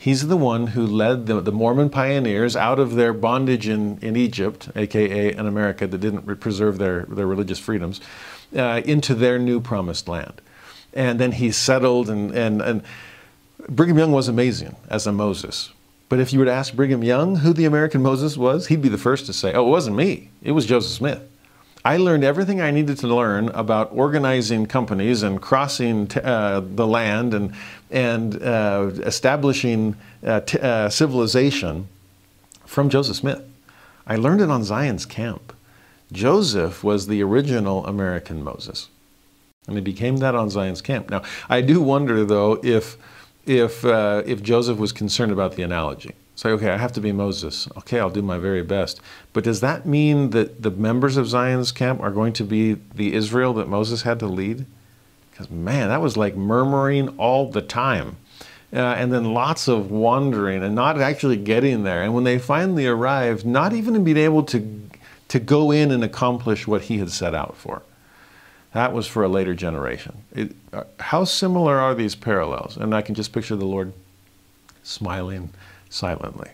He's the one who led the, the, Mormon pioneers out of their bondage in, in Egypt, aka in America that didn't preserve their, their religious freedoms, uh, into their new promised land. And then he settled, and, and, and Brigham Young was amazing as a Moses. But if you were to ask Brigham Young who the American Moses was, he'd be the first to say, Oh, it wasn't me, it was Joseph Smith. I learned everything I needed to learn about organizing companies and crossing uh, the land and, and uh, establishing uh, uh, civilization from Joseph Smith. I learned it on Zion's camp. Joseph was the original American Moses. And he became that on Zion's camp. Now, I do wonder, though, if, if, uh, if Joseph was concerned about the analogy. Say, okay, I have to be Moses. Okay, I'll do my very best. But does that mean that the members of Zion's camp are going to be the Israel that Moses had to lead? Because, man, that was like murmuring all the time. Uh, and then lots of wandering and not actually getting there. And when they finally arrived, not even being able to, to go in and accomplish what he had set out for. That was for a later generation. It, uh, how similar are these parallels? And I can just picture the Lord smiling silently.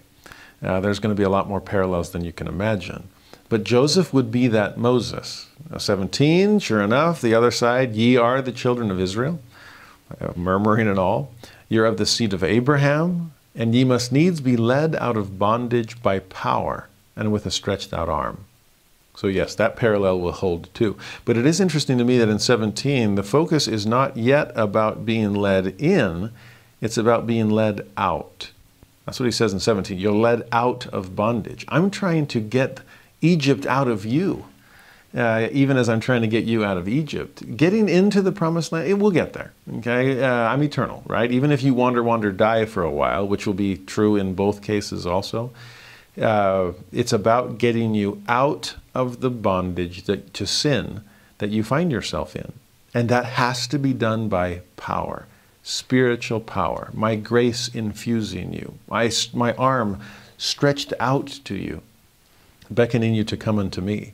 Uh, there's going to be a lot more parallels than you can imagine. But Joseph would be that Moses. 17, sure enough, the other side, ye are the children of Israel, uh, murmuring and all. You're of the seed of Abraham, and ye must needs be led out of bondage by power and with a stretched out arm. So, yes, that parallel will hold too. But it is interesting to me that in 17, the focus is not yet about being led in, it's about being led out. That's what he says in 17. You're led out of bondage. I'm trying to get Egypt out of you, uh, even as I'm trying to get you out of Egypt. Getting into the promised land, it will get there. Okay, uh, I'm eternal, right? Even if you wander, wander, die for a while, which will be true in both cases also. Uh, it's about getting you out of the bondage that, to sin that you find yourself in. And that has to be done by power, spiritual power, my grace infusing you, my, my arm stretched out to you, beckoning you to come unto me.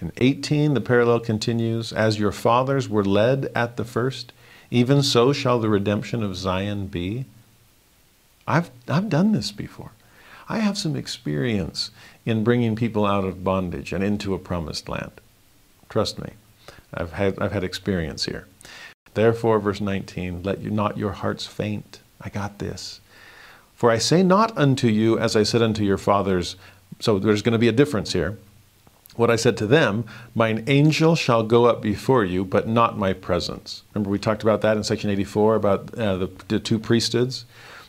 In 18, the parallel continues As your fathers were led at the first, even so shall the redemption of Zion be. I've, I've done this before. I have some experience in bringing people out of bondage and into a promised land. Trust me, I've had, I've had experience here. Therefore, verse 19, let you not your hearts faint. I got this. For I say not unto you as I said unto your fathers. So there's going to be a difference here. What I said to them, mine angel shall go up before you, but not my presence. Remember, we talked about that in section 84 about uh, the, the two priesthoods,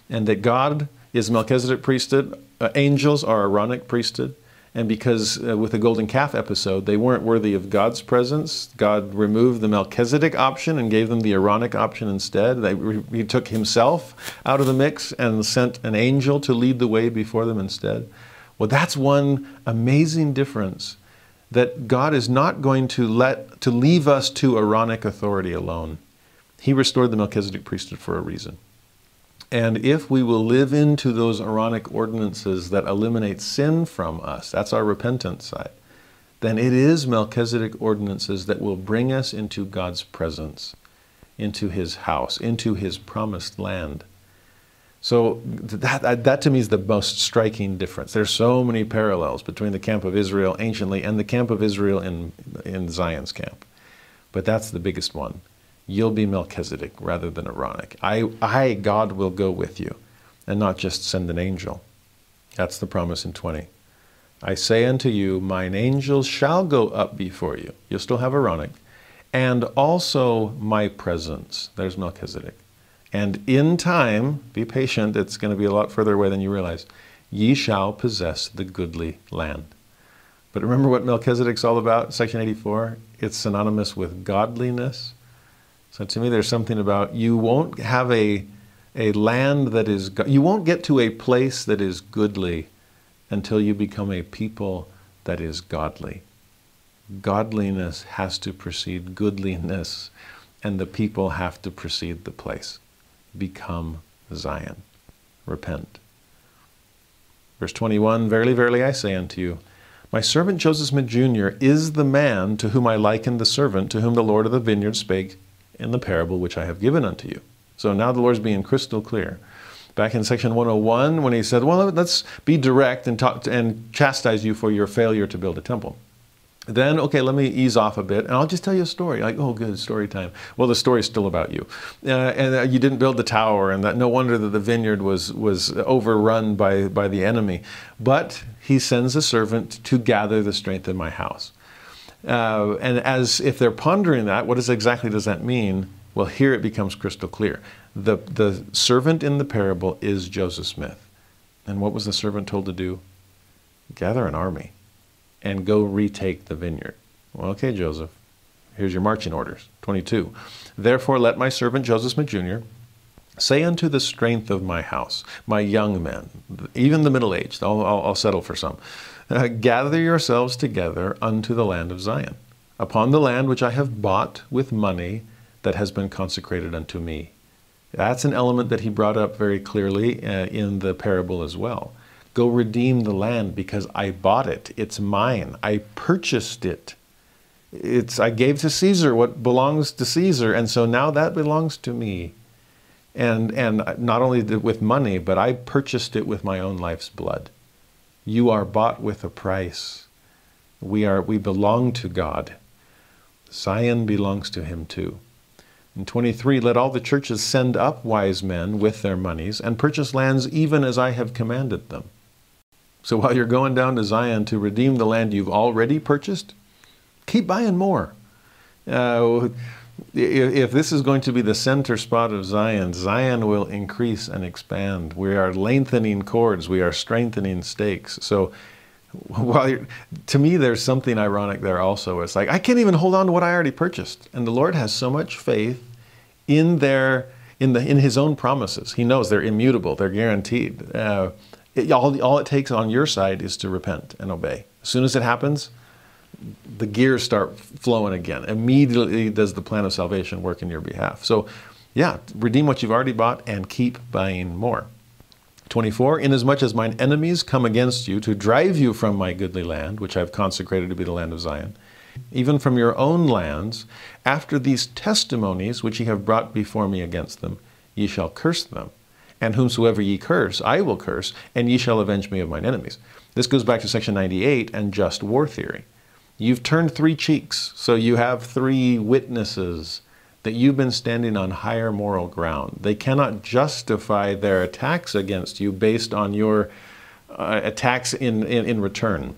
and that God is Melchizedek priesthood, uh, angels are Aaronic priesthood. And because uh, with the golden calf episode, they weren't worthy of God's presence, God removed the Melchizedek option and gave them the Aaronic option instead. They, he took himself out of the mix and sent an angel to lead the way before them instead. Well, that's one amazing difference that God is not going to let to leave us to Aaronic authority alone. He restored the Melchizedek priesthood for a reason. And if we will live into those Aaronic ordinances that eliminate sin from us, that's our repentance side, then it is Melchizedek ordinances that will bring us into God's presence, into his house, into his promised land. So that, that to me is the most striking difference. There's so many parallels between the camp of Israel anciently and the camp of Israel in, in Zion's camp. But that's the biggest one you'll be Melchizedek rather than Aaronic. I, I, God, will go with you and not just send an angel. That's the promise in 20. I say unto you, mine angels shall go up before you. You'll still have Aaronic. And also my presence. There's Melchizedek. And in time, be patient, it's going to be a lot further away than you realize. Ye shall possess the goodly land. But remember what Melchizedek's all about, section 84? It's synonymous with godliness so to me, there's something about you won't have a, a land that is, you won't get to a place that is goodly until you become a people that is godly. Godliness has to precede goodliness, and the people have to precede the place. Become Zion. Repent. Verse 21 Verily, verily, I say unto you, my servant Joseph Smith Jr. is the man to whom I likened the servant to whom the Lord of the vineyard spake in the parable which I have given unto you. So now the Lord's being crystal clear. Back in section 101, when he said, Well, let's be direct and, talk and chastise you for your failure to build a temple. Then, okay, let me ease off a bit, and I'll just tell you a story. Like, oh, good, story time. Well, the story's still about you. Uh, and uh, you didn't build the tower, and that no wonder that the vineyard was, was overrun by, by the enemy. But he sends a servant to gather the strength in my house. Uh, and as if they're pondering that, what is exactly does that mean? Well, here it becomes crystal clear. The, the servant in the parable is Joseph Smith. And what was the servant told to do? Gather an army and go retake the vineyard. Well, okay, Joseph, here's your marching orders. 22. Therefore, let my servant Joseph Smith Jr. say unto the strength of my house, my young men, even the middle aged, I'll, I'll, I'll settle for some uh, gather yourselves together unto the land of Zion, upon the land which I have bought with money that has been consecrated unto me. That's an element that he brought up very clearly uh, in the parable as well. Go redeem the land because I bought it. It's mine. I purchased it. It's I gave to Caesar what belongs to Caesar, and so now that belongs to me. And and not only with money, but I purchased it with my own life's blood. You are bought with a price. We are we belong to God. Zion belongs to him too. In 23, let all the churches send up wise men with their monies and purchase lands even as I have commanded them. So while you're going down to Zion to redeem the land you've already purchased, keep buying more. Uh, if, this is going to be the center spot of Zion, Zion will increase and expand. We are lengthening cords, we are strengthening stakes. So while to me there's something ironic there also. It's like i can't even hold on to what i already purchased. And the lord has so much faith in their in the in his own promises. He knows they're immutable. They're guaranteed. Uh, it, all, all it takes on your side is to repent and obey. As soon as it happens the gears start flowing again immediately does the plan of salvation work in your behalf so yeah redeem what you've already bought and keep buying more 24 Inasmuch as mine enemies come against you to drive you from my goodly land, which I have consecrated to be the land of Zion, even from your own lands, after these testimonies which ye have brought before me against them, ye shall curse them. And whomsoever ye curse, I will curse, and ye shall avenge me of mine enemies. This goes back to section 98 and just war theory. You've turned three cheeks, so you have three witnesses that you've been standing on higher moral ground. They cannot justify their attacks against you based on your uh, attacks in, in, in, return.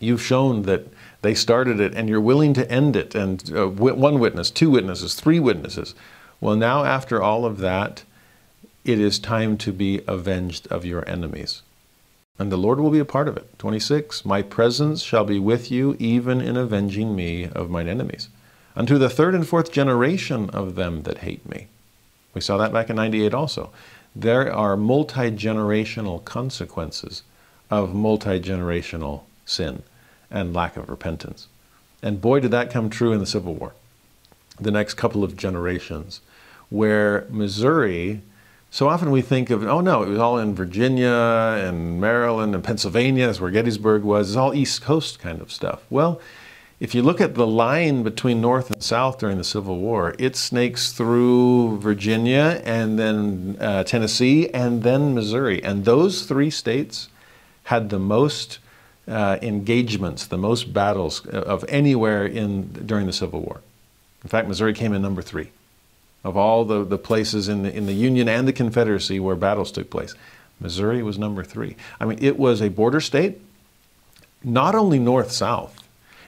You've shown that they started it and you're willing to end it. And uh, one witness, two witnesses, three witnesses. Well, now, after all of that, it is time to be avenged of your enemies. And the Lord will be a part of it. 26 My presence shall be with you, even in avenging me of mine enemies unto the third and fourth generation of them that hate me. We saw that back in 98 also. There are multi generational consequences of multi generational sin and lack of repentance. And boy, did that come true in the Civil War. The next couple of generations, where Missouri, so often we think of, oh no, it was all in Virginia and Maryland and Pennsylvania, that's where Gettysburg was, it's all East Coast kind of stuff. Well, if you look at the line between North and South during the Civil War, it snakes through Virginia and then uh, Tennessee and then Missouri. And those three states had the most uh, engagements, the most battles of anywhere in, during the Civil War. In fact, Missouri came in number three of all the, the places in the, in the Union and the Confederacy where battles took place. Missouri was number three. I mean, it was a border state, not only north south,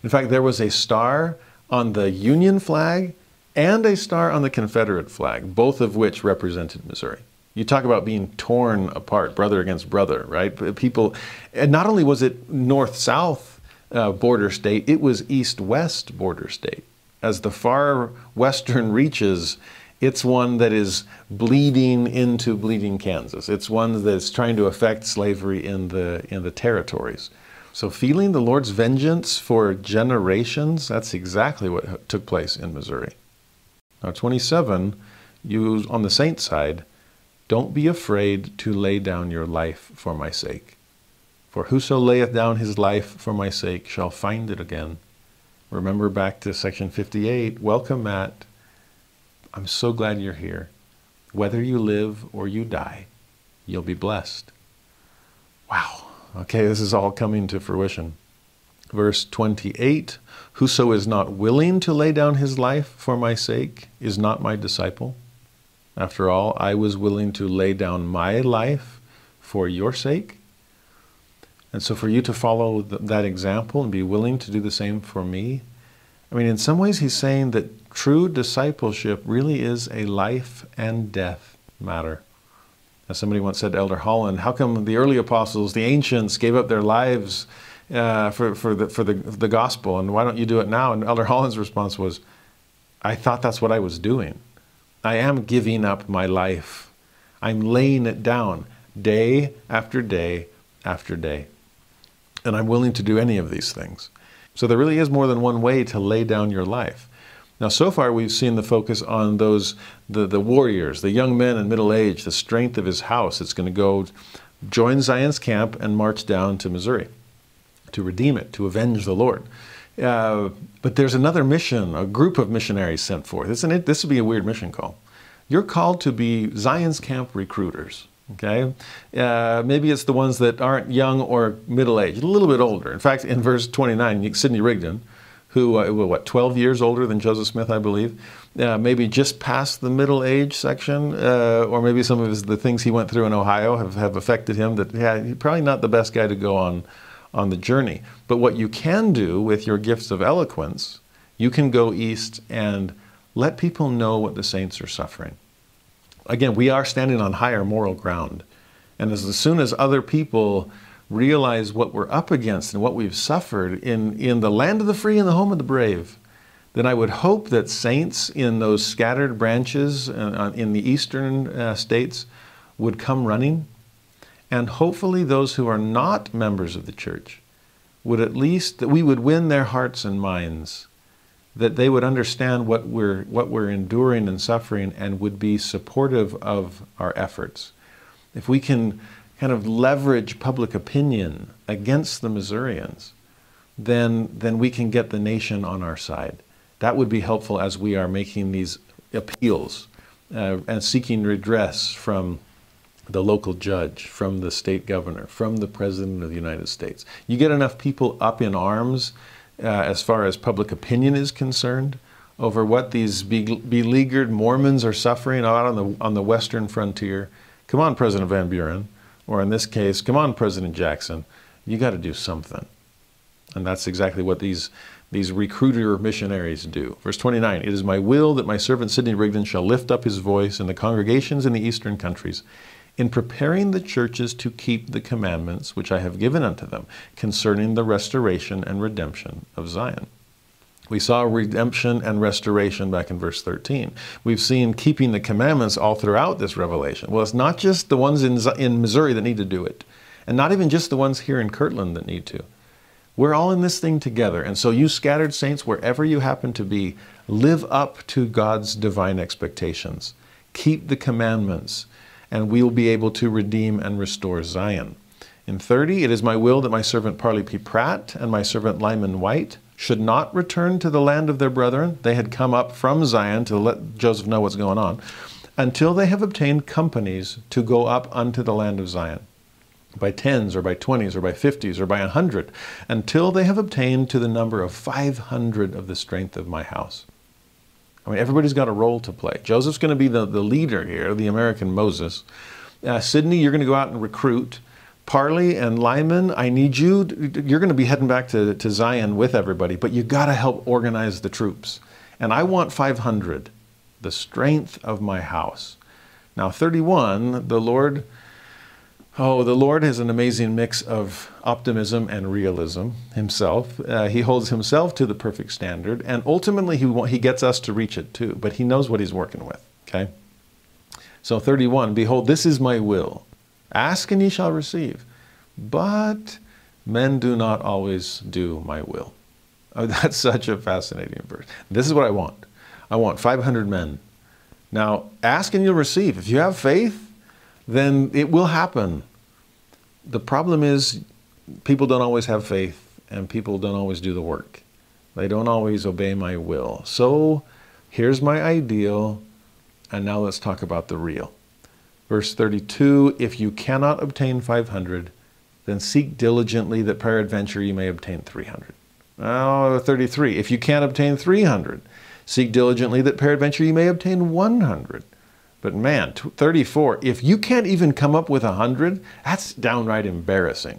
in fact, there was a star on the Union flag and a star on the Confederate flag, both of which represented Missouri. You talk about being torn apart, brother against brother, right? People, and not only was it north south uh, border state, it was east west border state. As the far western reaches, it's one that is bleeding into bleeding Kansas. It's one that's trying to affect slavery in the, in the territories. So, feeling the Lord's vengeance for generations, that's exactly what took place in Missouri. Now, 27, you on the saint side, don't be afraid to lay down your life for my sake. For whoso layeth down his life for my sake shall find it again. Remember back to section 58. Welcome, mat. I'm so glad you're here. Whether you live or you die, you'll be blessed. Wow. Okay, this is all coming to fruition. Verse 28 Whoso is not willing to lay down his life for my sake is not my disciple. After all, I was willing to lay down my life for your sake. And so, for you to follow th- that example and be willing to do the same for me, I mean, in some ways, he's saying that true discipleship really is a life and death matter. As somebody once said to Elder Holland, how come the early apostles, the ancients, gave up their lives uh, for, for, the, for the, the gospel, and why don't you do it now? And Elder Holland's response was, I thought that's what I was doing. I am giving up my life. I'm laying it down day after day after day. And I'm willing to do any of these things. So there really is more than one way to lay down your life. Now, so far, we've seen the focus on those, the, the warriors, the young men in middle age, the strength of his house. It's going to go join Zion's camp and march down to Missouri to redeem it, to avenge the Lord. Uh, but there's another mission, a group of missionaries sent forth. Isn't it? This would be a weird mission call. You're called to be Zion's camp recruiters. Okay, uh, maybe it's the ones that aren't young or middle aged, a little bit older. In fact, in verse 29, Sidney Rigdon, who uh, what 12 years older than Joseph Smith, I believe, uh, maybe just past the middle age section, uh, or maybe some of his, the things he went through in Ohio have, have affected him. That yeah, probably not the best guy to go on on the journey. But what you can do with your gifts of eloquence, you can go east and let people know what the saints are suffering. Again, we are standing on higher moral ground. And as, as soon as other people realize what we're up against and what we've suffered in, in the land of the free and the home of the brave, then I would hope that saints in those scattered branches uh, in the eastern uh, states would come running and hopefully, those who are not members of the church would at least, that we would win their hearts and minds, that they would understand what we're, what we're enduring and suffering and would be supportive of our efforts. If we can kind of leverage public opinion against the Missourians, then, then we can get the nation on our side. That would be helpful as we are making these appeals uh, and seeking redress from the local judge, from the state governor, from the president of the United States. You get enough people up in arms uh, as far as public opinion is concerned over what these beleaguered Mormons are suffering out on the, on the western frontier. Come on, President Van Buren, or in this case, come on, President Jackson. You got to do something. And that's exactly what these, these recruiter missionaries do. Verse 29 It is my will that my servant Sidney Rigdon shall lift up his voice in the congregations in the eastern countries in preparing the churches to keep the commandments which I have given unto them concerning the restoration and redemption of Zion. We saw redemption and restoration back in verse 13. We've seen keeping the commandments all throughout this revelation. Well, it's not just the ones in, in Missouri that need to do it, and not even just the ones here in Kirtland that need to. We're all in this thing together. And so, you scattered saints, wherever you happen to be, live up to God's divine expectations. Keep the commandments and we will be able to redeem and restore Zion. In 30, it is my will that my servant Parley P. Pratt and my servant Lyman Wight should not return to the land of their brethren. They had come up from Zion to let Joseph know what's going on, until they have obtained companies to go up unto the land of Zion by tens or by twenties or by fifties or by a hundred, until they have obtained to the number of five hundred of the strength of my house. I mean, everybody's got a role to play. Joseph's going to be the, the leader here, the American Moses. Uh, Sidney, you're going to go out and recruit. Parley and Lyman, I need you. You're going to be heading back to, to Zion with everybody, but you got to help organize the troops. And I want 500, the strength of my house. Now, 31, the Lord Oh, the Lord has an amazing mix of optimism and realism himself. Uh, he holds himself to the perfect standard, and ultimately he, he gets us to reach it too, but he knows what he's working with. Okay? So, 31 Behold, this is my will. Ask and ye shall receive. But men do not always do my will. Oh, that's such a fascinating verse. This is what I want I want 500 men. Now, ask and you'll receive. If you have faith, then it will happen. The problem is people don't always have faith and people don't always do the work. They don't always obey my will. So here's my ideal, and now let's talk about the real. Verse 32 If you cannot obtain 500, then seek diligently that peradventure you may obtain 300. Oh, 33 If you can't obtain 300, seek diligently that peradventure you may obtain 100. But man, 34, if you can't even come up with 100, that's downright embarrassing.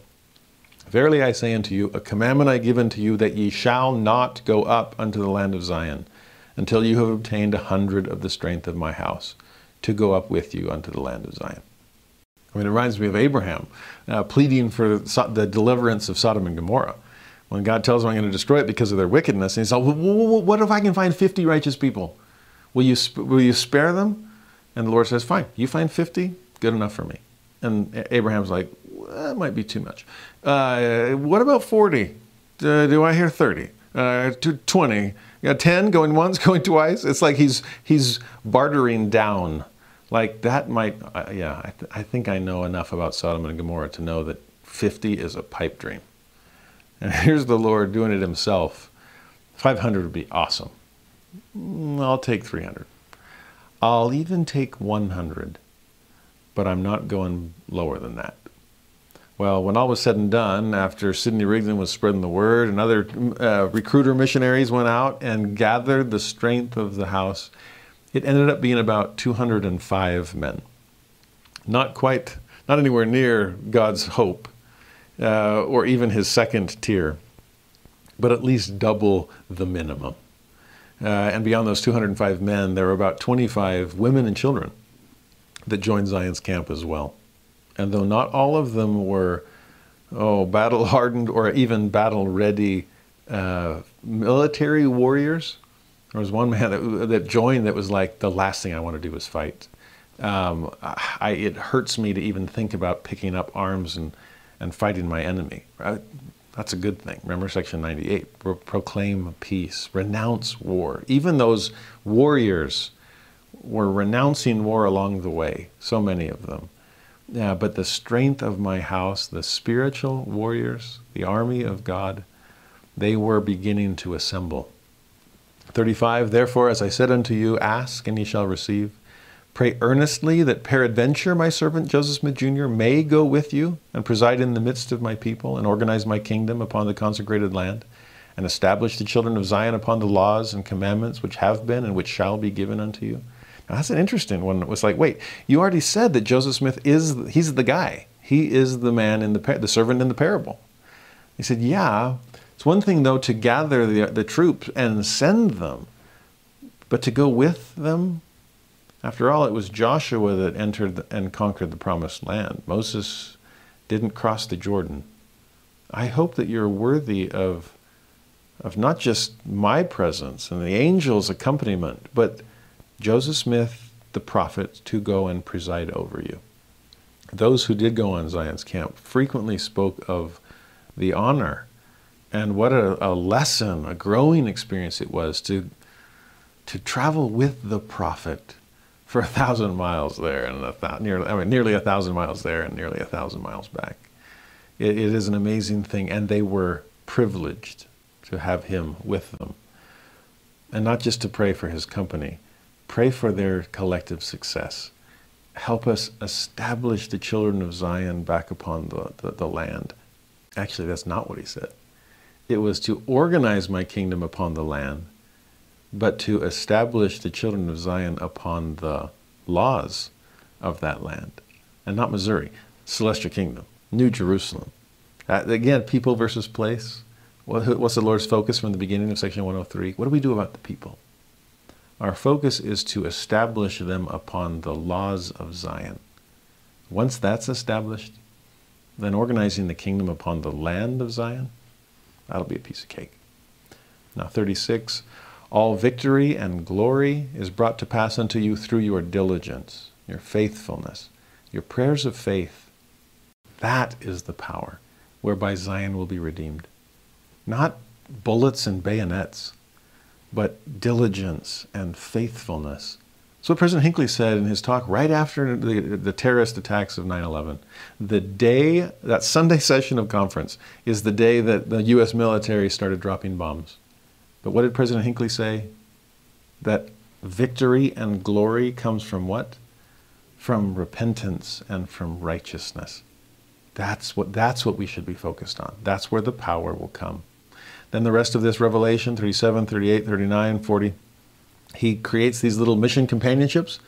Verily I say unto you, a commandment I give unto you, that ye shall not go up unto the land of Zion, until you have obtained a hundred of the strength of my house, to go up with you unto the land of Zion. I mean, it reminds me of Abraham uh, pleading for the deliverance of Sodom and Gomorrah. When God tells him, I'm going to destroy it because of their wickedness, and he says, well, What if I can find 50 righteous people? Will you, will you spare them? And the Lord says, Fine, you find 50, good enough for me. And Abraham's like, well, That might be too much. Uh, what about 40? Uh, do I hear 30? Uh, 20? You got 10 going once, going twice? It's like he's, he's bartering down. Like that might, uh, yeah, I, th- I think I know enough about Sodom and Gomorrah to know that 50 is a pipe dream. And here's the Lord doing it himself 500 would be awesome. Mm, I'll take 300. I'll even take 100, but I'm not going lower than that. Well, when all was said and done, after Sidney Rigdon was spreading the word and other uh, recruiter missionaries went out and gathered the strength of the house, it ended up being about 205 men. Not quite, not anywhere near God's hope uh, or even his second tier, but at least double the minimum. Uh, and beyond those 205 men, there were about 25 women and children that joined Zion's camp as well. And though not all of them were, oh, battle hardened or even battle ready uh, military warriors, there was one man that, that joined that was like, the last thing I want to do is fight. Um, I, it hurts me to even think about picking up arms and, and fighting my enemy. That's a good thing. Remember section 98 Pro- proclaim peace, renounce war. Even those warriors were renouncing war along the way, so many of them. Yeah, but the strength of my house, the spiritual warriors, the army of God, they were beginning to assemble. 35 Therefore, as I said unto you, ask and ye shall receive. Pray earnestly that peradventure my servant Joseph Smith Jr. may go with you and preside in the midst of my people and organize my kingdom upon the consecrated land and establish the children of Zion upon the laws and commandments which have been and which shall be given unto you. Now, that's an interesting one. It was like, wait, you already said that Joseph Smith is, he's the guy. He is the man in the, the servant in the parable. He said, yeah, it's one thing though to gather the, the troops and send them, but to go with them after all, it was Joshua that entered and conquered the promised land. Moses didn't cross the Jordan. I hope that you're worthy of, of not just my presence and the angels' accompaniment, but Joseph Smith, the prophet, to go and preside over you. Those who did go on Zion's camp frequently spoke of the honor and what a, a lesson, a growing experience it was to, to travel with the prophet for a thousand miles there and a th- nearly, I mean, nearly a thousand miles there and nearly a thousand miles back. It, it is an amazing thing, and they were privileged to have him with them. And not just to pray for his company, pray for their collective success. Help us establish the children of Zion back upon the, the, the land. Actually, that's not what he said. It was to organize my kingdom upon the land but to establish the children of Zion upon the laws of that land. And not Missouri, celestial kingdom, New Jerusalem. Uh, again, people versus place. What, what's the Lord's focus from the beginning of section 103? What do we do about the people? Our focus is to establish them upon the laws of Zion. Once that's established, then organizing the kingdom upon the land of Zion, that'll be a piece of cake. Now, 36, all victory and glory is brought to pass unto you through your diligence, your faithfulness, your prayers of faith. That is the power whereby Zion will be redeemed. Not bullets and bayonets, but diligence and faithfulness. So President Hinckley said in his talk right after the, the terrorist attacks of 9-11. The day, that Sunday session of conference, is the day that the U.S. military started dropping bombs. But what did President Hinckley say? That victory and glory comes from what? From repentance and from righteousness. That's what, that's what we should be focused on. That's where the power will come. Then the rest of this Revelation 37, 38, 39, 40, he creates these little mission companionships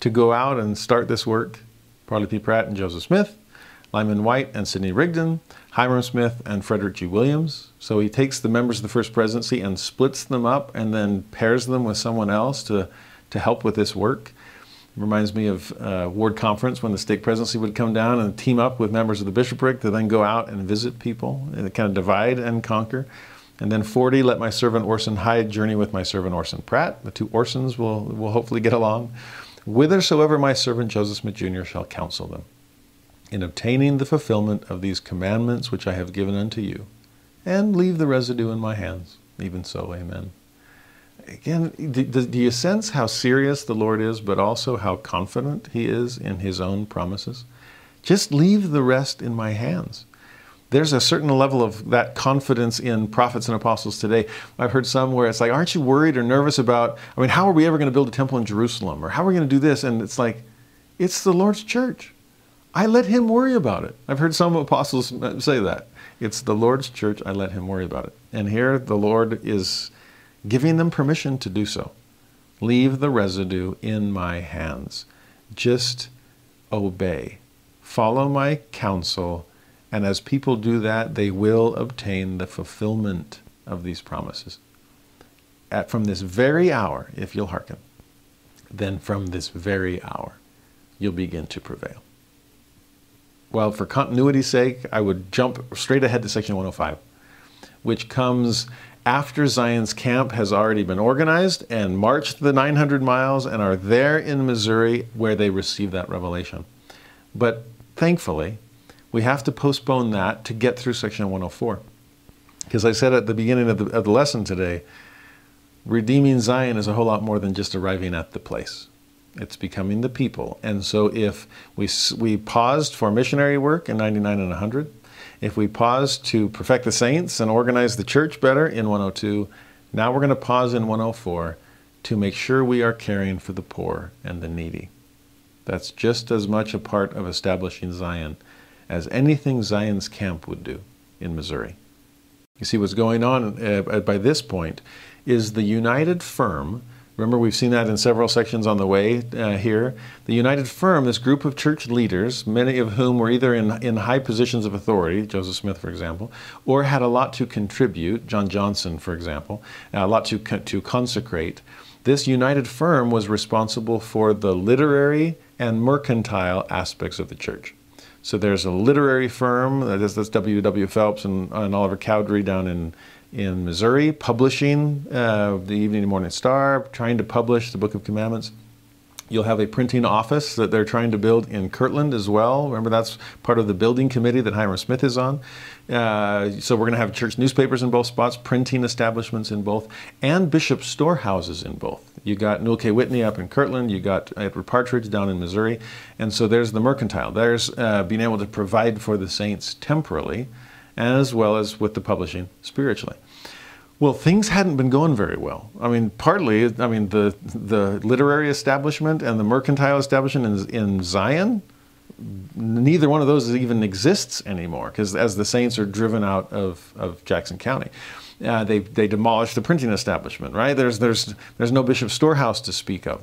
to go out and start this work. Parley P. Pratt and Joseph Smith, Lyman Wight and Sidney Rigdon, Hyrum Smith and Frederick G. Williams. So he takes the members of the First Presidency and splits them up and then pairs them with someone else to, to help with this work. It reminds me of uh, Ward Conference when the stake presidency would come down and team up with members of the bishopric to then go out and visit people and kind of divide and conquer. And then 40, let my servant Orson Hyde journey with my servant Orson Pratt. The two Orsons will, will hopefully get along. Whithersoever my servant Joseph Smith Jr. shall counsel them in obtaining the fulfillment of these commandments which I have given unto you, and leave the residue in my hands. Even so, amen. Again, do, do, you sense how serious the Lord is, but also how confident He is in His own promises? Just leave the rest in my hands. There's a certain level of that confidence in prophets and apostles today. I've heard some where it's like, aren't you worried or nervous about, I mean, how are we ever going to build a temple in Jerusalem? Or how are we going to do this? And it's like, it's the Lord's church. I let him worry about it. I've heard some apostles say that. It's the Lord's church. I let him worry about it. And here the Lord is giving them permission to do so. Leave the residue in my hands. Just obey. Follow my counsel. And as people do that, they will obtain the fulfillment of these promises. At, from this very hour, if you'll hearken, then from this very hour, you'll begin to prevail. Well, for continuity's sake, I would jump straight ahead to section 105, which comes after Zion's camp has already been organized and marched the 900 miles and are there in Missouri where they receive that revelation. But thankfully, we have to postpone that to get through section 104. Because I said at the beginning of the, of the lesson today, redeeming Zion is a whole lot more than just arriving at the place. It's becoming the people. And so if we, we paused for missionary work in 99 and 100, if we paused to perfect the saints and organize the church better in 102, now we're going to pause in 104 to make sure we are caring for the poor and the needy. That's just as much a part of establishing Zion as anything Zion's camp would do in Missouri. You see, what's going on uh, by this point is the united firm Remember, we've seen that in several sections on the way uh, here. The United Firm, this group of church leaders, many of whom were either in, in high positions of authority, Joseph Smith, for example, or had a lot to contribute, John Johnson, for example, a lot to, to consecrate. This United Firm was responsible for the literary and mercantile aspects of the church. So there's a literary firm, that's, that's W. W. Phelps and, and Oliver Cowdery down in, in Missouri, publishing uh, the Evening and Morning Star, trying to publish the Book of Commandments. You'll have a printing office that they're trying to build in Kirtland as well. Remember, that's part of the building committee that Hyrum Smith is on. Uh, so we're going to have church newspapers in both spots, printing establishments in both, and bishop storehouses in both. You got Newel K. Whitney up in Kirtland, you got Edward Partridge down in Missouri, and so there's the mercantile. There's uh, being able to provide for the saints temporally, as well as with the publishing spiritually. Well, things hadn't been going very well. I mean, partly, I mean, the the literary establishment and the mercantile establishment in, in Zion, neither one of those even exists anymore because as the saints are driven out of, of Jackson County. Uh, they, they demolished the printing establishment, right? There's, there's, there's no bishop storehouse to speak of.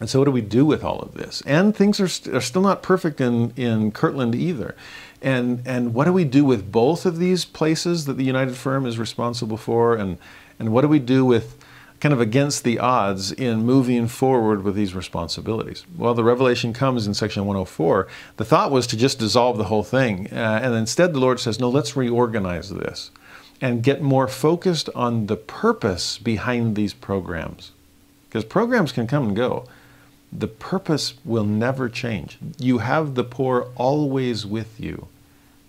And so, what do we do with all of this? And things are, st- are still not perfect in, in Kirtland either. And, and what do we do with both of these places that the United Firm is responsible for? And, and what do we do with kind of against the odds in moving forward with these responsibilities? Well, the revelation comes in section 104. The thought was to just dissolve the whole thing. Uh, and instead, the Lord says, no, let's reorganize this and get more focused on the purpose behind these programs. Because programs can come and go the purpose will never change. You have the poor always with you,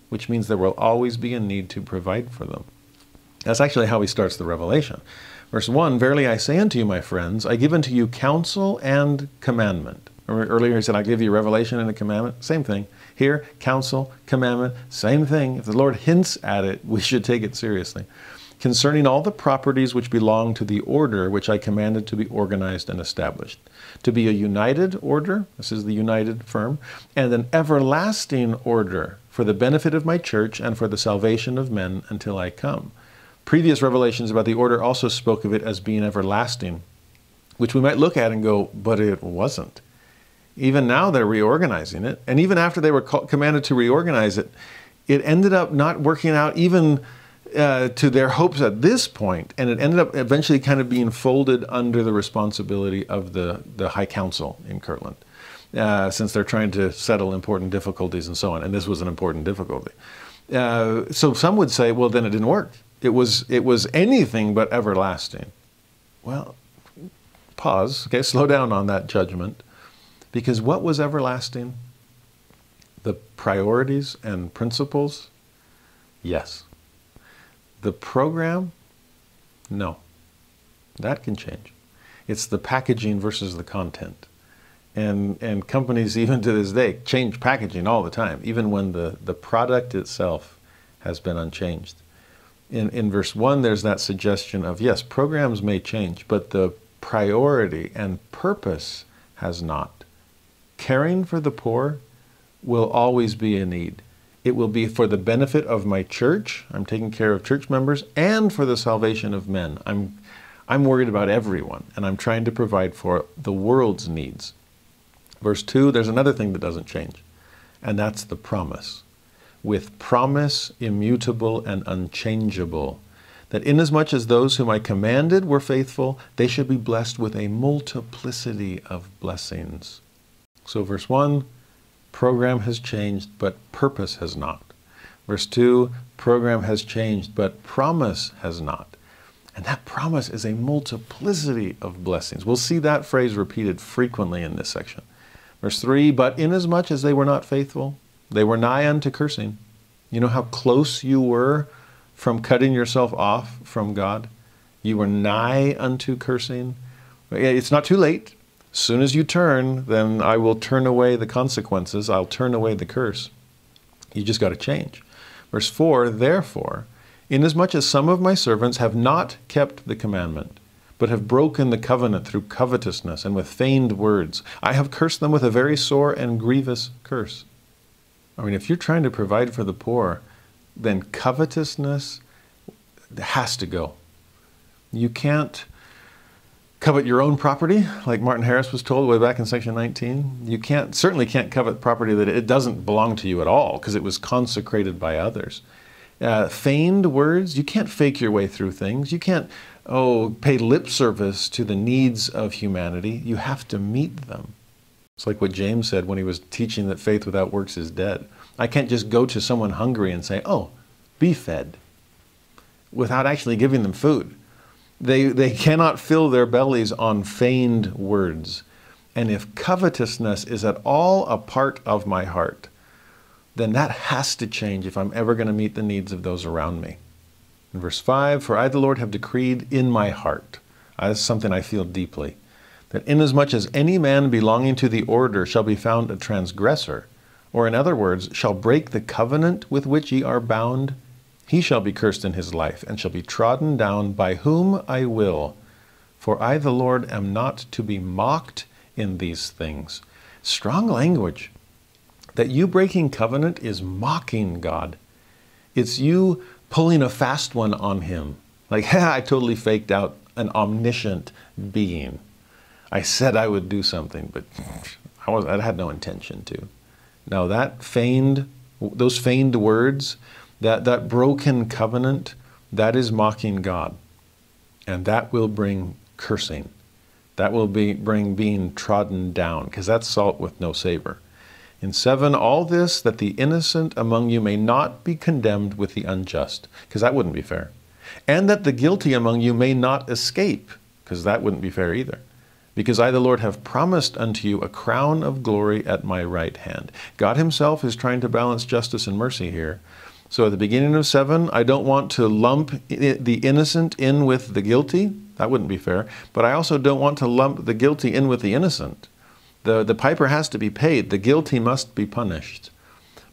which means there will always be a need to provide for them. That's actually how he starts the revelation. Verse 1 Verily I say unto you, my friends, I give unto you counsel and commandment. Earlier he said, I give you revelation and a commandment. Same thing. Here, counsel, commandment, same thing. If the Lord hints at it, we should take it seriously concerning all the properties which belong to the order which I commanded to be organized and established. To be a united order, this is the united firm, and an everlasting order for the benefit of my church and for the salvation of men until I come. Previous revelations about the order also spoke of it as being everlasting, which we might look at and go, but it wasn't. Even now they're reorganizing it, and even after they were commanded to reorganize it, it ended up not working out even uh, to their hopes at this point, and it ended up eventually kind of being folded under the responsibility of the, the High Council in Kirtland, uh, since they're trying to settle important difficulties and so on. And this was an important difficulty. Uh, so some would say, well, then it didn't work. It was it was anything but everlasting. Well, pause. Okay, slow down on that judgment, because what was everlasting? The priorities and principles. Yes the program, no. That can change. It's the packaging versus the content. And, and companies, even to this day, change packaging all the time, even when the, the product itself has been unchanged. In, in verse 1, there's that suggestion of yes, programs may change, but the priority and purpose has not. Caring for the poor will always be a need. It will be for the benefit of my church. I'm taking care of church members and for the salvation of men. I'm, I'm worried about everyone, and I'm trying to provide for the world's needs. Verse 2, there's another thing that doesn't change, and that's the promise. With promise immutable and unchangeable, that inasmuch as those whom I commanded were faithful, they should be blessed with a multiplicity of blessings. So, verse 1, program has changed, but purpose has not. Verse 2, program has changed, but promise has not. And that promise is a multiplicity of blessings. We'll see that phrase repeated frequently in this section. Verse 3 But inasmuch as they were not faithful, they were nigh unto cursing. You know how close you were from cutting yourself off from God? You were nigh unto cursing. It's not too late. Soon as you turn, then I will turn away the consequences. I'll turn away the curse. You just got to change. Verse 4 Therefore, inasmuch as some of my servants have not kept the commandment, but have broken the covenant through covetousness and with feigned words, I have cursed them with a very sore and grievous curse. I mean, if you're trying to provide for the poor, then covetousness has to go. You can't covet your own property, like Martin Harris was told way back in section 19. You can't certainly can't covet property that it doesn't belong to you at all because it was consecrated by others. Uh, feigned words, you can't fake your way through things. You can't oh pay lip service to the needs of humanity. You have to meet them. It's like what James said when he was teaching that faith without works is dead. I can't just go to someone hungry and say, "Oh, be fed," without actually giving them food. They, they cannot fill their bellies on feigned words. And if covetousness is at all a part of my heart, then that has to change if I'm ever going to meet the needs of those around me. In verse 5, for I, the Lord, have decreed in my heart, uh, is something I feel deeply, that inasmuch as any man belonging to the order shall be found a transgressor, or in other words, shall break the covenant with which ye are bound, he shall be cursed in his life, and shall be trodden down by whom I will. For I, the Lord, am not to be mocked in these things. Strong language. That you breaking covenant is mocking God. It's you pulling a fast one on him. Like, ha, I totally faked out an omniscient being. I said I would do something, but I, was, I had no intention to. Now, that feigned, those feigned words, that, that broken covenant, that is mocking God. And that will bring cursing. That will be, bring being trodden down, because that's salt with no savor. In seven, all this that the innocent among you may not be condemned with the unjust, because that wouldn't be fair. And that the guilty among you may not escape, because that wouldn't be fair either. Because I, the Lord, have promised unto you a crown of glory at my right hand. God Himself is trying to balance justice and mercy here. So at the beginning of 7, I don't want to lump the innocent in with the guilty. That wouldn't be fair. But I also don't want to lump the guilty in with the innocent. The, the piper has to be paid, the guilty must be punished.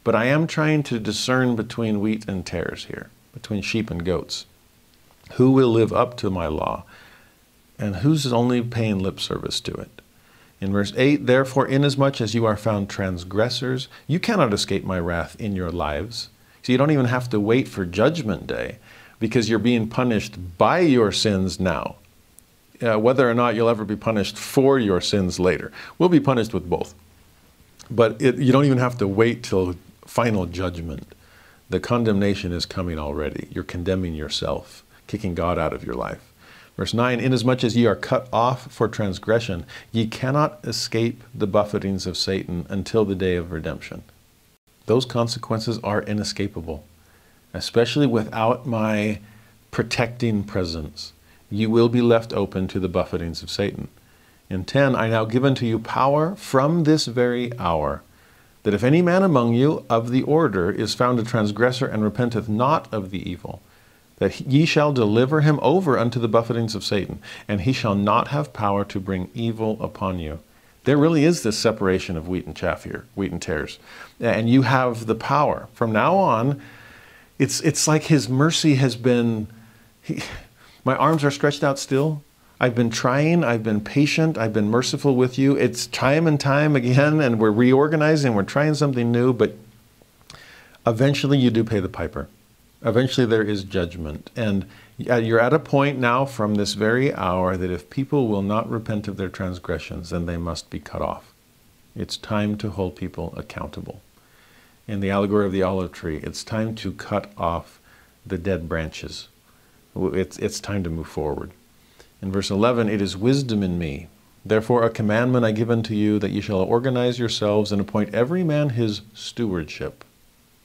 But I am trying to discern between wheat and tares here, between sheep and goats. Who will live up to my law? And who's only paying lip service to it? In verse 8, therefore, inasmuch as you are found transgressors, you cannot escape my wrath in your lives. So you don't even have to wait for Judgment Day because you're being punished by your sins now. Uh, whether or not you'll ever be punished for your sins later, we'll be punished with both. But it, you don't even have to wait till final judgment. The condemnation is coming already. You're condemning yourself, kicking God out of your life. Verse 9 Inasmuch as ye are cut off for transgression, ye cannot escape the buffetings of Satan until the day of redemption those consequences are inescapable, especially without my protecting presence. You will be left open to the buffetings of Satan. In 10, I now give unto you power from this very hour, that if any man among you of the order is found a transgressor and repenteth not of the evil, that ye shall deliver him over unto the buffetings of Satan, and he shall not have power to bring evil upon you. There really is this separation of wheat and chaff here, wheat and tares. And you have the power. From now on, It's, it's like His mercy has been, he, my arms are stretched out still. I've been trying, I've been patient, I've been merciful with you. It's time and time again, and we're reorganizing, we're trying something new, but eventually you do pay the piper. Eventually there is judgment. And you're at a point now from this very hour that if people will not repent of their transgressions, then they must be cut off. It's time to hold people accountable. In the allegory of the olive tree, it's time to cut off the dead branches. It's, it's time to move forward. In verse 11, it is wisdom in me. Therefore, a commandment I give unto you that ye shall organize yourselves and appoint every man his stewardship.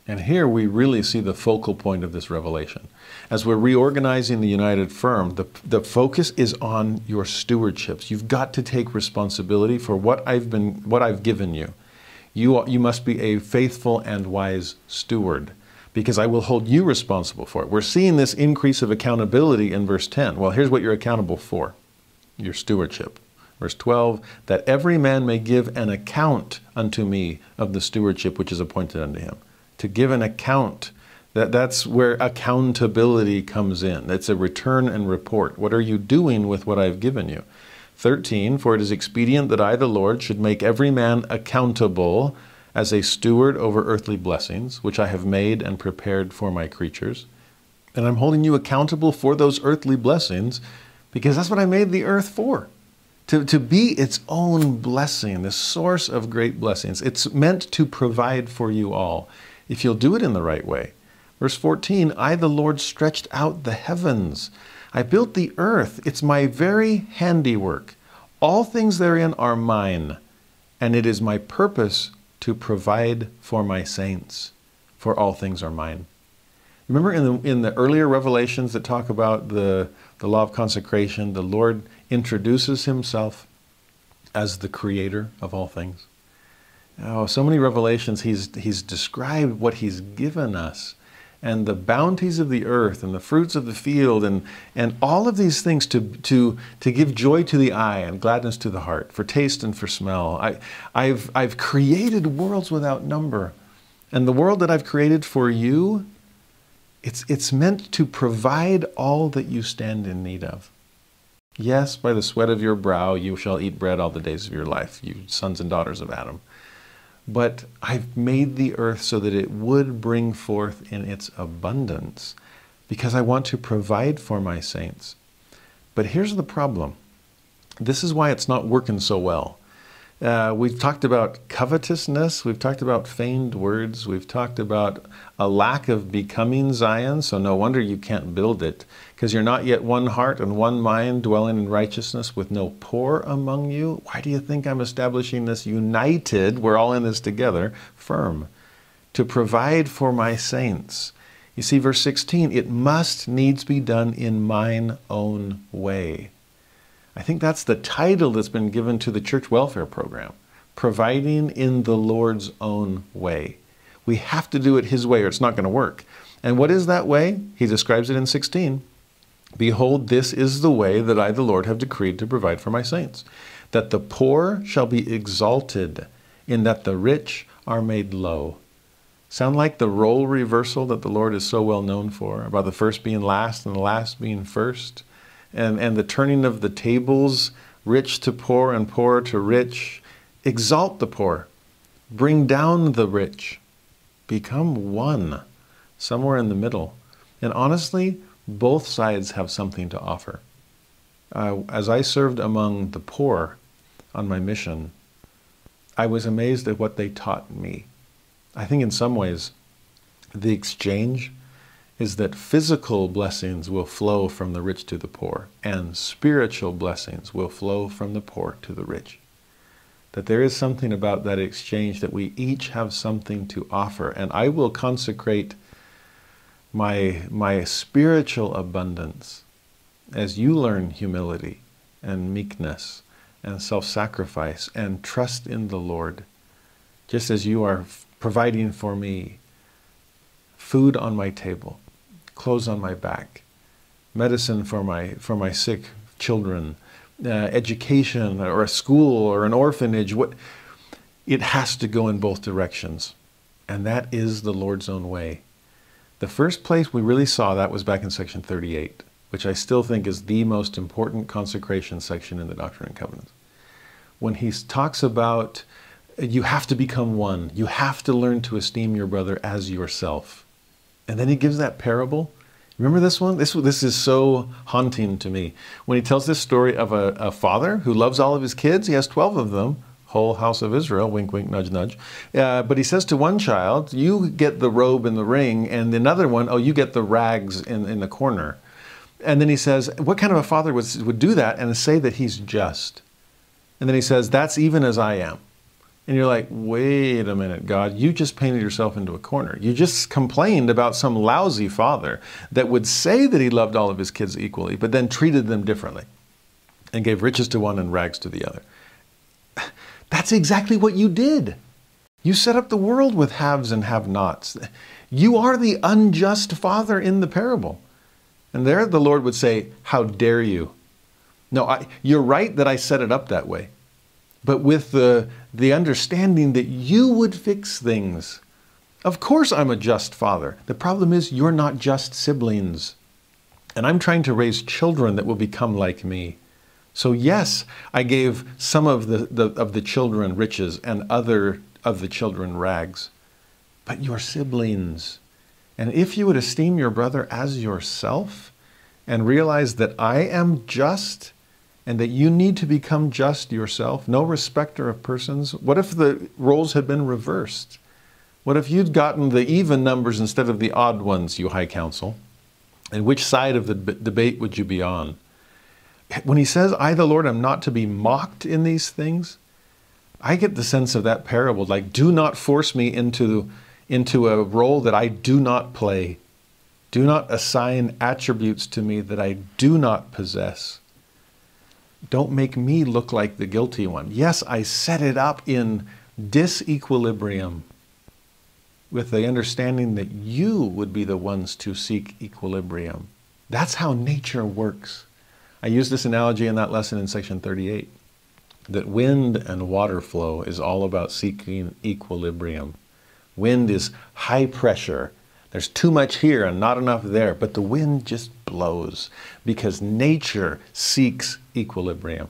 And here we really see the focal point of this revelation. As we're reorganizing the United Firm, the, the focus is on your stewardships. You've got to take responsibility for what I've been what I've given you. You, you must be a faithful and wise steward because I will hold you responsible for it. We're seeing this increase of accountability in verse 10. Well, here's what you're accountable for your stewardship. Verse 12, that every man may give an account unto me of the stewardship which is appointed unto him to give an account. That, that's where accountability comes in. It's a return and report. What are you doing with what I've given you? 13, for it is expedient that I, the Lord, should make every man accountable as a steward over earthly blessings, which I have made and prepared for my creatures. And I'm holding you accountable for those earthly blessings because that's what I made the earth for. To, to be its own blessing, the source of great blessings. It's meant to provide for you all if you'll do it in the right way. Verse 14 I, the Lord, stretched out the heavens. I built the earth. It's my very handiwork. All things therein are mine, and it is my purpose to provide for my saints, for all things are mine. Remember in the, in the earlier revelations that talk about the, the law of consecration, the Lord introduces himself as the creator of all things. Oh, so many revelations. He's, he's described what he's given us and the bounties of the earth and the fruits of the field and, and all of these things to, to, to give joy to the eye and gladness to the heart, for taste and for smell. I, I've, I've created worlds without number. And the world that I've created for you, it's, it's meant to provide all that you stand in need of. Yes, by the sweat of your brow you shall eat bread all the days of your life, you sons and daughters of Adam but I've made the earth so that it would bring forth in its abundance because I want to provide for my saints. But here's the problem this is why it's not working so well. Uh, we've talked about covetousness. We've talked about feigned words. We've talked about a lack of becoming Zion. So no wonder you can't build it because you're not yet one heart and one mind dwelling in righteousness with no poor among you. Why do you think I'm establishing this united, we're all in this together, firm to provide for my saints? You see, verse 16, it must needs be done in mine own way. I think that's the title that's been given to the church welfare program providing in the Lord's own way. We have to do it His way or it's not going to work. And what is that way? He describes it in 16. Behold, this is the way that I, the Lord, have decreed to provide for my saints, that the poor shall be exalted, in that the rich are made low. Sound like the role reversal that the Lord is so well known for, about the first being last and the last being first? and, and the turning of the tables, rich to poor and poor to rich. Exalt the poor, bring down the rich, become one, somewhere in the middle. And honestly, both sides have something to offer. Uh, as I served among the poor on my mission, I was amazed at what they taught me. I think in some ways, the exchange is that physical blessings will flow from the rich to the poor, and spiritual blessings will flow from the poor to the rich. That there is something about that exchange that we each have something to offer, and I will consecrate my, my spiritual abundance as you learn humility and meekness and self sacrifice and trust in the Lord, just as you are providing for me food on my table clothes on my back, medicine for my, for my sick children, uh, education or a school or an orphanage. What, it has to go in both directions. And that is the Lord's own way. The first place we really saw that was back in section 38, which I still think is the most important consecration section in the Doctrine and Covenants. When he talks about you have to become one, you have to learn to esteem your brother as yourself. And then he gives that parable. Remember this one? This, this is so haunting to me. When he tells this story of a, a father who loves all of his kids, he has 12 of them, whole house of Israel, wink, wink, nudge, nudge. Uh, but he says to one child, You get the robe and the ring, and another one, Oh, you get the rags in, in the corner. And then he says, What kind of a father would, would do that and say that he's just? And then he says, That's even as I am. And you're like, wait a minute, God, you just painted yourself into a corner. You just complained about some lousy father that would say that he loved all of his kids equally, but then treated them differently and gave riches to one and rags to the other. That's exactly what you did. You set up the world with haves and have nots. You are the unjust father in the parable. And there the Lord would say, How dare you? No, I, you're right that I set it up that way but with the, the understanding that you would fix things. Of course, I'm a just father. The problem is, you're not just siblings. And I'm trying to raise children that will become like me. So, yes, I gave some of the, the, of the children riches and other of the children rags. But you're siblings. And if you would esteem your brother as yourself and realize that I am just, and that you need to become just yourself, no respecter of persons? What if the roles had been reversed? What if you'd gotten the even numbers instead of the odd ones, you High Council? And which side of the debate would you be on? When he says, I, the Lord, am not to be mocked in these things, I get the sense of that parable like, do not force me into, into a role that I do not play. Do not assign attributes to me that I do not possess don't make me look like the guilty one. Yes, I set it up in disequilibrium with the understanding that you would be the ones to seek equilibrium. That's how nature works. I used this analogy in that lesson in section 38 that wind and water flow is all about seeking equilibrium. Wind is high pressure there's too much here and not enough there, but the wind just blows because nature seeks equilibrium.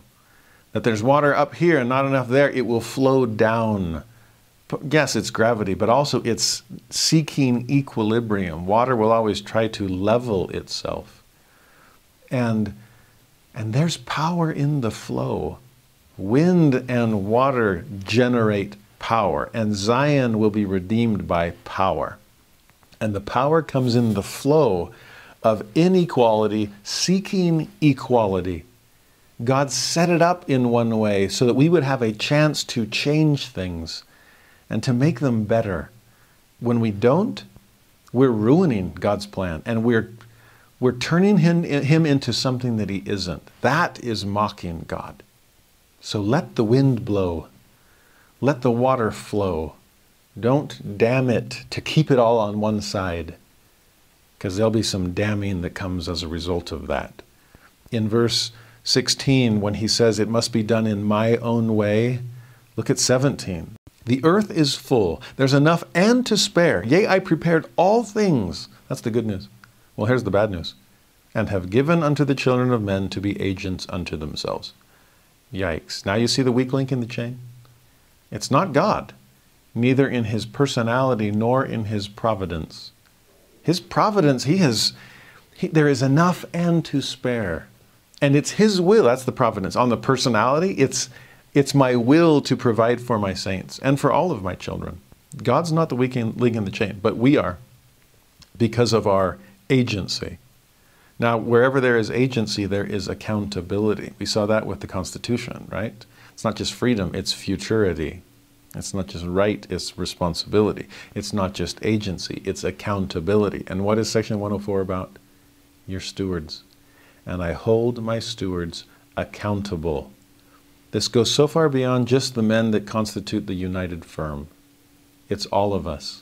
That there's water up here and not enough there, it will flow down. Yes, it's gravity, but also it's seeking equilibrium. Water will always try to level itself. And, and there's power in the flow. Wind and water generate power, and Zion will be redeemed by power. And the power comes in the flow of inequality seeking equality. God set it up in one way so that we would have a chance to change things and to make them better. When we don't, we're ruining God's plan and we're, we're turning him, him into something that he isn't. That is mocking God. So let the wind blow, let the water flow. Don't damn it to keep it all on one side, because there'll be some damning that comes as a result of that. In verse 16, when he says, It must be done in my own way, look at 17. The earth is full, there's enough and to spare. Yea, I prepared all things. That's the good news. Well, here's the bad news. And have given unto the children of men to be agents unto themselves. Yikes. Now you see the weak link in the chain? It's not God neither in his personality nor in his providence. His providence, he has, he, there is enough and to spare. And it's his will, that's the providence. On the personality, it's, it's my will to provide for my saints and for all of my children. God's not the weak link in the chain, but we are because of our agency. Now, wherever there is agency, there is accountability. We saw that with the Constitution, right? It's not just freedom, it's futurity. It's not just right, it's responsibility. It's not just agency, it's accountability. And what is Section 104 about? Your stewards. And I hold my stewards accountable. This goes so far beyond just the men that constitute the united firm. It's all of us.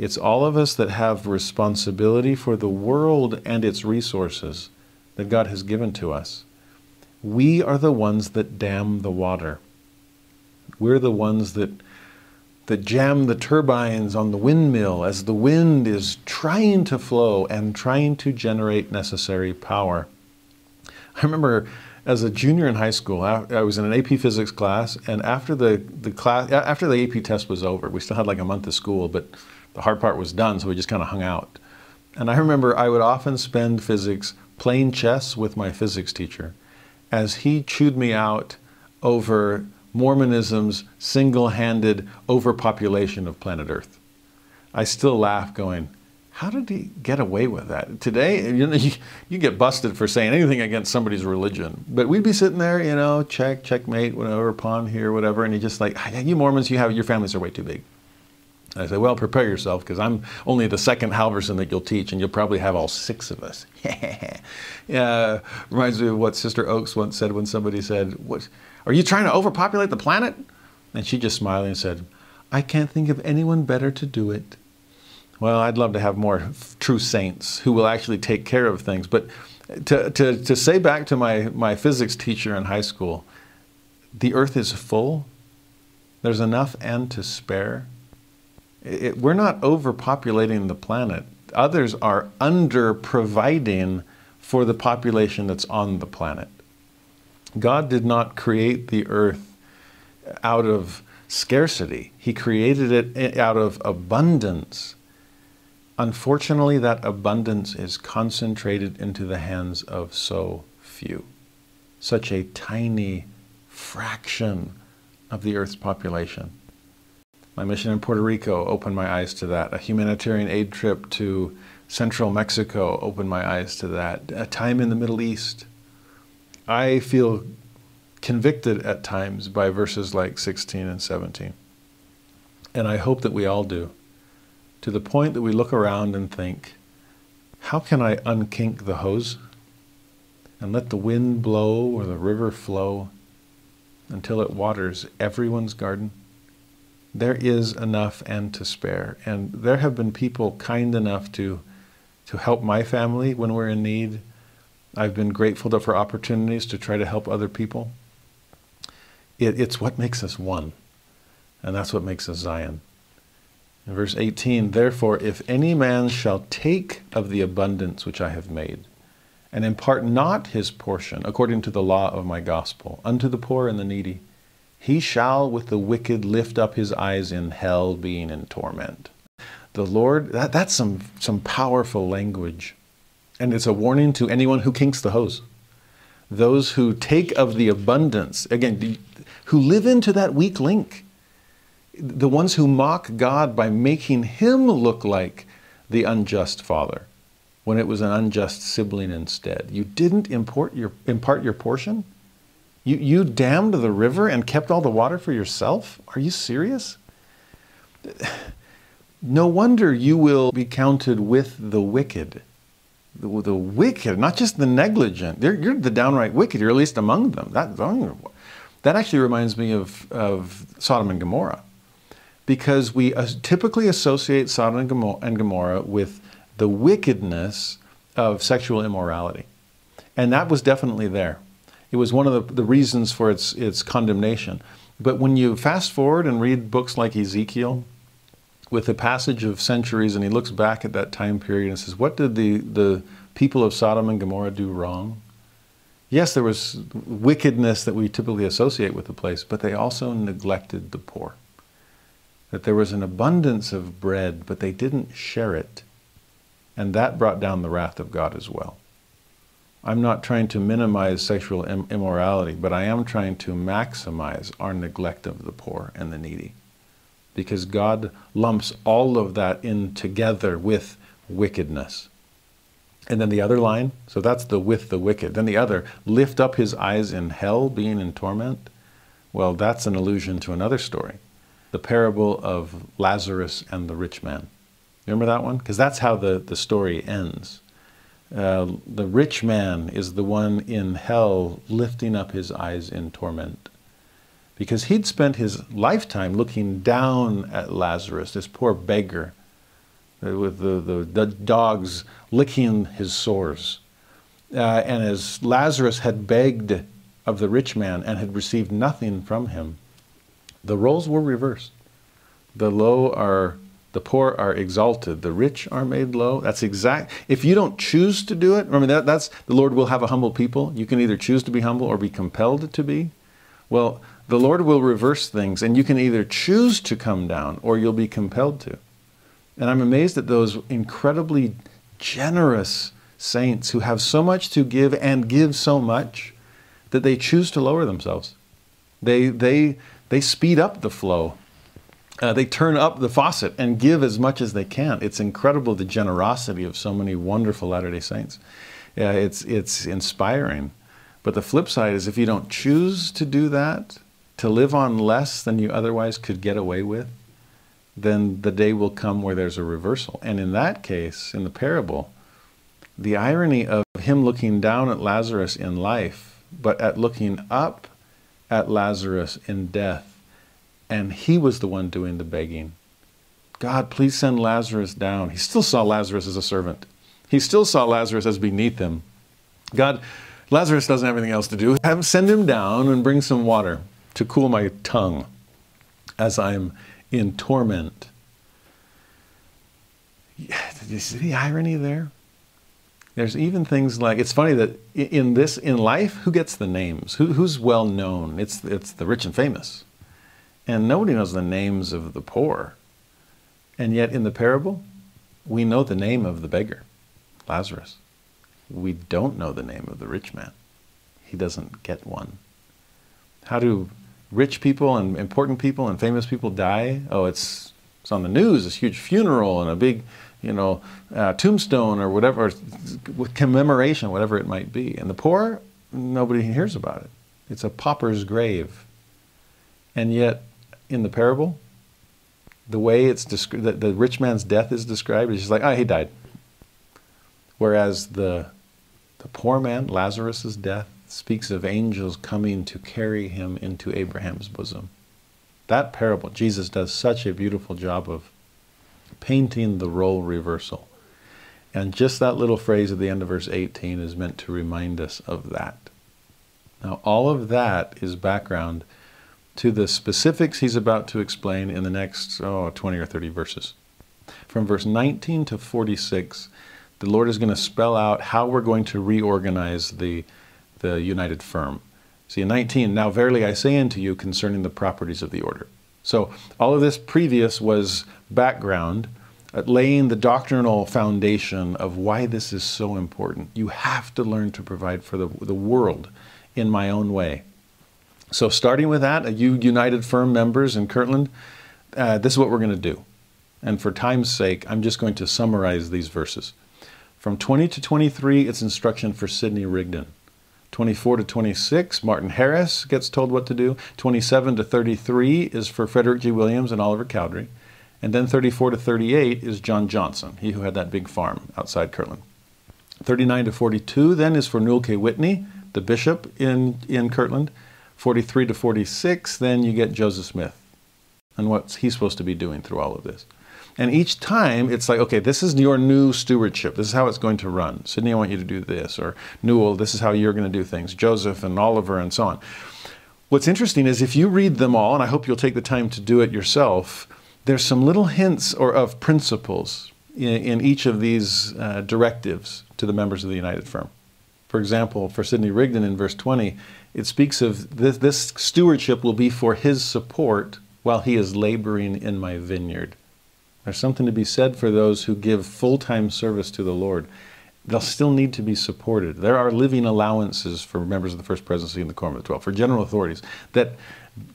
It's all of us that have responsibility for the world and its resources that God has given to us. We are the ones that dam the water. We're the ones that that jam the turbines on the windmill as the wind is trying to flow and trying to generate necessary power. I remember as a junior in high school, I was in an AP physics class, and after the, the class, after the AP test was over, we still had like a month of school, but the hard part was done, so we just kind of hung out. And I remember I would often spend physics playing chess with my physics teacher as he chewed me out over Mormonism's single handed overpopulation of planet Earth. I still laugh, going, how did he get away with that? Today, you know, you, you, get busted for saying anything against somebody's religion. But we'd be sitting there, you know, check, checkmate, whatever, pawn here, whatever, and he just like, ah, you Mormons, you have your families are way too big. I say, well, prepare yourself because I'm only the second Halverson that you'll teach, and you'll probably have all six of us. yeah, reminds me of what Sister Oaks once said when somebody said, "What? Are you trying to overpopulate the planet?" And she just smiled and said, "I can't think of anyone better to do it." Well, I'd love to have more true saints who will actually take care of things. But to, to, to say back to my, my physics teacher in high school, the earth is full, there's enough and to spare. It, we're not overpopulating the planet. Others are under providing for the population that's on the planet. God did not create the earth out of scarcity, He created it out of abundance. Unfortunately, that abundance is concentrated into the hands of so few. Such a tiny fraction of the Earth's population. My mission in Puerto Rico opened my eyes to that. A humanitarian aid trip to central Mexico opened my eyes to that. A time in the Middle East. I feel convicted at times by verses like 16 and 17. And I hope that we all do to the point that we look around and think, how can I unkink the hose and let the wind blow or the river flow until it waters everyone's garden? There is enough and to spare. And there have been people kind enough to, to help my family when we're in need. I've been grateful for opportunities to try to help other people. It, it's what makes us one, and that's what makes us Zion. In verse 18, therefore, if any man shall take of the abundance which I have made, and impart not his portion according to the law of my gospel unto the poor and the needy, he shall with the wicked lift up his eyes in hell, being in torment. The Lord, that, that's some, some powerful language. And it's a warning to anyone who kinks the hose. Those who take of the abundance, again, who live into that weak link the ones who mock God by making him look like the unjust father when it was an unjust sibling instead. You didn't import your, impart your portion? You, you dammed the river and kept all the water for yourself? Are you serious? No wonder you will be counted with the wicked. The, the wicked, not just the negligent. You're, you're, the downright wicked. You're at least among them. That, that actually reminds me of, of Sodom and Gomorrah because we uh, typically associate Sodom and Gomorrah with the wickedness of sexual immorality. And that was definitely there. It was one of the, the reasons for its, its condemnation. But when you fast forward and read books like Ezekiel, with a passage of centuries, and he looks back at that time period and says, What did the, the people of Sodom and Gomorrah do wrong? Yes, there was wickedness that we typically associate with the place, but they also neglected the poor that there was an abundance of bread, but they didn't share it. And that brought down the wrath of God as well. I'm not trying to minimize sexual Im- immorality, but I am trying to maximize our neglect of the poor and the needy. Because God lumps all of that in together with wickedness. And then the other line, so that's the with the wicked. Then the other, lift up his eyes in hell, being in torment. Well, that's an allusion to another story the parable of Lazarus and the rich man. Remember that one? Because that's how the, the story ends. Uh, the rich man is the one in hell lifting up his eyes in torment. Because he'd spent his lifetime looking down at Lazarus, this poor beggar, uh, with the, the, the, dogs licking his sores. Uh, and as Lazarus had begged of the rich man and had received nothing from him, the roles were reversed. The low are the poor are exalted, the rich are made low. That's exact. If you don't choose to do it, remember that that's the Lord will have a humble people. You can either choose to be humble or be compelled to be. Well, the Lord will reverse things, and you can either choose to come down or you'll be compelled to. And I'm amazed at those incredibly generous saints who have so much to give and give so much that they choose to lower themselves. They, they, they speed up the flow. Uh, they turn up the faucet and give as much as they can. It's incredible the generosity of so many wonderful Latter day Saints. Uh, it's, it's inspiring. But the flip side is if you don't choose to do that, to live on less than you otherwise could get away with, then the day will come where there's a reversal. And in that case, in the parable, the irony of him looking down at Lazarus in life, but at looking up at Lazarus in death, and he was the one doing the begging. God, please send Lazarus down. He still saw Lazarus as a servant. He still saw Lazarus as beneath him. God, Lazarus doesn't have anything else to do. Have, send him down and bring some water to cool my tongue as I'm in torment. Did you see the irony there? There's even things like it's funny that in this in life, who gets the names? Who, who's well known? It's it's the rich and famous, and nobody knows the names of the poor. And yet, in the parable, we know the name of the beggar, Lazarus. We don't know the name of the rich man. He doesn't get one. How do rich people and important people and famous people die? Oh, it's it's on the news. A huge funeral and a big you know, uh, tombstone or whatever, commemoration, whatever it might be. And the poor, nobody hears about it. It's a pauper's grave. And yet, in the parable, the way it's described, the, the rich man's death is described, is just like, oh, he died. Whereas the, the poor man, Lazarus's death, speaks of angels coming to carry him into Abraham's bosom. That parable, Jesus does such a beautiful job of painting the role reversal. And just that little phrase at the end of verse 18 is meant to remind us of that. Now, all of that is background to the specifics he's about to explain in the next oh, 20 or 30 verses. From verse 19 to 46, the Lord is going to spell out how we're going to reorganize the, the united firm. See, in 19, now verily I say unto you concerning the properties of the order. So, all of this previous was background, uh, laying the doctrinal foundation of why this is so important. You have to learn to provide for the, the world in my own way. So, starting with that, uh, you United Firm members in Kirtland, uh, this is what we're going to do. And for time's sake, I'm just going to summarize these verses. From 20 to 23, it's instruction for Sidney Rigdon. 24 to 26, Martin Harris gets told what to do. 27 to 33 is for Frederick G. Williams and Oliver Cowdery. And then 34 to 38 is John Johnson, he who had that big farm outside Kirtland. 39 to 42 then is for Newel K. Whitney, the bishop in, in Kirtland. 43 to 46, then you get Joseph Smith and what he's supposed to be doing through all of this. And each time it's like, okay, this is your new stewardship. This is how it's going to run. Sidney, I want you to do this. Or Newel, this is how you're going to do things. Joseph and Oliver and so on. What's interesting is if you read them all, and I hope you'll take the time to do it yourself, there's some little hints or of principles in, in each of these uh, directives to the members of the United Firm. For example, for Sidney Rigdon in verse 20, it speaks of this, this stewardship will be for his support while he is laboring in my vineyard. There's something to be said for those who give full time service to the Lord. They'll still need to be supported. There are living allowances for members of the First Presidency and the Quorum of the Twelve, for general authorities, that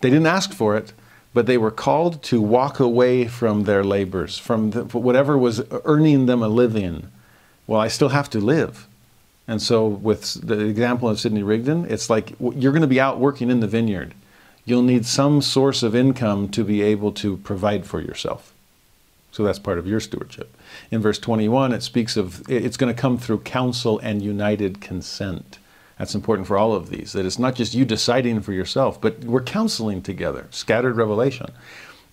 they didn't ask for it, but they were called to walk away from their labors, from the, whatever was earning them a living. Well, I still have to live. And so, with the example of Sidney Rigdon, it's like you're going to be out working in the vineyard. You'll need some source of income to be able to provide for yourself. So that's part of your stewardship. In verse 21, it speaks of it's going to come through counsel and united consent. That's important for all of these, that it's not just you deciding for yourself, but we're counseling together. Scattered revelation.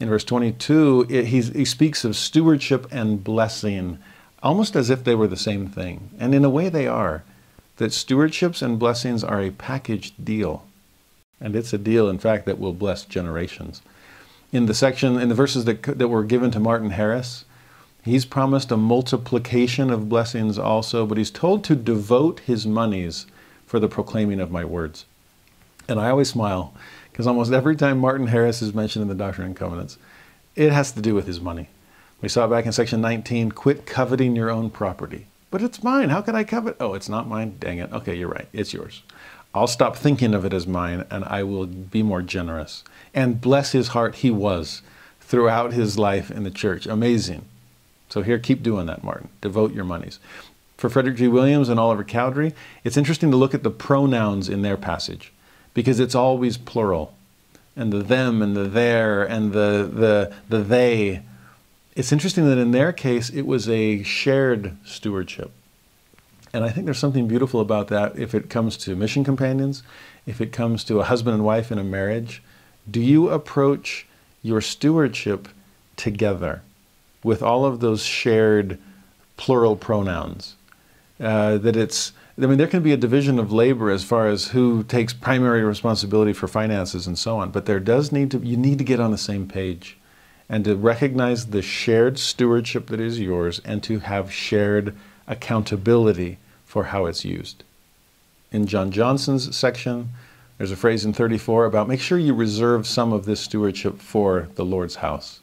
In verse 22, it, he speaks of stewardship and blessing almost as if they were the same thing. And in a way, they are. That stewardships and blessings are a packaged deal. And it's a deal, in fact, that will bless generations. in the section, in the verses that, that were given to Martin Harris, he's promised a multiplication of blessings also, but he's told to devote his monies for the proclaiming of my words. And I always smile because almost every time Martin Harris is mentioned in the Doctrine and Covenants, it has to do with his money. We saw back in section 19 quit coveting your own property. But it's mine. How could I covet? Oh, it's not mine. Dang it. Okay, you're right. It's yours. I'll stop thinking of it as mine and I will be more generous. And bless his heart, he was throughout his life in the church. Amazing. So here, keep doing that, Martin. Devote your monies. For Frederick G. Williams and Oliver Cowdery, it's interesting to look at the pronouns in their passage because it's always plural. And the them and the there and the, the, the they. It's interesting that in their case, it was a shared stewardship. And I think there's something beautiful about that if it comes to mission companions, if it comes to a husband and wife in a marriage. Do you approach your stewardship together with all of those shared plural pronouns? Uh, that it's, I mean, there can be a division of labor as far as who takes primary responsibility for finances and so on, but there does need to, you need to get on the same page and to recognize the shared stewardship that is yours and to have shared accountability for how it's used. In John Johnson's section, there's a phrase in 34 about make sure you reserve some of this stewardship for the Lord's house.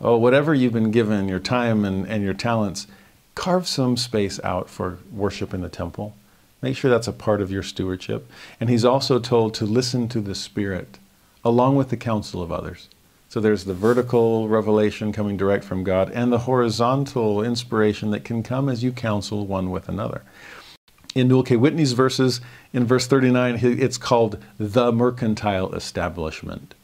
Oh, whatever you've been given, your time and, and your talents, carve some space out for worship in the temple. Make sure that's a part of your stewardship. And he's also told to listen to the Spirit along with the counsel of others. So there's the vertical revelation coming direct from God and the horizontal inspiration that can come as you counsel one with another. In Newel K. Whitney's verses, in verse 39, it's called the mercantile establishment.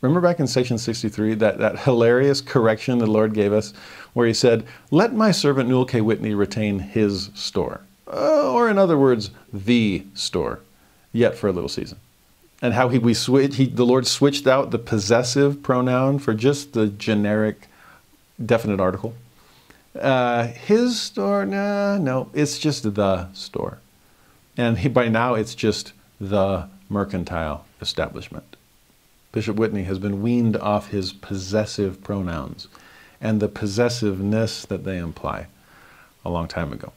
Remember back in section 63, that, that hilarious correction the Lord gave us, where he said, Let my servant Newel K. Whitney retain his store. Uh, or, in other words, the store, yet for a little season. And how he, we switch, he, the Lord switched out the possessive pronoun for just the generic definite article. Uh, his store, nah, no, it's just the store. And he, by now, it's just the mercantile establishment. Bishop Whitney has been weaned off his possessive pronouns and the possessiveness that they imply a long time ago.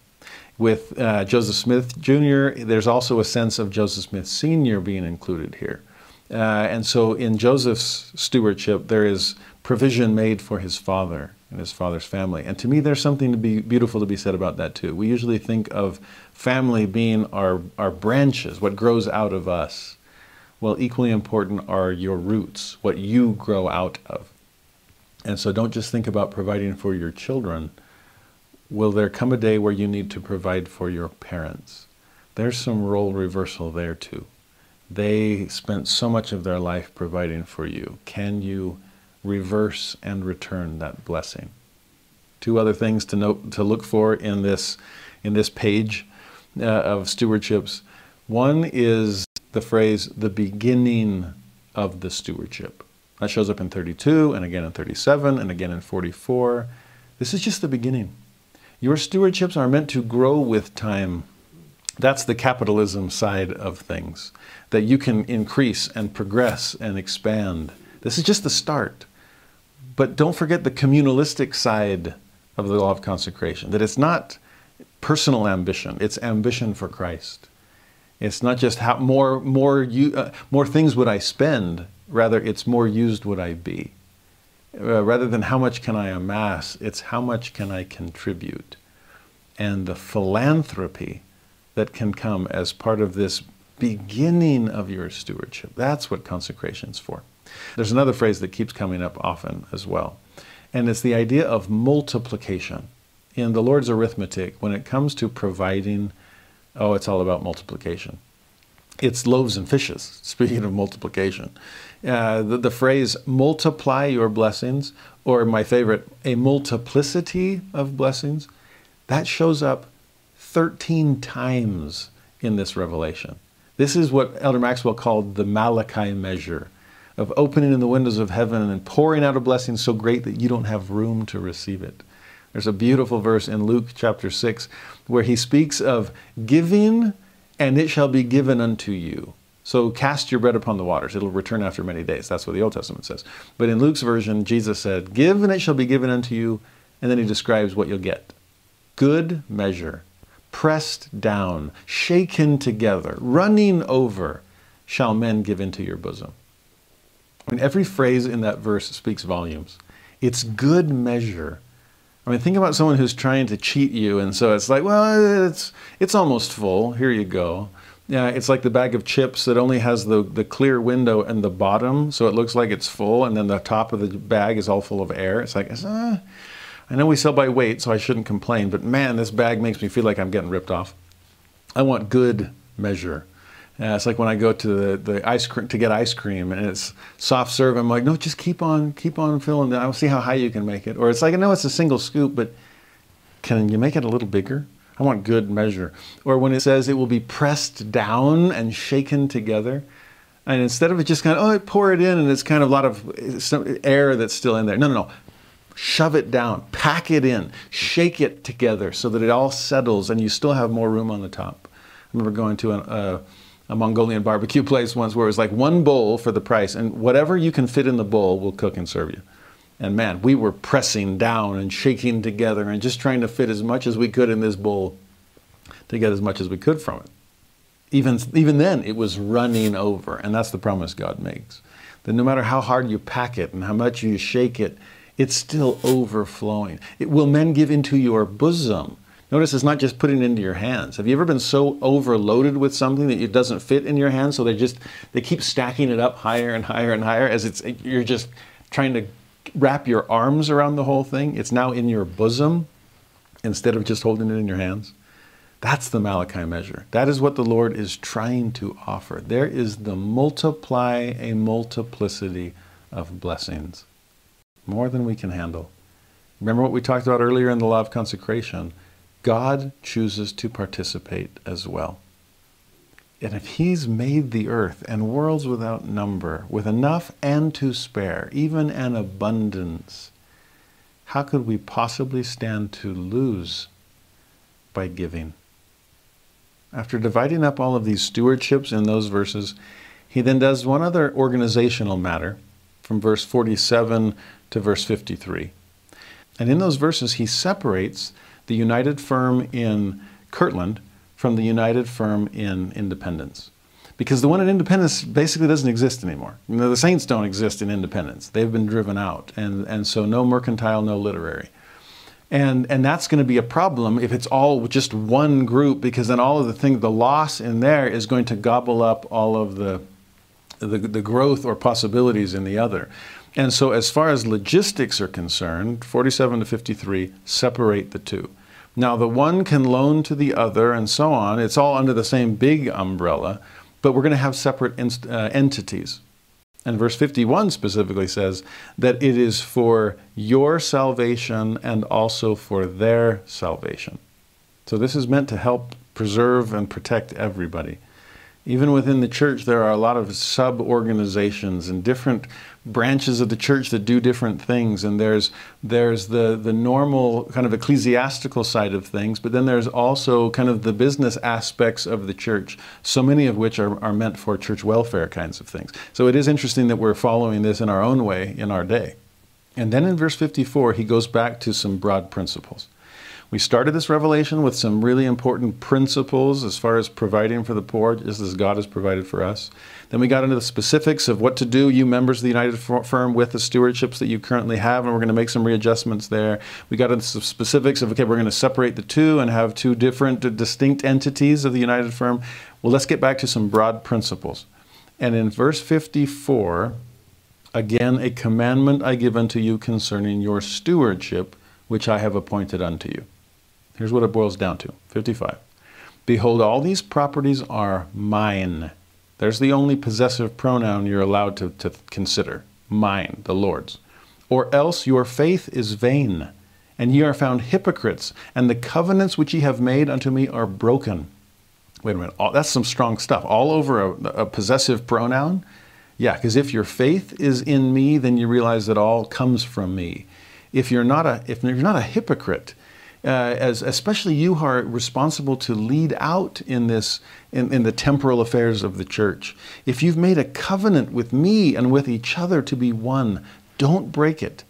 With uh, Joseph Smith Jr., there's also a sense of Joseph Smith Sr. being included here. Uh, and so in Joseph's stewardship, there is provision made for his father and his father's family. And to me, there's something to be beautiful to be said about that too. We usually think of family being our, our branches, what grows out of us. Well, equally important are your roots, what you grow out of. And so don't just think about providing for your children. Will there come a day where you need to provide for your parents? There's some role reversal there too. They spent so much of their life providing for you. Can you reverse and return that blessing? Two other things to note to look for in this in this page uh, of stewardships. One is the phrase the beginning of the stewardship. That shows up in 32 and again in 37 and again in 44. This is just the beginning. Your stewardships are meant to grow with time. That's the capitalism side of things, that you can increase and progress and expand. This is just the start. But don't forget the communalistic side of the law of consecration, that it's not personal ambition, it's ambition for Christ. It's not just how more more you, uh, more things would I spend. Rather, it's more used would I be. Uh, rather than how much can I amass, it's how much can I contribute, and the philanthropy that can come as part of this beginning of your stewardship. That's what consecration is for. There's another phrase that keeps coming up often as well, and it's the idea of multiplication. In the Lord's arithmetic, when it comes to providing Oh, it's all about multiplication. It's loaves and fishes, speaking of multiplication. Uh, the, the phrase multiply your blessings, or my favorite, a multiplicity of blessings, that shows up 13 times in this revelation. This is what Elder Maxwell called the Malachi measure of opening in the windows of heaven and pouring out a blessing so great that you don't have room to receive it. There's a beautiful verse in Luke chapter 6 where he speaks of giving and it shall be given unto you. So cast your bread upon the waters. It'll return after many days. That's what the Old Testament says. But in Luke's version, Jesus said, Give and it shall be given unto you. And then he describes what you'll get good measure, pressed down, shaken together, running over, shall men give into your bosom. I mean, every phrase in that verse speaks volumes. It's good measure. I mean, think about someone who's trying to cheat you, and so it's like, well, it's it's almost full. Here you go. Yeah, it's like the bag of chips that only has the, the clear window and the bottom, so it looks like it's full, and then the top of the bag is all full of air. It's like, uh, I know we sell by weight, so I shouldn't complain, but man, this bag makes me feel like I'm getting ripped off. I want good measure. Uh, it's like when I go to the, the ice cream to get ice cream and it's soft serve. I'm like, no, just keep on, keep on filling. I'll see how high you can make it. Or it's like, I know it's a single scoop, but can you make it a little bigger? I want good measure. Or when it says it will be pressed down and shaken together, and instead of it just kind of, oh, pour it in and it's kind of a lot of air that's still in there. No, no, no. Shove it down, pack it in, shake it together so that it all settles and you still have more room on the top. I remember going to a, a, uh, a Mongolian barbecue place once where it was like one bowl for the price, and whatever you can fit in the bowl, we'll cook and serve you. And man, we were pressing down and shaking together and just trying to fit as much as we could in this bowl to get as much as we could from it. Even, even then, it was running over. And that's the promise God makes. That no matter how hard you pack it and how much you shake it, it's still overflowing. It will men give into your bosom. Notice it's not just putting into your hands. Have you ever been so overloaded with something that it doesn't fit in your hands? So they just they keep stacking it up higher and higher and higher as it's you're just trying to wrap your arms around the whole thing. It's now in your bosom instead of just holding it in your hands. That's the Malachi measure. That is what the Lord is trying to offer. There is the multiply a multiplicity of blessings, more than we can handle. Remember what we talked about earlier in the law of consecration. God chooses to participate as well. And if He's made the earth and worlds without number, with enough and to spare, even an abundance, how could we possibly stand to lose by giving? After dividing up all of these stewardships in those verses, he then does one other organizational matter from verse 47 to verse 53. And in those verses, he separates the United Firm in Kirtland from the United Firm in Independence. Because the one in Independence basically doesn't exist anymore. You know, the saints don't exist in Independence. They've been driven out. And, and so no mercantile, no literary. And, and that's going to be a problem if it's all just one group, because then all of the thing, the loss in there is going to gobble up all of the, the, the growth or possibilities in the other. And so, as far as logistics are concerned, 47 to 53 separate the two. Now, the one can loan to the other and so on. It's all under the same big umbrella, but we're going to have separate uh, entities. And verse 51 specifically says that it is for your salvation and also for their salvation. So this is meant to help preserve and protect everybody. Even within the church, there are a lot of sub organizations and different branches of the church that do different things. And there's, there's the, the normal kind of ecclesiastical side of things, but then there's also kind of the business aspects of the church, so many of which are, are meant for church welfare kinds of things. So it is interesting that we're following this in our own way in our day. And then in verse 54, he goes back to some broad principles. We started this revelation with some really important principles as far as providing for the poor, just as God has provided for us. Then we got into the specifics of what to do, you members of the United Firm, with the stewardships that you currently have, and we're going to make some readjustments there. We got into the specifics of, okay, we're going to separate the two and have two different, distinct entities of the United Firm. Well, let's get back to some broad principles. And in verse 54, again, a commandment I give unto you concerning your stewardship, which I have appointed unto you. Here's what it boils down to 55. Behold, all these properties are mine. There's the only possessive pronoun you're allowed to, to consider mine, the Lord's. Or else your faith is vain, and ye are found hypocrites, and the covenants which ye have made unto me are broken. Wait a minute, all, that's some strong stuff. All over a, a possessive pronoun? Yeah, because if your faith is in me, then you realize that all comes from me. If you're not a, if you're not a hypocrite, uh, as especially you are responsible to lead out in this in, in the temporal affairs of the church. If you've made a covenant with me and with each other to be one, don't break it.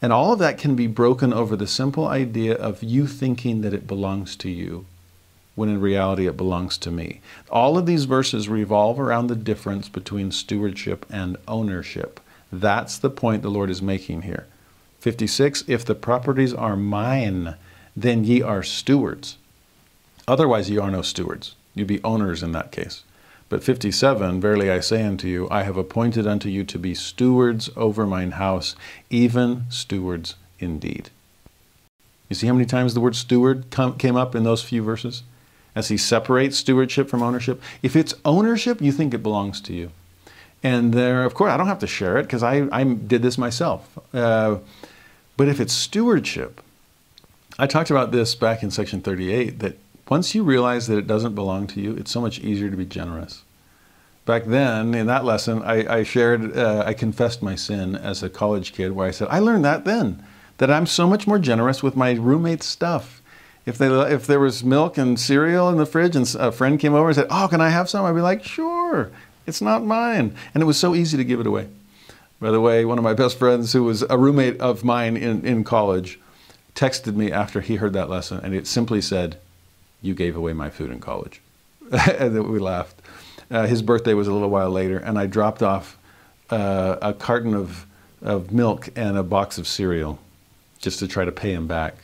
And all of that can be broken over the simple idea of you thinking that it belongs to you, when in reality it belongs to me. All of these verses revolve around the difference between stewardship and ownership. That's the point the Lord is making here. 56 If the properties are mine, then ye are stewards. Otherwise, ye are no stewards. You be owners in that case. But 57, verily I say unto you, I have appointed unto you to be stewards over mine house, even stewards indeed. You see how many times the word steward come, came up in those few verses? As he separates stewardship from ownership. If it's ownership, you think it belongs to you. And there, of course, I don't have to share it because I, I did this myself. Uh, but if it's stewardship, I talked about this back in section 38 that once you realize that it doesn't belong to you, it's so much easier to be generous. Back then, in that lesson, I, I shared, uh, I confessed my sin as a college kid, where I said, I learned that then, that I'm so much more generous with my roommate's stuff. If, they, if there was milk and cereal in the fridge and a friend came over and said, Oh, can I have some? I'd be like, Sure, it's not mine. And it was so easy to give it away. By the way, one of my best friends, who was a roommate of mine in, in college, texted me after he heard that lesson, and it simply said, you gave away my food in college. and we laughed. Uh, his birthday was a little while later, and I dropped off uh, a carton of, of milk and a box of cereal just to try to pay him back.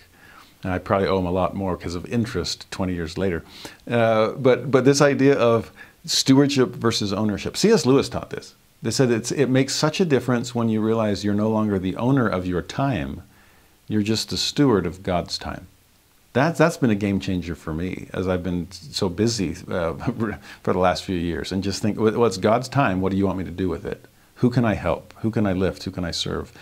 And I probably owe him a lot more because of interest 20 years later. Uh, but, but this idea of stewardship versus ownership, C.S. Lewis taught this. They said it makes such a difference when you realize you're no longer the owner of your time, you're just a steward of God's time that's that's been a game changer for me as I've been so busy uh, for the last few years and just think, well, it's God's time. What do you want me to do with it? Who can I help? Who can I lift? Who can I serve?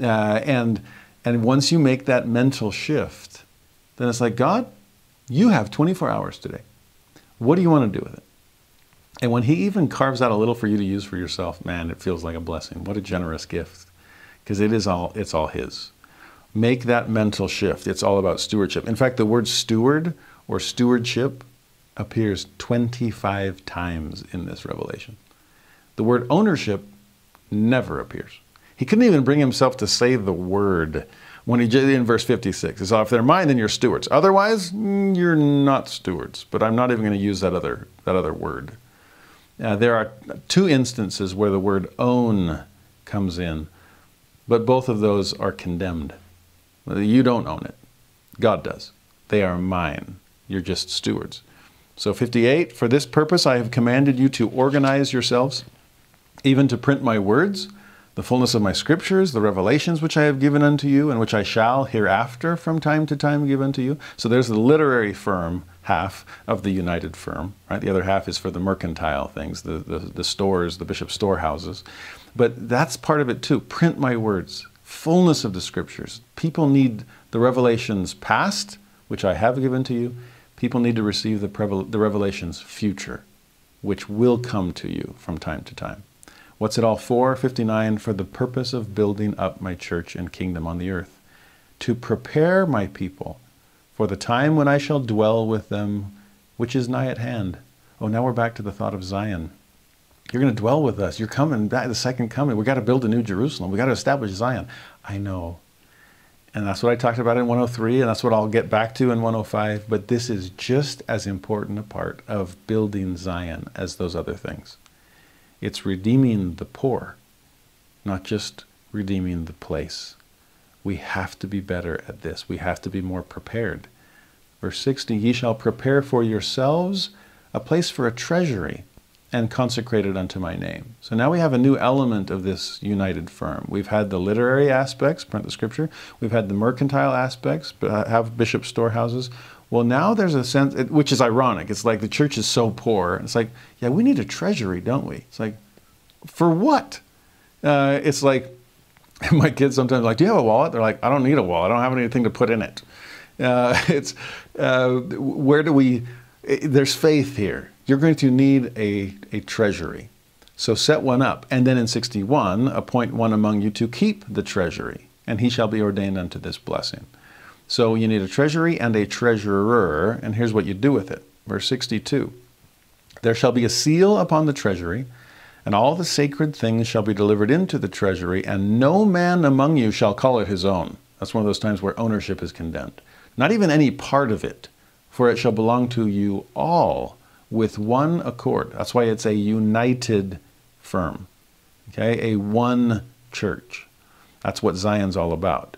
Uh, and and once you make that mental shift, then it's like God, you have 24 hours today. What do you want to do with it? And when He even carves out a little for you to use for yourself, man, it feels like a blessing. What a generous gift, because it is all it's all His. Make that mental shift. It's all about stewardship. In fact, the word steward or stewardship appears 25 times in this revelation. The word ownership never appears. He couldn't even bring himself to say the word when he did in verse 56. It's off their they're then you're stewards. Otherwise, mm, you're not stewards. But I'm not even going to use that other, that other word. Uh, there are two instances where the word own comes in, but both of those are condemned. You don't own it. God does. They are mine. You're just stewards. So 58, for this purpose I have commanded you to organize yourselves, even to print my words, the fullness of my scriptures, the revelations which I have given unto you, and which I shall hereafter from time to time give unto you. So there's the literary firm half of the united firm, right? The other half is for the mercantile things, the, the, the stores, the bishop's storehouses. But that's part of it too. Print my words, fullness of the scriptures. People need the revelations past, which I have given to you. People need to receive the, the revelations future, which will come to you from time to time. What's it all for? 59 For the purpose of building up my church and kingdom on the earth, to prepare my people for the time when I shall dwell with them, which is nigh at hand. Oh, now we're back to the thought of Zion. You're going to dwell with us. You're coming back, the second coming. We got to build a new Jerusalem. We got to establish Zion. I know. And that's what I talked about in 103, and that's what I'll get back to in 105. But this is just as important a part of building Zion as those other things. It's redeeming the poor, not just redeeming the place. We have to be better at this. We have to be more prepared. Verse 60 Ye shall prepare for yourselves a place for a treasury and consecrated unto my name. So now we have a new element of this united firm. We've had the literary aspects, print the scripture. We've had the mercantile aspects, uh, have bishop storehouses. Well, now there's a sense, which is ironic. It's like the church is so poor. It's like, yeah, we need a treasury, don't we? It's like, for what? Uh, it's like, my kids sometimes are like, do you have a wallet? They're like, I don't need a wallet. I don't have anything to put in it. Uh, it's, uh, where do we, there's faith here you're going to need a, a treasury. So set one up. And then in 61, appoint one among you to keep the treasury, and he shall be ordained unto this blessing. So you need a treasury and a treasurer, and here's what you do with it. Verse 62 There shall be a seal upon the treasury, and all the sacred things shall be delivered into the treasury, and no man among you shall call it his own. That's one of those times where ownership is condemned. Not even any part of it, for it shall belong to you all with one accord. That's why it's a united firm, okay? A one church. That's what Zion's all about.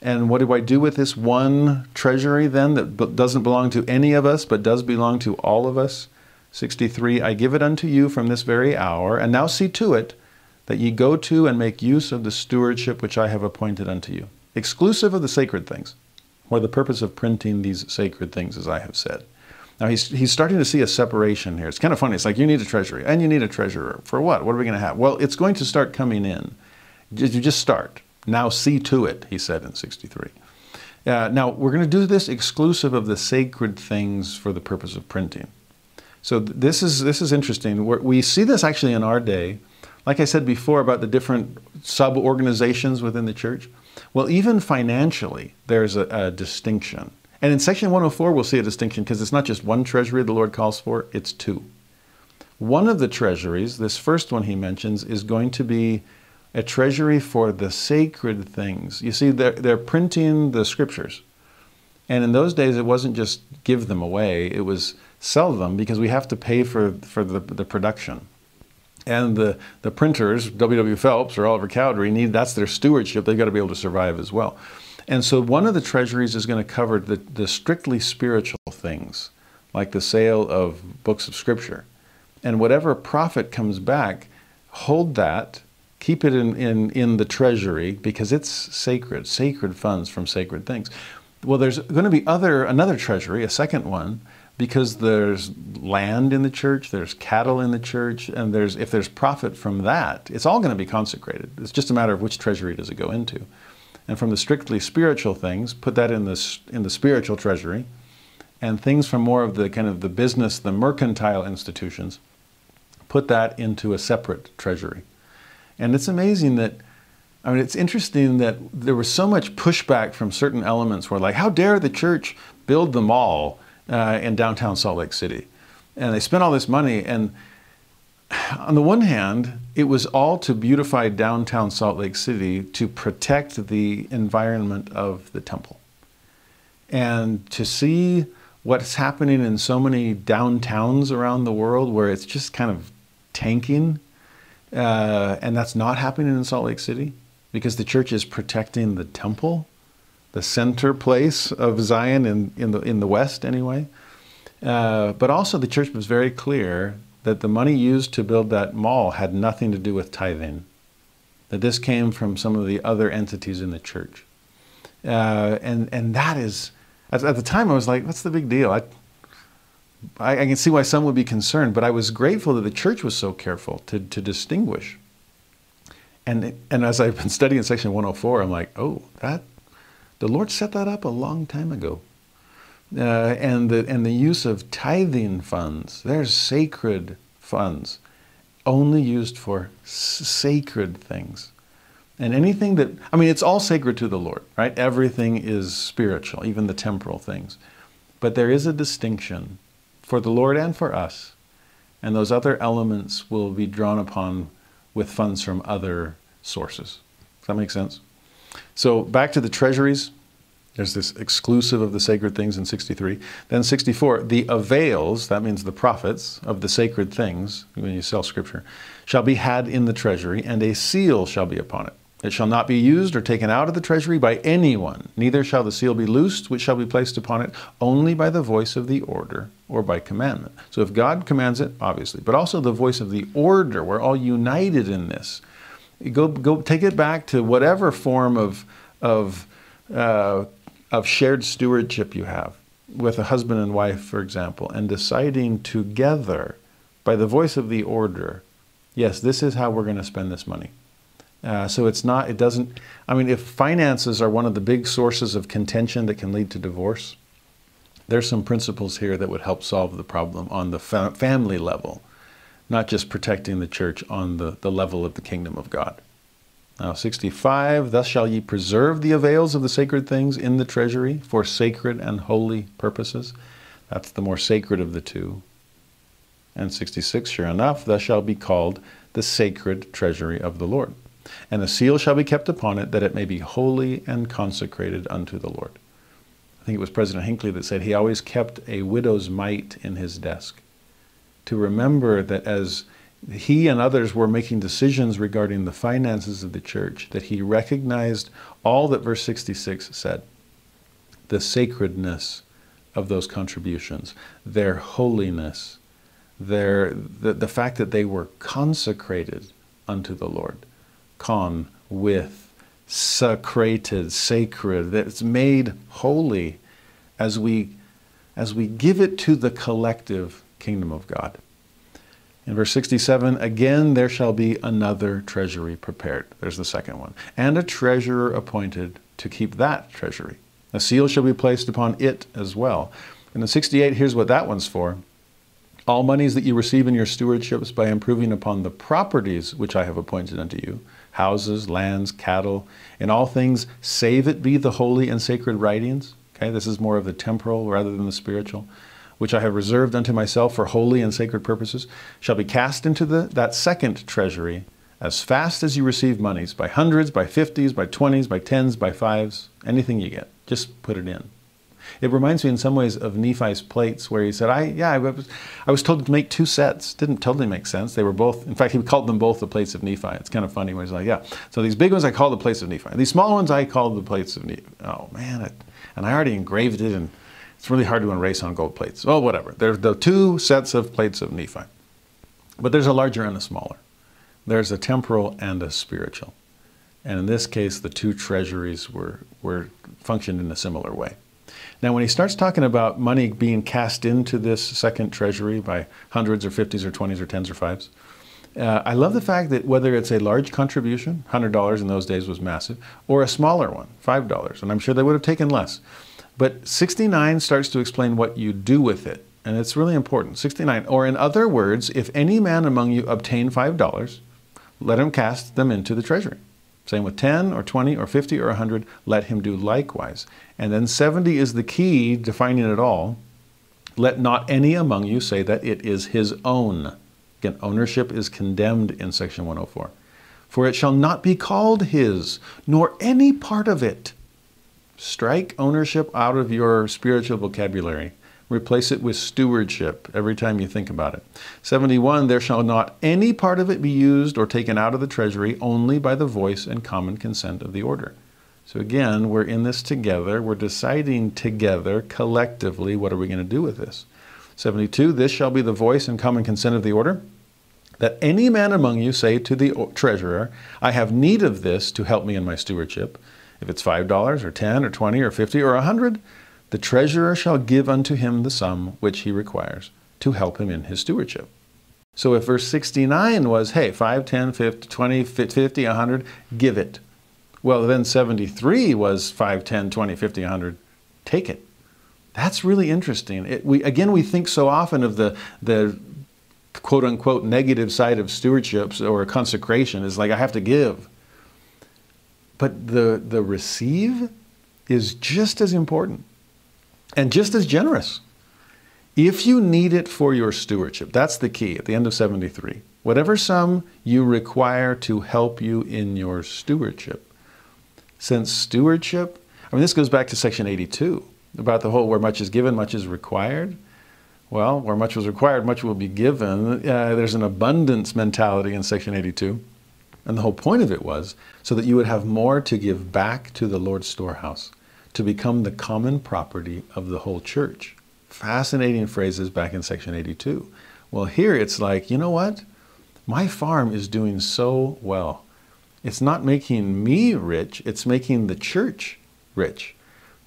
And what do I do with this one treasury then that doesn't belong to any of us but does belong to all of us? 63 I give it unto you from this very hour, and now see to it that ye go to and make use of the stewardship which I have appointed unto you, exclusive of the sacred things, for the purpose of printing these sacred things, as I have said. Now he's, he's starting to see a separation here. It's kind of funny. It's like you need a treasury and you need a treasurer. For what? What are we going to have? Well, it's going to start coming in. You just start. Now see to it, he said in 63. Uh, now, we're going to do this exclusive of the sacred things for the purpose of printing. So this is, this is interesting. We're, we see this actually in our day. Like I said before about the different sub-organizations within the church. Well, even financially, there's a, a distinction. And in section 104, we'll see a distinction because it's not just one treasury the Lord calls for, it's two. One of the treasuries, this first one he mentions, is going to be a treasury for the sacred things. You see, they're, they're printing the scriptures. And in those days, it wasn't just give them away, it was sell them because we have to pay for, for the, the production. And the, the printers, W.W. Phelps or Oliver Cowdery, need that's their stewardship. They've got to be able to survive as well. And so one of the treasuries is going to cover the, the strictly spiritual things, like the sale of books of scripture. And whatever profit comes back, hold that, keep it in, in, in the treasury because it's sacred, sacred funds from sacred things. Well, there's going to be other another treasury, a second one, because there's land in the church, there's cattle in the church, and there's if there's profit from that, it's all going to be consecrated. It's just a matter of which treasury does it go into and from the strictly spiritual things, put that in the, in the spiritual treasury, and things from more of the kind of the business, the mercantile institutions, put that into a separate treasury. And it's amazing that, I mean, it's interesting that there was so much pushback from certain elements where, like, how dare the church build the mall uh, in downtown Salt Lake City? And they spent all this money, and on the one hand, it was all to beautify downtown Salt Lake City to protect the environment of the temple. And to see what's happening in so many downtowns around the world where it's just kind of tanking, uh, and that's not happening in Salt Lake City because the church is protecting the temple, the center place of Zion in, in, the, in the West, anyway. Uh, but also, the church was very clear that the money used to build that mall had nothing to do with tithing, that this came from some of the other entities in the church. Uh, and, and that is, at, at, the time, I was like, what's the big deal? I, I, I, can see why some would be concerned, but I was grateful that the church was so careful to, to distinguish. And, and as I've been studying section 104, I'm like, oh, that, the Lord set that up a long time ago uh, and, the, and the use of tithing funds. They're sacred funds, only used for sacred things. And anything that, I mean, it's all sacred to the Lord, right? Everything is spiritual, even the temporal things. But there is a distinction for the Lord and for us. And those other elements will be drawn upon with funds from other sources. Does that make sense? So back to the treasuries. There's this exclusive of the sacred things in 63. Then 64, the avails, that means the profits of the sacred things, when you sell scripture, shall be had in the treasury, and a seal shall be upon it. It shall not be used or taken out of the treasury by anyone, neither shall the seal be loosed, which shall be placed upon it, only by the voice of the order or by commandment. So if God commands it, obviously, but also the voice of the order, we're all united in this. Go, go take it back to whatever form of, of uh, of shared stewardship you have with a husband and wife, for example, and deciding together by the voice of the order, yes, this is how we're going to spend this money. Uh, so it's not, it doesn't, I mean, if finances are one of the big sources of contention that can lead to divorce, there's some principles here that would help solve the problem on the fa- family level, not just protecting the church on the, the level of the kingdom of God. Now, 65, thus shall ye preserve the avails of the sacred things in the treasury for sacred and holy purposes. That's the more sacred of the two. And 66, sure enough, thus shall be called the sacred treasury of the Lord. And a seal shall be kept upon it that it may be holy and consecrated unto the Lord. I think it was President Hinckley that said he always kept a widow's mite in his desk to remember that as he and others were making decisions regarding the finances of the church, that he recognized all that verse 66 said the sacredness of those contributions, their holiness, their, the, the fact that they were consecrated unto the Lord. Con, with, sacrated, sacred, that it's made holy as we, as we give it to the collective kingdom of God. In verse 67, again there shall be another treasury prepared. There's the second one. And a treasurer appointed to keep that treasury. A seal shall be placed upon it as well. And In the 68, here's what that one's for. All monies that you receive in your stewardships by improving upon the properties which I have appointed unto you, houses, lands, cattle, in all things, save it be the holy and sacred writings. Okay, this is more of the temporal rather than the spiritual which I have reserved unto myself for holy and sacred purposes, shall be cast into the, that second treasury as fast as you receive monies, by hundreds, by fifties, by twenties, by tens, by fives, anything you get. Just put it in. It reminds me in some ways of Nephi's plates, where he said, "I yeah, I was, I was told to make two sets. Didn't totally make sense. They were both. In fact, he called them both the plates of Nephi. It's kind of funny when he's like, yeah. So these big ones I call the plates of Nephi. These small ones I call the plates of Nephi. Oh man, it, and I already engraved it and it's really hard to erase on gold plates. Oh, whatever. There's the two sets of plates of Nephi. But there's a larger and a smaller. There's a temporal and a spiritual. And in this case, the two treasuries were, were functioned in a similar way. Now, when he starts talking about money being cast into this second treasury by hundreds or fifties or twenties or tens or fives, uh, I love the fact that whether it's a large contribution, $100 in those days was massive, or a smaller one, $5, and I'm sure they would have taken less. But 69 starts to explain what you do with it. And it's really important. 69. Or in other words, if any man among you obtain $5, let him cast them into the treasury. Same with 10 or 20 or 50 or 100, let him do likewise. And then 70 is the key defining it all. Let not any among you say that it is his own. Again, ownership is condemned in section 104. For it shall not be called his, nor any part of it Strike ownership out of your spiritual vocabulary. Replace it with stewardship every time you think about it. 71, there shall not any part of it be used or taken out of the treasury only by the voice and common consent of the order. So again, we're in this together. We're deciding together, collectively, what are we going to do with this? 72, this shall be the voice and common consent of the order. That any man among you say to the treasurer, I have need of this to help me in my stewardship. If it's $5 or 10 or 20 or 50 or a 100, the treasurer shall give unto him the sum which he requires to help him in his stewardship. So if verse 69 was, hey, 5, 10, 50, 20, 50, 100, give it. Well, then 73 was 5, 10, 20, 50, 100, take it. That's really interesting. It, we, again, we think so often of the, the quote unquote negative side of stewardships or consecration is like, I have to give. But the, the receive is just as important and just as generous. If you need it for your stewardship, that's the key at the end of 73. Whatever sum you require to help you in your stewardship. Since stewardship, I mean, this goes back to section 82 about the whole where much is given, much is required. Well, where much was required, much will be given. Uh, there's an abundance mentality in section 82. And the whole point of it was so that you would have more to give back to the Lord's storehouse, to become the common property of the whole church. Fascinating phrases back in section 82. Well, here it's like, you know what? My farm is doing so well. It's not making me rich, it's making the church rich,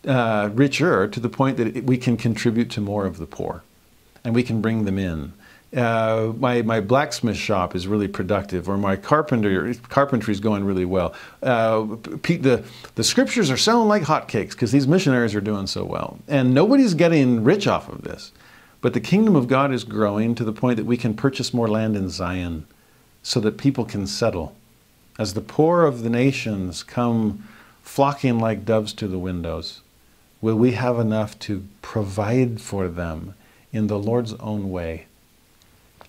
uh, richer to the point that it, we can contribute to more of the poor and we can bring them in uh, my, my blacksmith shop is really productive, or my carpenter carpentry is going really well. Uh, the, the scriptures are selling like hotcakes because these missionaries are doing so well. And nobody's getting rich off of this. But the kingdom of God is growing to the point that we can purchase more land in Zion so that people can settle. as the poor of the nations come flocking like doves to the windows, will we have enough to provide for them in the Lord's own way?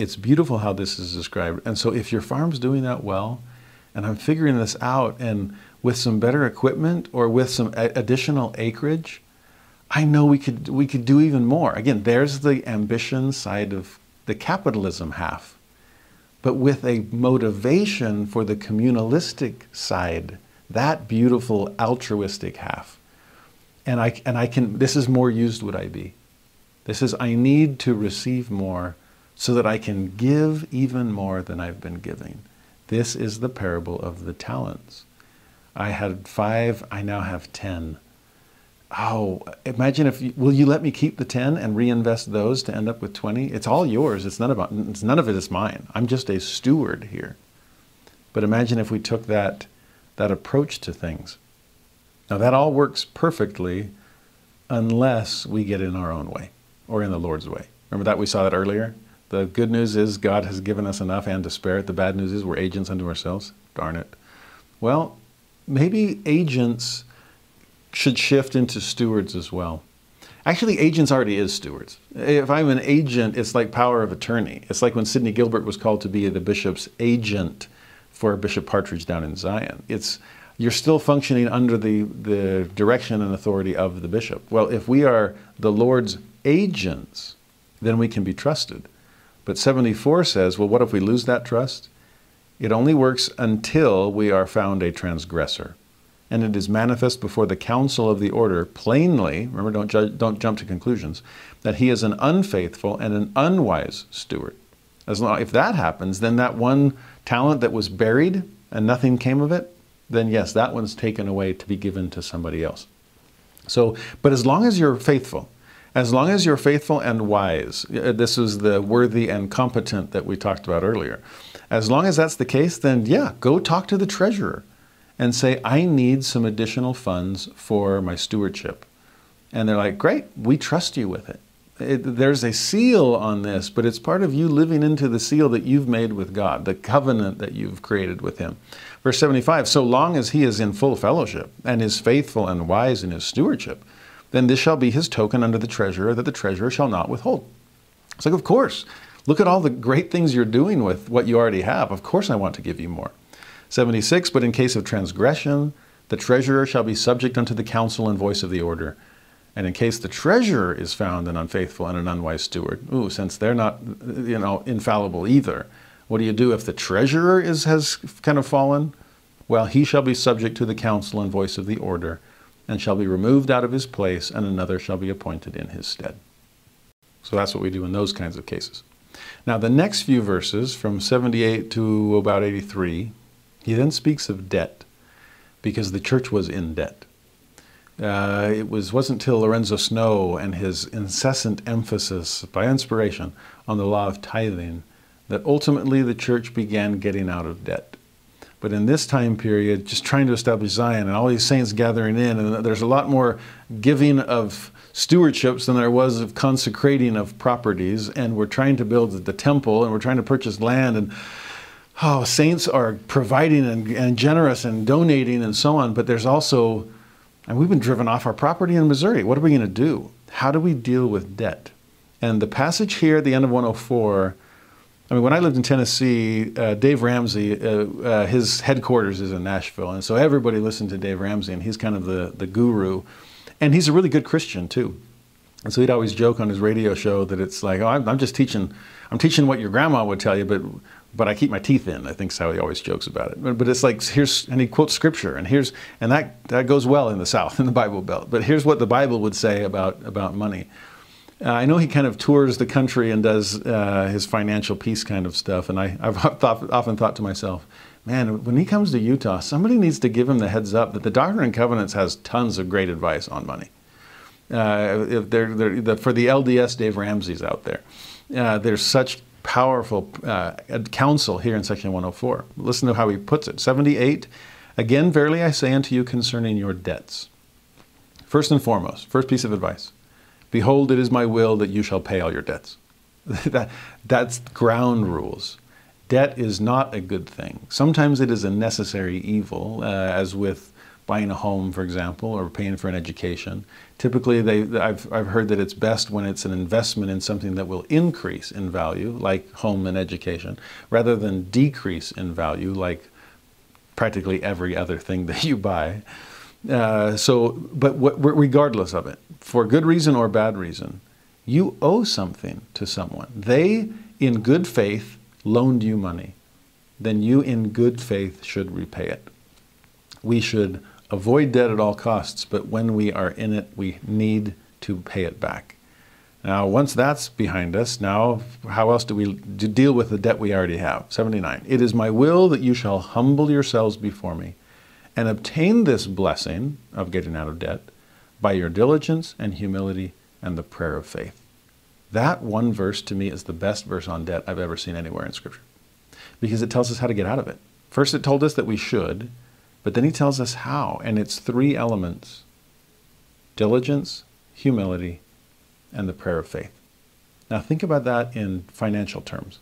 It's beautiful how this is described. And so, if your farm's doing that well, and I'm figuring this out, and with some better equipment or with some additional acreage, I know we could we could do even more. Again, there's the ambition side of the capitalism half, but with a motivation for the communalistic side, that beautiful altruistic half. And I and I can this is more used would I be. This is I need to receive more so that I can give even more than I've been giving. This is the parable of the talents. I had five, I now have ten. Oh, imagine if you, will you let me keep the ten and reinvest those to end up with twenty? It's all yours. It's none of it's none of it is mine. I'm just a steward here. But imagine if we took that that approach to things. Now that all works perfectly unless we get in our own way or in the Lord's way. Remember that we saw that earlier? The good news is God has given us enough and to spare it. The bad news is we're agents unto ourselves. Darn it. Well, maybe agents should shift into stewards as well. Actually, agents already is stewards. If I'm an agent, it's like power of attorney. It's like when Sidney Gilbert was called to be the bishop's agent for Bishop Partridge down in Zion. It's you're still functioning under the, the direction and authority of the bishop. Well, if we are the Lord's agents, then we can be trusted. But 74 says, well, what if we lose that trust? It only works until we are found a transgressor. And it is manifest before the council of the order plainly, remember, don't, don't jump to conclusions, that he is an unfaithful and an unwise steward. As long, if that happens, then that one talent that was buried and nothing came of it, then yes, that one's taken away to be given to somebody else. So, but as long as you're faithful, as long as you're faithful and wise, uh, this is the worthy and competent that we talked about earlier. As long as that's the case, then yeah, go talk to the treasurer and say, I need some additional funds for my stewardship. And they're like, great, we trust you with it. it. There's a seal on this, but it's part of you living into the seal that you've made with God, the covenant that you've created with Him. Verse 75 So long as he is in full fellowship and is faithful and wise in his stewardship, then this shall be his token unto the treasurer that the treasurer shall not withhold. It's like, of course. Look at all the great things you're doing with what you already have. Of course, I want to give you more. 76, but in case of transgression, the treasurer shall be subject unto the counsel and voice of the order. And in case the treasurer is found an unfaithful and an unwise steward, ooh, since they're not, you know, infallible either, what do you do if the treasurer is has kind of fallen? Well, he shall be subject to the counsel and voice of the order, and shall be removed out of his place, and another shall be appointed in his stead. So that's what we do in those kinds of cases. Now, the next few verses, from 78 to about 83, he then speaks of debt, because the church was in debt. Uh, it was, wasn't till Lorenzo Snow and his incessant emphasis by inspiration on the law of tithing that ultimately the church began getting out of debt. But in this time period, just trying to establish Zion and all these saints gathering in, and there's a lot more giving of stewardships than there was of consecrating of properties. And we're trying to build the temple and we're trying to purchase land. And oh, saints are providing and, and generous and donating and so on. But there's also, and we've been driven off our property in Missouri. What are we going to do? How do we deal with debt? And the passage here at the end of 104 I mean, when I lived in Tennessee, uh, Dave Ramsey, uh, uh, his headquarters is in Nashville, and so everybody listened to Dave Ramsey, and he's kind of the the guru, and he's a really good Christian too. And so he'd always joke on his radio show that it's like, oh, I'm, I'm just teaching, I'm teaching what your grandma would tell you, but but I keep my teeth in. I think is how he always jokes about it. But, but it's like here's and he quotes scripture, and here's and that that goes well in the South in the Bible Belt. But here's what the Bible would say about about money. Uh, I know he kind of tours the country and does uh, his financial peace kind of stuff, and I, have thought, often thought to myself, man, when he comes to Utah, somebody needs to give him the heads up that the Doctrine and Covenants has tons of great advice on money. Uh, if they're, they're, the, for the LDS Dave Ramsey's out there, uh, there's such powerful uh, counsel here in section 104. Listen to how he puts it. 78, again, verily I say unto you concerning your debts. First and foremost, first piece of advice Behold, it is my will that you shall pay all your debts. that, that's ground rules. Debt is not a good thing. Sometimes it is a necessary evil, uh, as with buying a home, for example, or paying for an education. Typically, they, I've, I've heard that it's best when it's an investment in something that will increase in value, like home and education, rather than decrease in value, like practically every other thing that you buy. Uh, so, but regardless of it, for good reason or bad reason, you owe something to someone. They, in good faith, loaned you money. Then you, in good faith, should repay it. We should avoid debt at all costs, but when we are in it, we need to pay it back. Now, once that's behind us, now how else do we deal with the debt we already have? 79. It is my will that you shall humble yourselves before me and obtain this blessing of getting out of debt by your diligence and humility and the prayer of faith. That one verse to me is the best verse on debt I've ever seen anywhere in Scripture because it tells us how to get out of it. First, it told us that we should, but then he tells us how, and it's three elements diligence, humility, and the prayer of faith. Now, think about that in financial terms.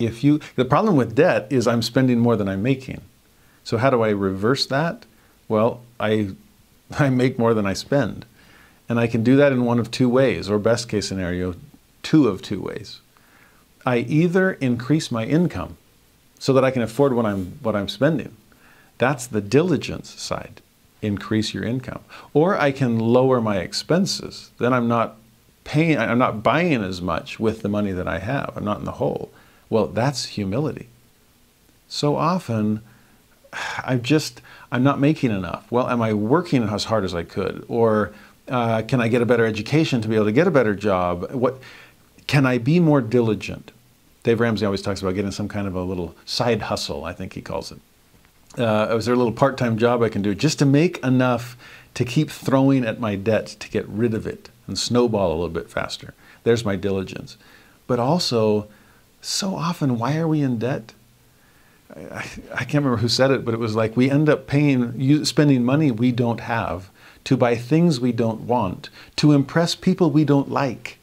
If you, the problem with debt is I'm spending more than I'm making. So, how do I reverse that? Well, I, I make more than I spend. And I can do that in one of two ways, or best case scenario, two of two ways. I either increase my income so that I can afford what I'm, what I'm spending, that's the diligence side. Increase your income. Or I can lower my expenses. Then I'm not paying, I'm not buying as much with the money that I have. I'm not in the hole. Well, that's humility. So often, I'm just, I'm not making enough. Well, am I working as hard as I could? Or uh, can I get a better education to be able to get a better job? What, can I be more diligent? Dave Ramsey always talks about getting some kind of a little side hustle, I think he calls it uh, is there a little part-time job I can do just to make enough to keep throwing at my debt to get rid of it and snowball a little bit faster. There's my diligence. But also, so often, why are we in debt? I, I can't remember who said it, but it was like we end up paying, spending money we don't have to buy things we don't want, to impress people we don't like.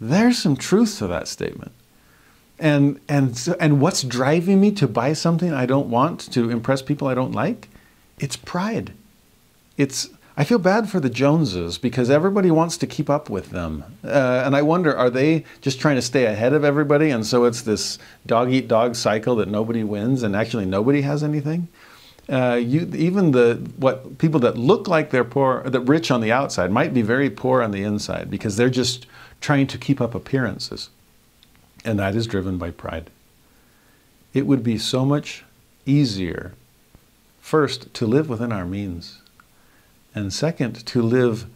There's some truth to that statement. And, and, and what's driving me to buy something I don't want to impress people I don't like? It's pride. It's, I feel bad for the Joneses because everybody wants to keep up with them. Uh, and I wonder, are they just trying to stay ahead of everybody? And so it's this dog eat dog cycle that nobody wins and actually nobody has anything? Uh, you, even the what people that look like they're poor, that rich on the outside, might be very poor on the inside because they're just trying to keep up appearances and that is driven by pride. It would be so much easier, first, to live within our means, and second, to live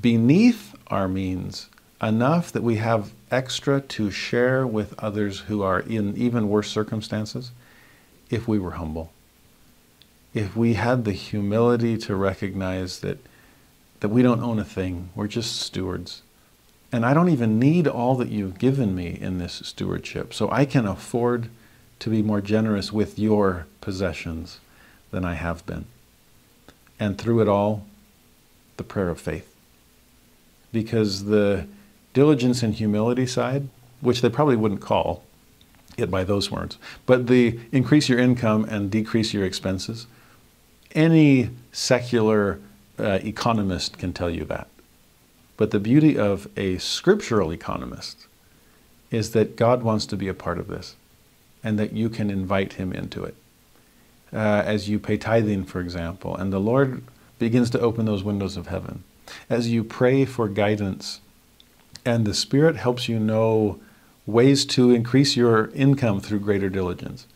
beneath our means enough that we have extra to share with others who are in even worse circumstances if we were humble. If we had the humility to recognize that, that we don't own a thing, we're just stewards and I don't even need all that you've given me in this stewardship. So I can afford to be more generous with your possessions than I have been. And through it all, the prayer of faith. Because the diligence and humility side, which they probably wouldn't call it by those words, but the increase your income and decrease your expenses, any secular uh, economist can tell you that. But the beauty of a scriptural economist is that God wants to be a part of this and that you can invite him into it. Uh, as you pay tithing, for example, and the Lord begins to open those windows of heaven. As you pray for guidance and the Spirit helps you know ways to increase your income through greater diligence,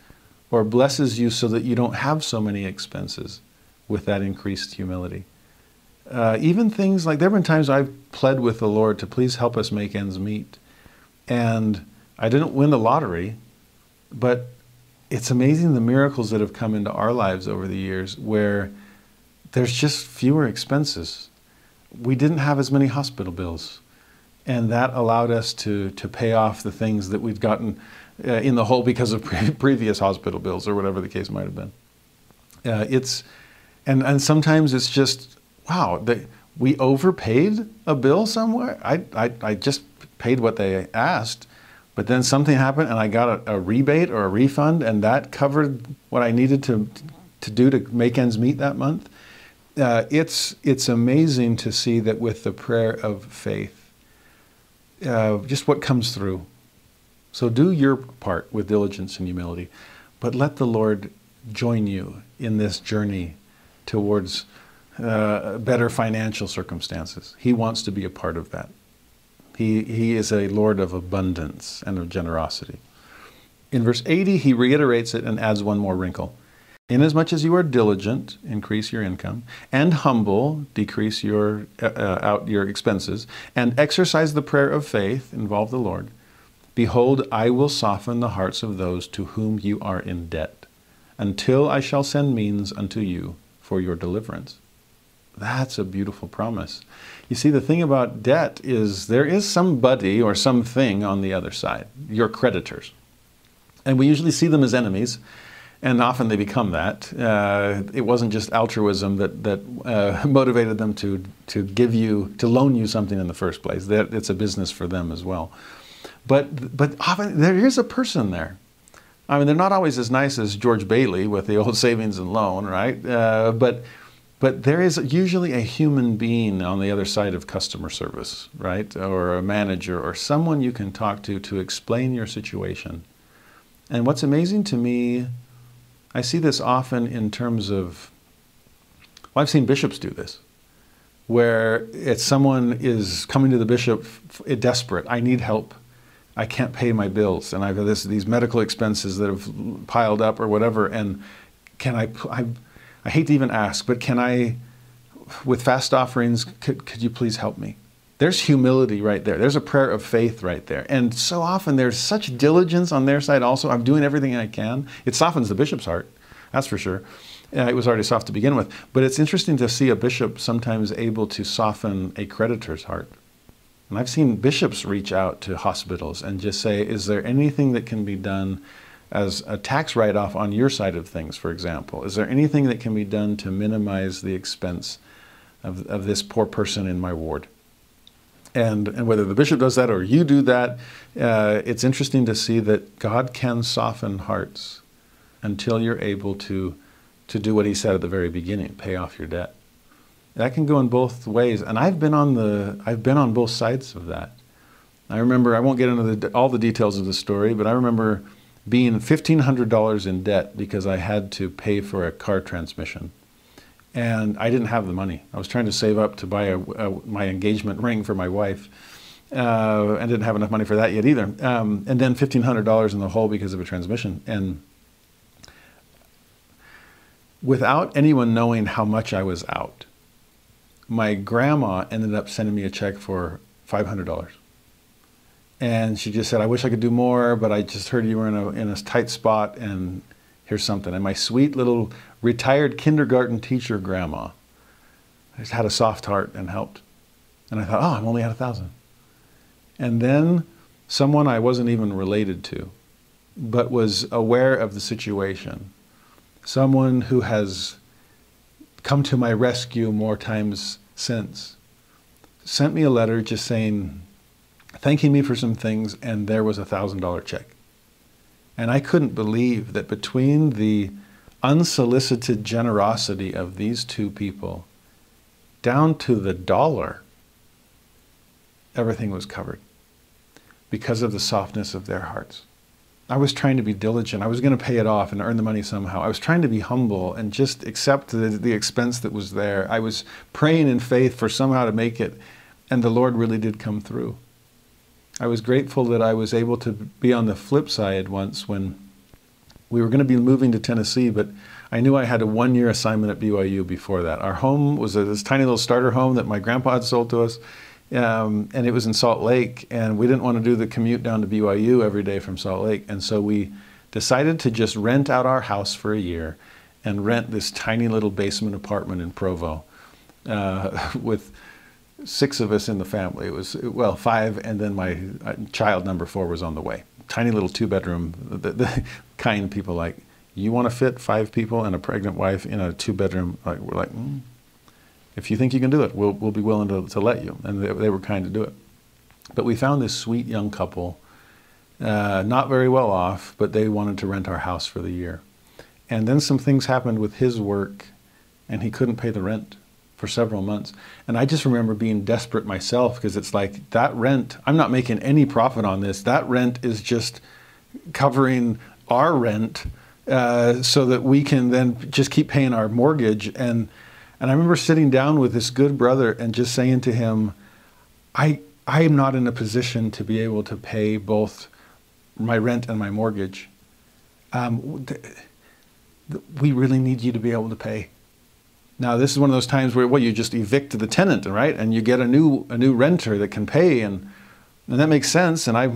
or blesses you so that you don't have so many expenses with that increased humility. Uh, even things like there have been times I've pled with the Lord to please help us make ends meet. And I didn't win the lottery, but it's amazing the miracles that have come into our lives over the years where there's just fewer expenses. We didn't have as many hospital bills. And that allowed us to, to pay off the things that we'd gotten uh, in the hole because of pre- previous hospital bills or whatever the case might have been. Uh, it's, and, and sometimes it's just wow, they, we overpaid a bill somewhere. I, I, I just paid what they asked, but then something happened and I got a, a, rebate or a refund, and that covered what I needed to, to do to make ends meet that month. Uh, it's, it's amazing to see that with the prayer of faith, uh, just what comes through. So do your part with diligence and humility, but let the Lord join you in this journey towards uh, better financial circumstances. He wants to be a part of that. He, he is a Lord of abundance and of generosity. In verse 80, he reiterates it and adds one more wrinkle. Inasmuch as you are diligent, increase your income, and humble, decrease your, uh, uh, out your expenses, and exercise the prayer of faith, involve the Lord. Behold, I will soften the hearts of those to whom you are in debt, until I shall send means unto you for your deliverance. That's a beautiful promise. You see, the thing about debt is there is somebody or something on the other side, your creditors. And we usually see them as enemies, and often they become that. Uh, it wasn't just altruism that, that uh, motivated them to, to give you, to loan you something in the first place. It's a business for them as well. But, but often there is a person there. I mean, they're not always as nice as George Bailey with the old savings and loan, right? Uh, but but there is usually a human being on the other side of customer service, right? Or a manager or someone you can talk to to explain your situation. And what's amazing to me, I see this often in terms of, well, I've seen bishops do this, where it's someone is coming to the bishop desperate, I need help. I can't pay my bills, and I've this, these medical expenses that have piled up or whatever, and can I, I I hate to even ask, but can I, with fast offerings, could, could you please help me? There's humility right there. There's a prayer of faith right there. And so often there's such diligence on their side also. I'm doing everything I can. It softens the bishop's heart, that's for sure. Uh, it was already soft to begin with. But it's interesting to see a bishop sometimes able to soften a creditor's heart. And I've seen bishops reach out to hospitals and just say, Is there anything that can be done as a tax write off on your side of things, for example? Is there anything that can be done to minimize the expense of, of this poor person in my ward? And, and whether the bishop does that or you do that, uh, it's interesting to see that God can soften hearts until you're able to, to do what he said at the very beginning pay off your debt. That can go in both ways. And I've been on, the, I've been on both sides of that. I remember, I won't get into the, all the details of the story, but I remember being $1,500 in debt because I had to pay for a car transmission. And I didn't have the money. I was trying to save up to buy a, a, my engagement ring for my wife. Uh, and didn't have enough money for that yet either. Um, and then $1,500 in the hole because of a transmission. And without anyone knowing how much I was out, my grandma ended up sending me a check for $500 and she just said, "I wish I could do more, but I just heard you were in a in a tight spot, and here's something." And my sweet little retired kindergarten teacher grandma just had a soft heart and helped. And I thought, "Oh, I'm only at a thousand. And then someone I wasn't even related to, but was aware of the situation, someone who has come to my rescue more times since, sent me a letter just saying thanking me for some things, and there was a $1,000 check. And I couldn't believe that between the unsolicited generosity of these two people, down to the dollar, everything was covered because of the softness of their hearts. I was trying to be diligent. I was going to pay it off and earn the money somehow. I was trying to be humble and just accept the, the expense that was there. I was praying in faith for somehow to make it, and the Lord really did come through. I was grateful that I was able to be on the flip side once when we were going to be moving to Tennessee, but I knew I had a one year assignment at BYU before that. Our home was a, this tiny little starter home that my grandpa had sold to us, um, and it was in Salt Lake, and we didn't want to do the commute down to BYU every day from Salt Lake, and so we decided to just rent out our house for a year and rent this tiny little basement apartment in Provo uh, with six of us in the family. It was, well, five, and then my uh, child number four was on the way. Tiny little two bedroom, the, the kind people like, you want to fit five people and a pregnant wife in a two bedroom? Like, we're like, mm, if you think you can do it, we'll, we'll be willing to, to let you. And they, they were kind to do it. But we found this sweet young couple uh, not very well off, but they wanted to rent our house for the year. And then some things happened with his work, and he couldn't pay the rent for several months. And I just remember being desperate myself because it's like that rent, I'm not making any profit on this. That rent is just covering our rent uh, so that we can then just keep paying our mortgage. And, and I remember sitting down with this good brother and just saying to him, I, I am not in a position to be able to pay both my rent and my mortgage. Um, th- th- we really need you to be able to pay. Now, this is one of those times where well, you just evict the tenant, right, and you get a new a new renter that can pay, and and that makes sense. And I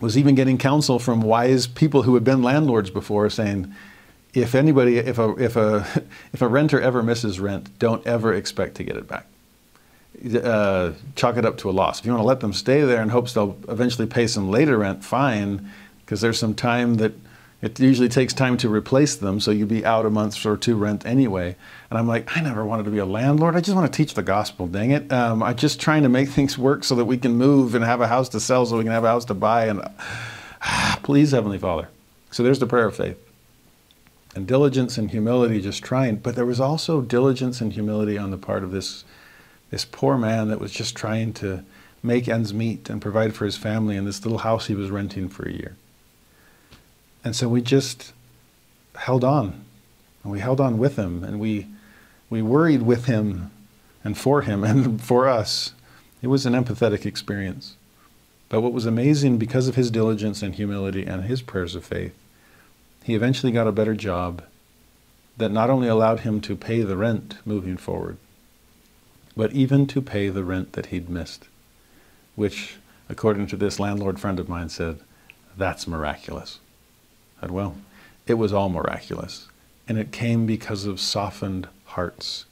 was even getting counsel from wise people who had been landlords before, saying, if anybody, if a if a if a renter ever misses rent, don't ever expect to get it back. Uh, chalk it up to a loss. If you want to let them stay there in hopes they'll eventually pay some later rent, fine, because there's some time that it usually takes time to replace them, so you'd be out a month or two rent anyway. And I'm like, I never wanted to be a landlord. I just want to teach the gospel, dang it. Um, I'm just trying to make things work so that we can move and have a house to sell so we can have a house to buy. And please, Heavenly Father. So there's the prayer of faith. And diligence and humility just trying. But there was also diligence and humility on the part of this, this poor man that was just trying to make ends meet and provide for his family in this little house he was renting for a year. And so we just held on. And we held on with him and we we worried with him and for him and for us. It was an empathetic experience. But what was amazing because of his diligence and humility and his prayers of faith, he eventually got a better job that not only allowed him to pay the rent moving forward, but even to pay the rent that he'd missed, which, according to this landlord friend of mine, said, that's miraculous Well, it was all miraculous. And it came because of softened hearts,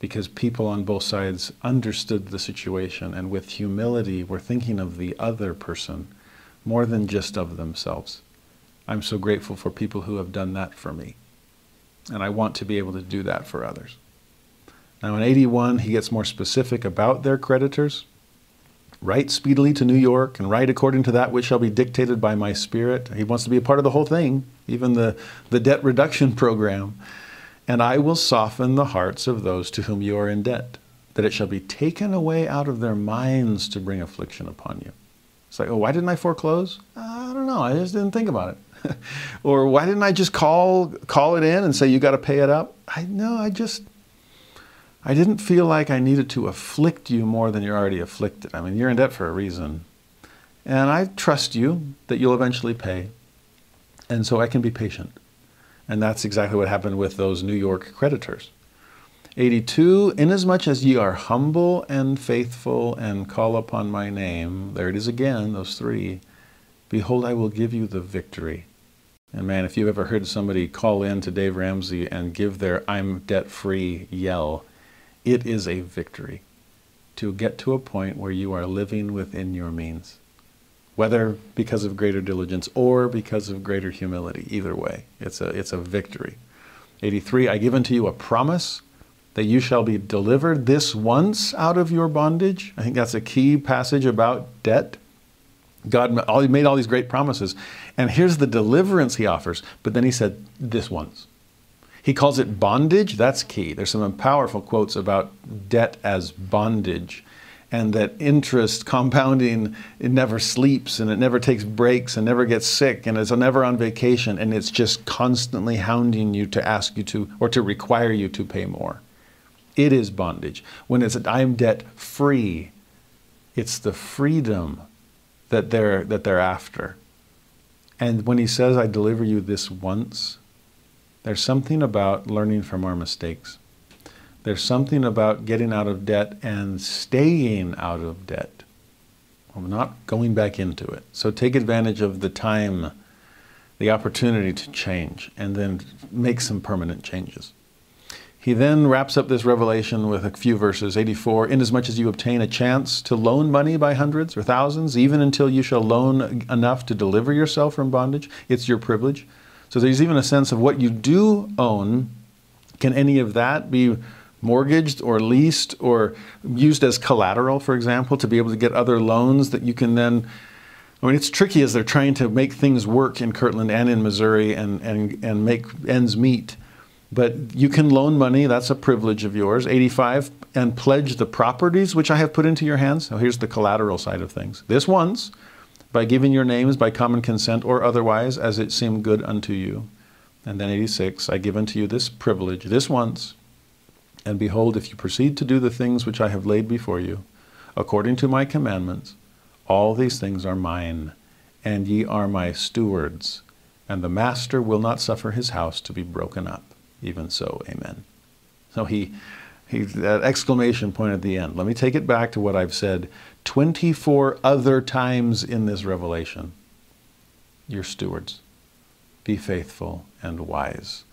because people on both sides understood the situation and with humility were thinking of the other person more than just of themselves. I'm so grateful for people who have done that for me. And I want to be able to do that for others. Now, in 81, he gets more specific about their creditors. Write speedily to New York and write according to that which shall be dictated by my spirit. He wants to be a part of the whole thing, even the, the debt reduction program. And I will soften the hearts of those to whom you are in debt, that it shall be taken away out of their minds to bring affliction upon you. It's like, oh, why didn't I foreclose? I don't know. I just didn't think about it. or why didn't I just call call it in and say you got to pay it up? I know. I just I didn't feel like I needed to afflict you more than you're already afflicted. I mean, you're in debt for a reason. And I trust you that you'll eventually pay. And so I can be patient. And that's exactly what happened with those New York creditors. 82, inasmuch as ye are humble and faithful and call upon my name, there it is again, those three, behold, I will give you the victory. And man, if you've ever heard somebody call in to Dave Ramsey and give their I'm debt free yell, it is a victory to get to a point where you are living within your means, whether because of greater diligence or because of greater humility. Either way, it's a, it's a victory. 83, I give unto you a promise that you shall be delivered this once out of your bondage. I think that's a key passage about debt. God made all these great promises. And here's the deliverance he offers. But then he said, this once. He calls it bondage. That's key. There's some powerful quotes about debt as bondage and that interest compounding it never sleeps and it never takes breaks and never gets sick and it's never on vacation and it's just constantly hounding you to ask you to or to require you to pay more it is bondage when it's i'm debt free it's the freedom that they're that they're after and when he says i deliver you this once there's something about learning from our mistakes. There's something about getting out of debt and staying out of debt. I'm not going back into it. So take advantage of the time, the opportunity to change, and then make some permanent changes. He then wraps up this revelation with a few verses 84 Inasmuch as you obtain a chance to loan money by hundreds or thousands, even until you shall loan enough to deliver yourself from bondage, it's your privilege. So there's even a sense of what you do own. Can any of that be mortgaged or leased or used as collateral, for example, to be able to get other loans that you can then I mean, it's tricky as they're trying to make things work in Kirtland and in Missouri and, and, and make ends meet. But you can loan money, that's a privilege of yours, 85, and pledge the properties which I have put into your hands. So here's the collateral side of things. This once, by giving your names by common consent or otherwise, as it seemed good unto you. And then 86, I give unto you this privilege, this once. And behold, if you proceed to do the things which I have laid before you, according to my commandments, all these things are mine, and ye are my stewards, and the master will not suffer his house to be broken up. Even so, amen. So he, he that exclamation point at the end. Let me take it back to what I've said 24 other times in this revelation. You're stewards. Be faithful and wise,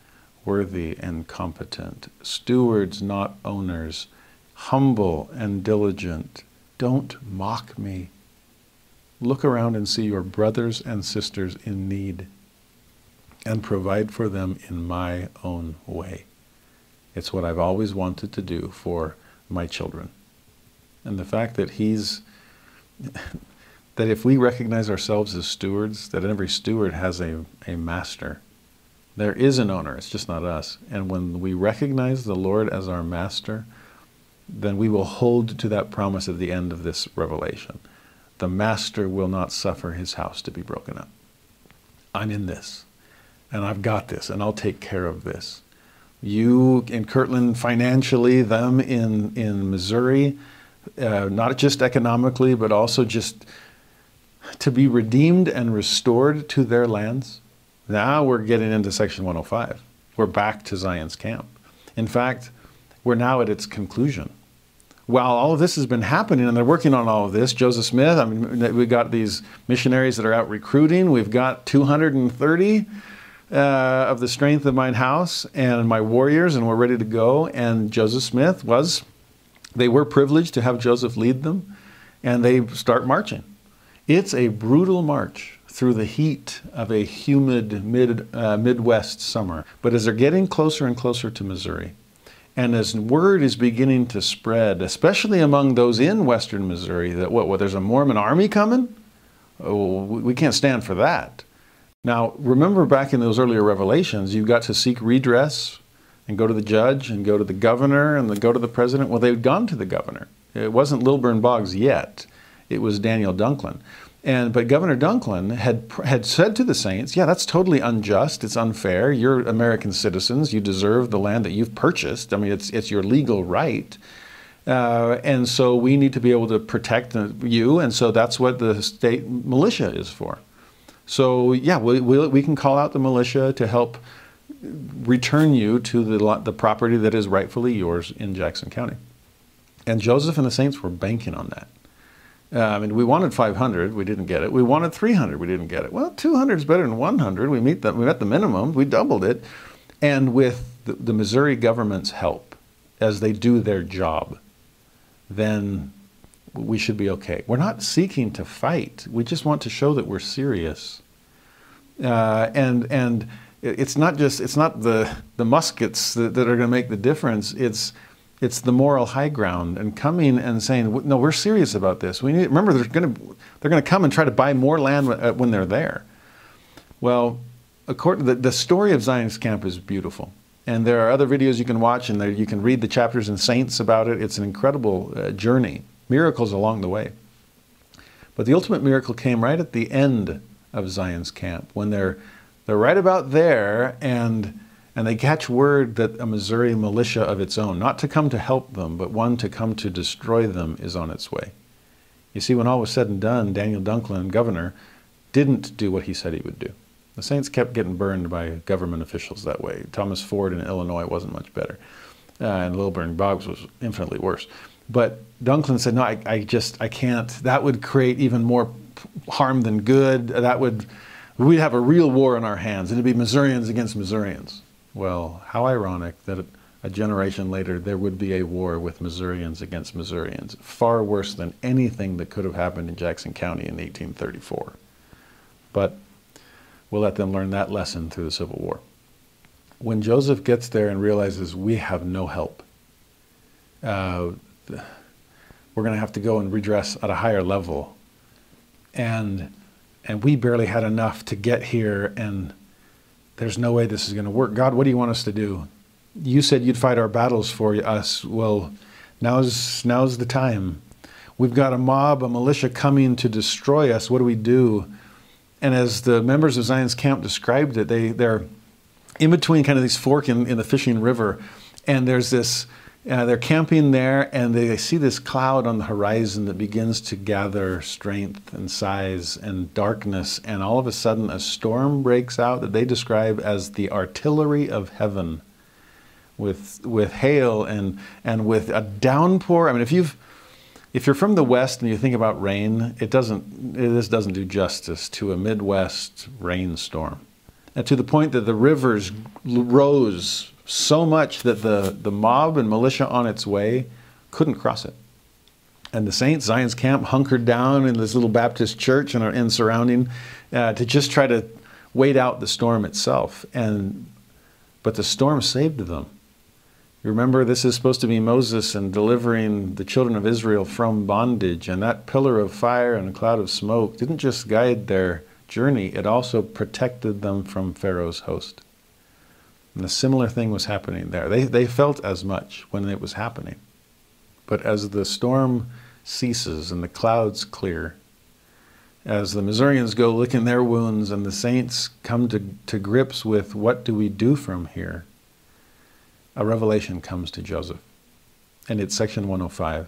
worthy and competent, stewards, not owners, humble and diligent. Don't mock me. Look around and see your brothers and sisters in need and provide for them in my own way. It's what I've always wanted to do for my children. And the fact that he's, that if we recognize ourselves as stewards, that every steward has a, a master. There is an owner, it's just not us. And when we recognize the Lord as our master, then we will hold to that promise at the end of this revelation. The master will not suffer his house to be broken up. I'm in this and I've got this, and I'll take care of this. You in Kirtland financially, them in, in Missouri, uh, not just economically, but also just to be redeemed and restored to their lands. Now we're getting into Section 105. We're back to Zion's camp. In fact, we're now at its conclusion. While all of this has been happening and they're working on all of this, Joseph Smith, I mean, we've got these missionaries that are out recruiting. We've got 230 uh, of the strength of mine house and my warriors, and we're ready to go. And Joseph Smith was, they were privileged to have Joseph lead them, and they start marching. It's a brutal march through the heat of a humid mid, uh, Midwest summer. But as they're getting closer and closer to Missouri, and as word is beginning to spread, especially among those in western Missouri, that what, what there's a Mormon army coming? Oh, we can't stand for that. Now, remember back in those earlier revelations, you've got to seek redress and go to the judge and go to the governor and then go to the president. Well, they'd gone to the governor. It wasn't Lilburn Boggs yet. It was Daniel Dunklin. And but Governor Dunklin had had said to the saints, "Yeah, that's totally unjust. It's unfair. You're American citizens. You deserve the land that you've purchased. I mean, it's it's your legal right." Uh, and so we need to be able to protect you, and so that's what the state militia is for. So yeah, we, we, we can call out the militia to help return you to the, the property that is rightfully yours in Jackson County. And Joseph and the saints were banking on that. Uh, I mean, we wanted 500, we didn't get it. We wanted 300, we didn't get it. Well, 200 is better than 100. We meet the, we met the minimum, we doubled it. And with the, the Missouri government's help, as they do their job, then we should be okay. We're not seeking to fight. We just want to show that we're serious. Uh, and and it's not just it's not the the muskets that, that are going to make the difference. It's it's the moral high ground and coming and saying no, we're serious about this. We need remember they're going to they're going to come and try to buy more land uh, when they're there. Well, according the, the story of Zion's camp is beautiful. And there are other videos you can watch, and there you can read the chapters in Saints about it. It's an incredible uh, journey miracles along the way. But the ultimate miracle came right at the end of Zion's camp when they're they're right about there and and they catch word that a Missouri militia of its own, not to come to help them, but one to come to destroy them, is on its way. You see, when all was said and done, Daniel Dunklin, governor, didn't do what he said he would do. The Saints kept getting burned by government officials that way. Thomas Ford in Illinois wasn't much better, uh, and Lilburn Boggs was infinitely worse. But Dunklin said, no, I, I just, I can't. That would create even more harm than good. That would, we'd have a real war in our hands. It'd be Missourians against Missourians. Well, how ironic that a generation later there would be a war with Missourians against Missourians, far worse than anything that could have happened in Jackson County in 1834. But we'll let them learn that lesson through the Civil War. When Joseph gets there and realizes we have no help, uh, we're going to have to go and redress at a higher level. And and we barely had enough to get here, and there's no way this is going to work. God, what do you want us to do? You said you'd fight our battles for us. Well, now's now's the time. We've got a mob, a militia coming to destroy us. What do we do? And as the members of Zion's camp described it, they, they're in between kind of these fork in, in the fishing river, and there's this, uh, they're camping there, and they, they see this cloud on the horizon that begins to gather strength and size and darkness, and all of a sudden a storm breaks out that they describe as the artillery of heaven with, with hail and, and with a downpour. I mean, if you've if you're from the West and you think about rain, it doesn't, this doesn't do justice to a Midwest rainstorm. And to the point that the rivers rose so much that the, the mob and militia on its way couldn't cross it. And the Saints, Zion's camp, hunkered down in this little Baptist church and, and surrounding uh, to just try to wait out the storm itself. And, but the storm saved them. You remember, this is supposed to be Moses and delivering the children of Israel from bondage, and that pillar of fire and a cloud of smoke didn't just guide their journey, it also protected them from Pharaoh's host. And a similar thing was happening there. They, they felt as much when it was happening. But as the storm ceases and the clouds clear, as the Missourians go licking their wounds and the saints come to, to grips with what do we do from here, a revelation comes to Joseph. And it's section 105.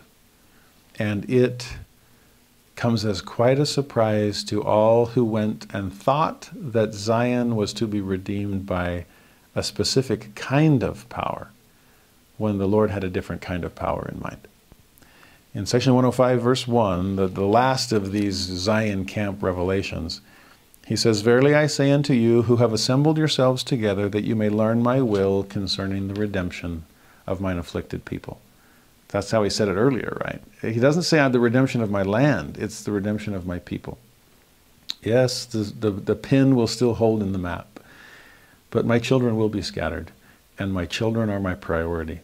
And it comes as quite a surprise to all who went and thought that Zion was to be redeemed by a specific kind of power when the Lord had a different kind of power in mind. In section 105, verse 1, the, the last of these Zion camp revelations, he says, Verily I say unto you, who have assembled yourselves together, that you may learn my will concerning the redemption of mine afflicted people. That's how he said it earlier, right? He doesn't say I'm the redemption of my land, it's the redemption of my people. Yes, the, the, the pin will still hold in the map, but my children will be scattered, and my children are my priority.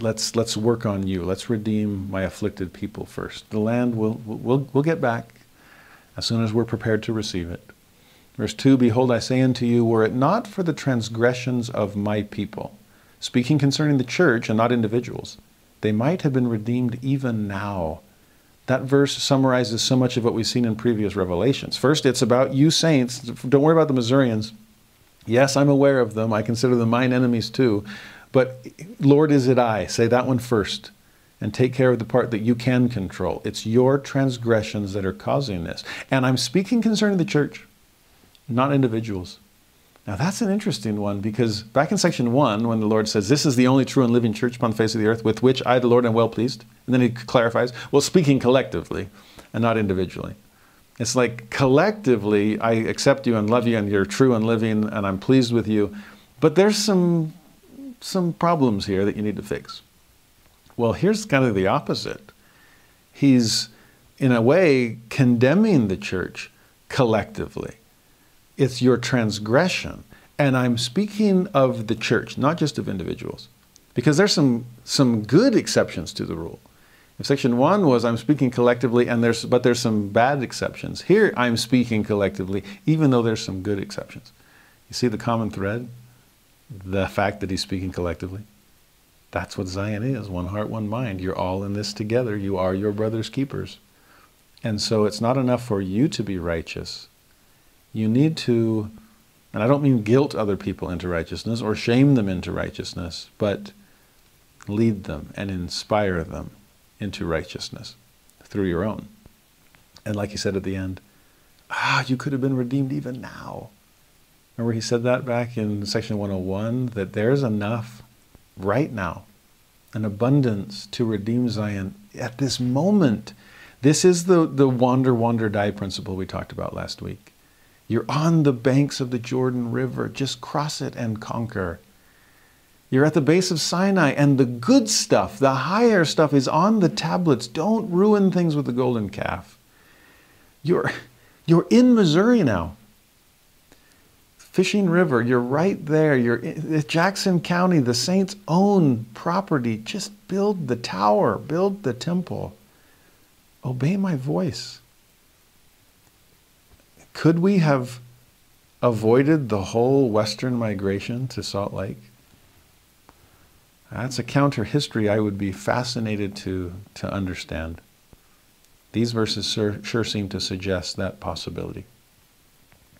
Let's, let's work on you. Let's redeem my afflicted people first. The land will, will, we'll get back as soon as we're prepared to receive it. Verse 2 Behold, I say unto you, were it not for the transgressions of my people, speaking concerning the church and not individuals, they might have been redeemed even now. That verse summarizes so much of what we've seen in previous revelations. First, it's about you saints. Don't worry about the Missourians. Yes, I'm aware of them. I consider them mine enemies too. But Lord, is it I? Say that one first and take care of the part that you can control. It's your transgressions that are causing this. And I'm speaking concerning the church, not individuals. Now, that's an interesting one because back in section one, when the Lord says, This is the only true and living church upon the face of the earth with which I, the Lord, am well pleased, and then he clarifies, Well, speaking collectively and not individually. It's like collectively, I accept you and love you, and you're true and living, and I'm pleased with you. But there's some, some problems here that you need to fix. Well, here's kind of the opposite. He's, in a way, condemning the church collectively. It's your transgression. And I'm speaking of the church, not just of individuals, because there's some, some good exceptions to the rule. Section one was I'm speaking collectively, and there's, but there's some bad exceptions. Here I'm speaking collectively, even though there's some good exceptions. You see the common thread? The fact that he's speaking collectively. That's what Zion is one heart, one mind. You're all in this together. You are your brother's keepers. And so it's not enough for you to be righteous. You need to, and I don't mean guilt other people into righteousness or shame them into righteousness, but lead them and inspire them into righteousness through your own. And like he said at the end, ah, you could have been redeemed even now. Remember, he said that back in section 101 that there's enough right now, an abundance to redeem Zion at this moment. This is the, the wander, wander, die principle we talked about last week. You're on the banks of the Jordan River, just cross it and conquer. You're at the base of Sinai, and the good stuff, the higher stuff, is on the tablets. Don't ruin things with the golden calf. You're, you're in Missouri now. Fishing River, you're right there. You're in Jackson County, the Saints own property. Just build the tower, build the temple. Obey my voice. Could we have avoided the whole Western migration to Salt Lake? That's a counter history I would be fascinated to, to understand. These verses sure, sure seem to suggest that possibility.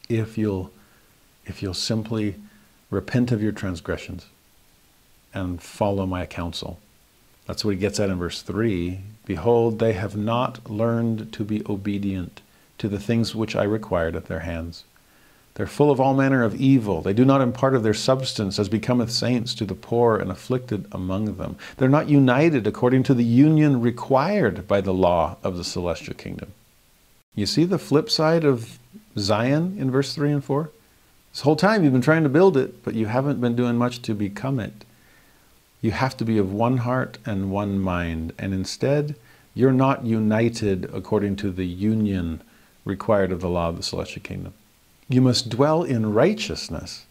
If you'll, if you'll simply repent of your transgressions and follow my counsel. That's what he gets at in verse 3. Behold, they have not learned to be obedient to the things which I required at their hands. They're full of all manner of evil. They do not impart of their substance as becometh saints to the poor and afflicted among them. They're not united according to the union required by the law of the celestial kingdom. You see the flip side of Zion in verse 3 and 4? This whole time you've been trying to build it, but you haven't been doing much to become it. You have to be of one heart and one mind, and instead, you're not united according to the union required of the law of the celestial kingdom. You must dwell in righteousness,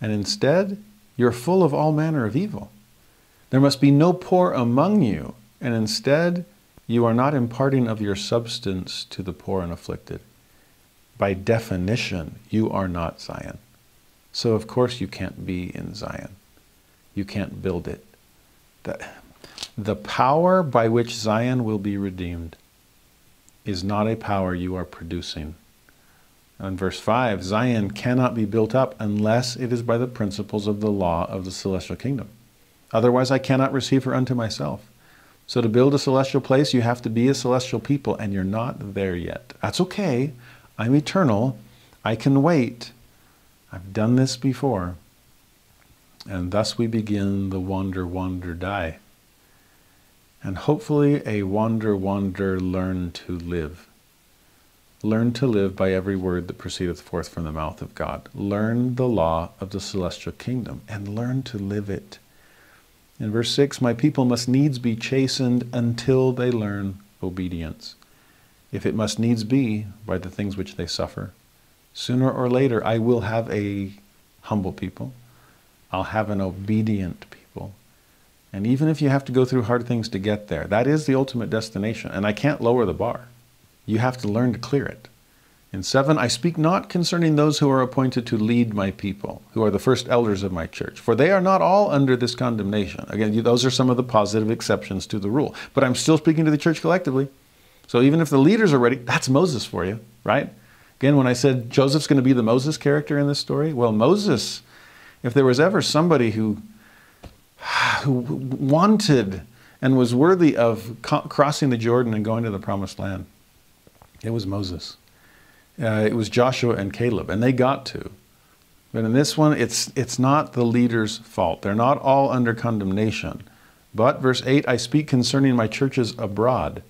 and instead, you're full of all manner of evil. There must be no poor among you, and instead, you are not imparting of your substance to the poor and afflicted. By definition, you are not Zion. So, of course, you can't be in Zion. You can't build it. The, the power by which Zion will be redeemed is not a power you are producing in verse 5, Zion cannot be built up unless it is by the principles of the law of the celestial kingdom. Otherwise, I cannot receive her unto myself. So, to build a celestial place, you have to be a celestial people, and you're not there yet. That's okay. I'm eternal. I can wait. I've done this before. And thus we begin the wander, wander, die. And hopefully, a wander, wander, learn to live. Learn to live by every word that proceedeth forth from the mouth of God. Learn the law of the celestial kingdom and learn to live it. In verse 6, my people must needs be chastened until they learn obedience. If it must needs be by the things which they suffer, sooner or later I will have a humble people. I'll have an obedient people. And even if you have to go through hard things to get there, that is the ultimate destination. And I can't lower the bar. You have to learn to clear it. In 7, I speak not concerning those who are appointed to lead my people, who are the first elders of my church, for they are not all under this condemnation. Again, those are some of the positive exceptions to the rule. But I'm still speaking to the church collectively. So even if the leaders are ready, that's Moses for you, right? Again, when I said Joseph's going to be the Moses character in this story, well, Moses, if there was ever somebody who, who wanted and was worthy of crossing the Jordan and going to the promised land, it was Moses. Uh, it was Joshua and Caleb, and they got to. But in this one, it's, it's not the leader's fault. They're not all under condemnation. But, verse 8, I speak concerning my churches abroad.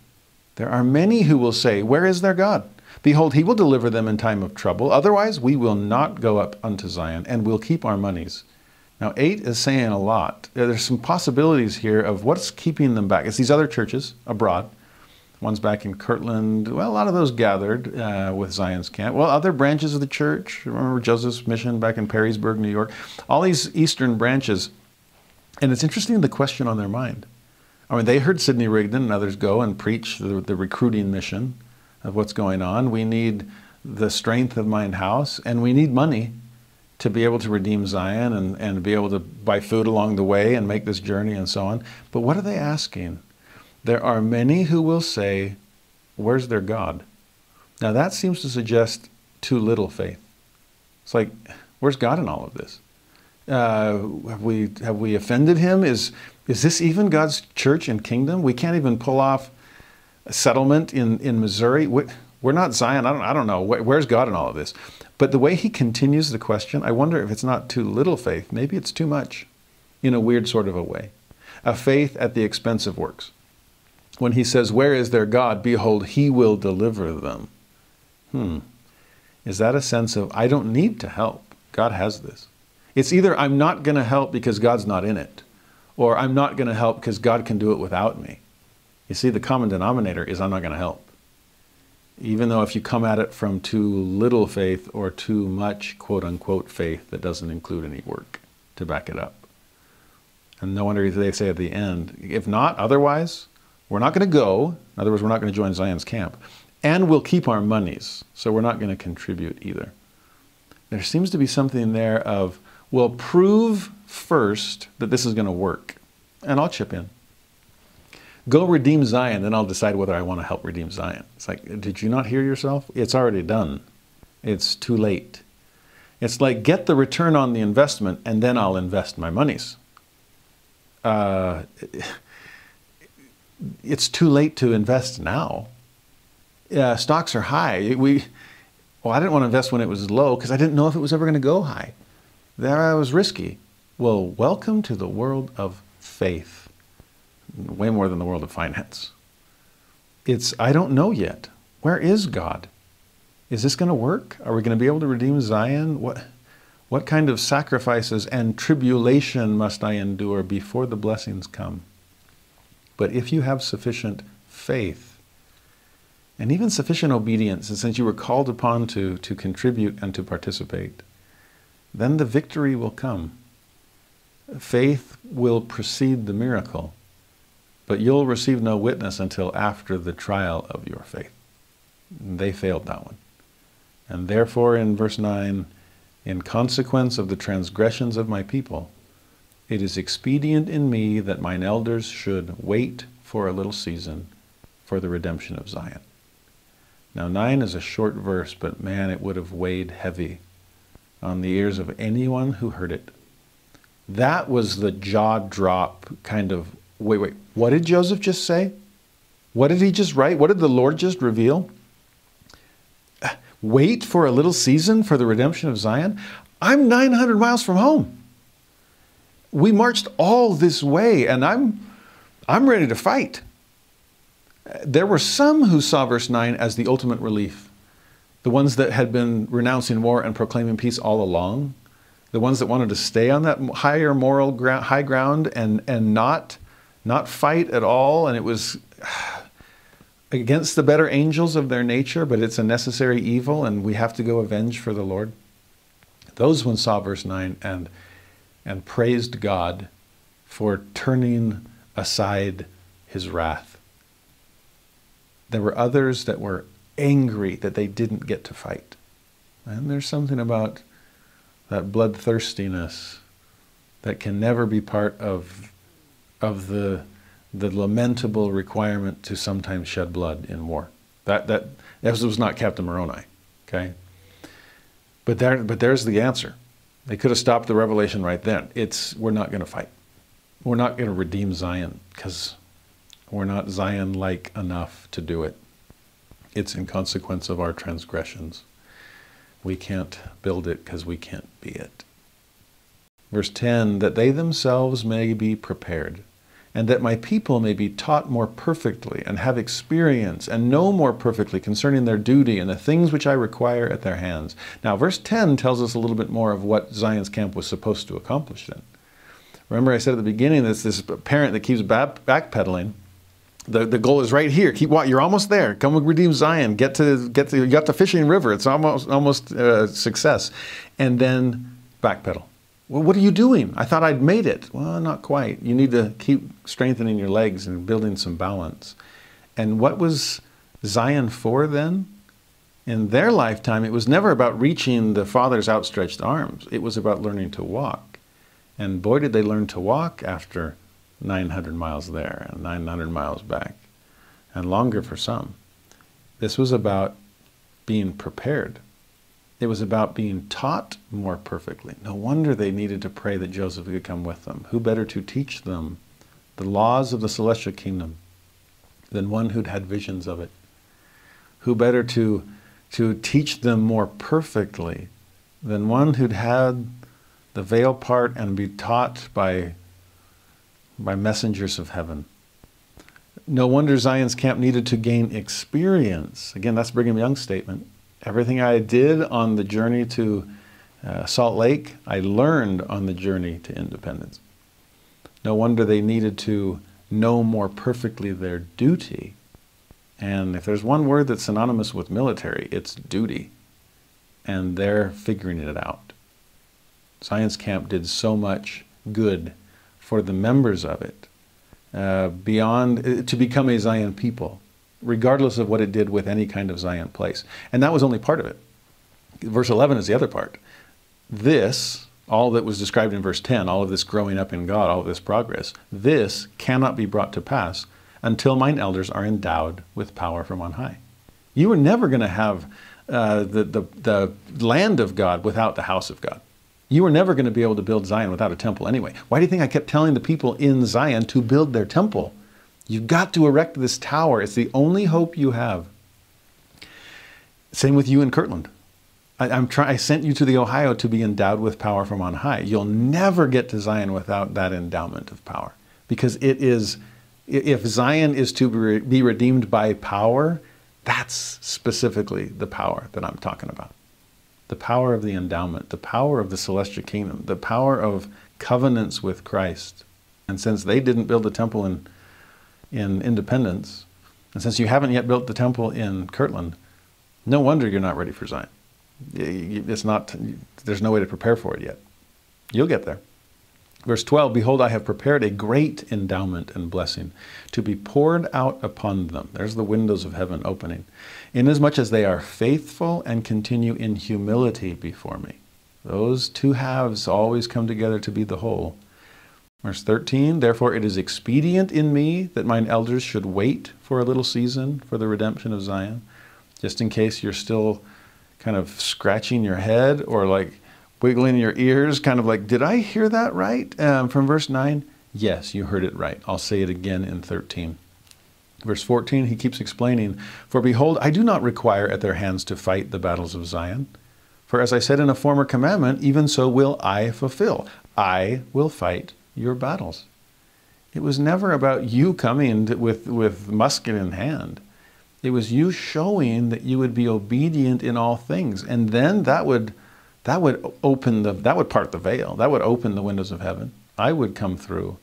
There are many who will say, Where is their God? Behold, he will deliver them in time of trouble. Otherwise, we will not go up unto Zion, and we'll keep our monies. Now, 8 is saying a lot. There's some possibilities here of what's keeping them back. It's these other churches abroad ones back in Kirtland. Well, a lot of those gathered uh, with Zion's Camp. Well, other branches of the church. Remember Joseph's mission back in Perrysburg, New York. All these eastern branches. And it's interesting the question on their mind. I mean, they heard Sidney Rigdon and others go and preach the, the recruiting mission of what's going on. We need the strength of Mind House, and we need money to be able to redeem Zion and, and be able to buy food along the way and make this journey and so on. But what are they asking? There are many who will say, Where's their God? Now that seems to suggest too little faith. It's like, where's God in all of this? Uh, have we have we offended him? Is is this even God's church and kingdom? We can't even pull off a settlement in, in Missouri. We're not Zion. I don't, I don't know. Where's God in all of this? But the way he continues the question, I wonder if it's not too little faith. Maybe it's too much in a weird sort of a way. A faith at the expense of works when he says, Where is their God? Behold, he will deliver them. Hmm. Is that a sense of, I don't need to help? God has this. It's either I'm not going to help because God's not in it, or I'm not going to help because God can do it without me. You see, the common denominator is I'm not going to help. Even though if you come at it from too little faith or too much quote unquote faith that doesn't include any work to back it up. And no wonder they say at the end, if not otherwise, we're not going to go. In other words, we're not going to join Zion's camp. and we'll keep our monies, so we're not going to contribute either. There seems to be something there of, we'll prove first that this is going to work, and I'll chip in. Go redeem Zion, then I'll decide whether I want to help redeem Zion. It's like, did you not hear yourself? It's already done. It's too late. It's like, get the return on the investment, and then I'll invest my monies. Uh, it's too late to invest now. Uh, stocks are high. We, well, I didn't want to invest when it was low because I didn't know if it was ever going to go high. That was risky. Well, welcome to the world of faith. Way more than the world of finance. It's, I don't know yet. Where is God? Is this going to work? Are we going to be able to redeem Zion? What, what kind of sacrifices and tribulation must I endure before the blessings come? But if you have sufficient faith and even sufficient obedience, and since you were called upon to, to contribute and to participate, then the victory will come. Faith will precede the miracle, but you'll receive no witness until after the trial of your faith. They failed that one. And therefore, in verse 9, in consequence of the transgressions of my people, it is expedient in me that mine elders should wait for a little season for the redemption of Zion. Now, 9 is a short verse, but man, it would have weighed heavy on the ears of anyone who heard it. That was the jaw drop kind of wait, wait, what did Joseph just say? What did he just write? What did the Lord just reveal? Uh, wait for a little season for the redemption of Zion? I'm 900 miles from home we marched all this way, and I'm, I'm ready to fight. There were some who saw verse 9 as the ultimate relief. The ones that had been renouncing war and proclaiming peace all along, the ones that wanted to stay on that higher moral ground, high ground and, and not, not fight at all, and it was against the better angels of their nature, but it's a necessary evil, and we have to go avenge for the Lord. Those ones saw verse 9 and and praised God for turning aside his wrath. There were others that were angry that they didn't get to fight. And there's something about that bloodthirstiness that can never be part of, of the, the lamentable requirement to sometimes shed blood in war. That, that, that was not Captain Moroni, okay? But, there, but there's the answer. They could have stopped the revelation right then. It's we're not going to fight. We're not going to redeem Zion because we're not Zion like enough to do it. It's in consequence of our transgressions. We can't build it because we can't be it. Verse 10 that they themselves may be prepared and that my people may be taught more perfectly and have experience and know more perfectly concerning their duty and the things which I require at their hands. Now, verse 10 tells us a little bit more of what Zion's camp was supposed to accomplish then. Remember, I said at the beginning that this parent that keeps backpedaling. The, the goal is right here. Keep what you're almost there. Come redeem Zion. Get to get to you got the fishing river. It's almost almost uh, success, and then backpedal well, what are you doing? I thought I'd made it. Well, not quite. You need to keep strengthening your legs and building some balance. And what was Zion for then? In their lifetime, it was never about reaching the Father's outstretched arms. It was about learning to walk. And boy, did they learn to walk after 900 miles there and 900 miles back, and longer for some. This was about being prepared it was about being taught more perfectly. No wonder they needed to pray that Joseph could come with them. Who better to teach them the laws of the celestial kingdom than one who'd had visions of it? Who better to, to teach them more perfectly than one who'd had the veil part and be taught by, by messengers of heaven? No wonder Zion's camp needed to gain experience. Again, that's Brigham Young's statement Everything I did on the journey to uh, Salt Lake, I learned on the journey to independence. No wonder they needed to know more perfectly their duty. And if there's one word that's synonymous with military, it's duty. And they're figuring it out. Zion's Camp did so much good for the members of it, uh, beyond uh, to become a Zion people. Regardless of what it did with any kind of Zion place. And that was only part of it. Verse 11 is the other part. This, all that was described in verse 10, all of this growing up in God, all of this progress, this cannot be brought to pass until mine elders are endowed with power from on high. You were never going to have uh, the, the, the land of God without the house of God. You were never going to be able to build Zion without a temple anyway. Why do you think I kept telling the people in Zion to build their temple? You've got to erect this tower. It's the only hope you have. Same with you in Kirtland. I, am try, I sent you to the Ohio to be endowed with power from on high. You'll never get to Zion without that endowment of power because it is, if Zion is to be redeemed by power, that's specifically the power that I'm talking about. The power of the endowment, the power of the celestial kingdom, the power of covenants with Christ. And since they didn't build the temple in in Independence, and since you haven't yet built the temple in Kirtland, no wonder you're not ready for Zion. It's not, there's no way to prepare for it yet. You'll get there. Verse 12 Behold, I have prepared a great endowment and blessing to be poured out upon them. There's the windows of heaven opening. Inasmuch as they are faithful and continue in humility before me. Those two halves always come together to be the whole. Verse 13, therefore it is expedient in me that mine elders should wait for a little season for the redemption of Zion, just in case you're still kind of scratching your head or like wiggling your ears, kind of like, did I hear that right? Um, from verse 9, yes, you heard it right. I'll say it again in 13. Verse 14, he keeps explaining, For behold, I do not require at their hands to fight the battles of Zion. For as I said in a former commandment, even so will I fulfill. I will fight your battles. It was never about you coming with, with musket in hand. It was you showing that you would be obedient in all things. And then that would, that would open the, that would part the veil. That would open the windows of heaven. I would come through.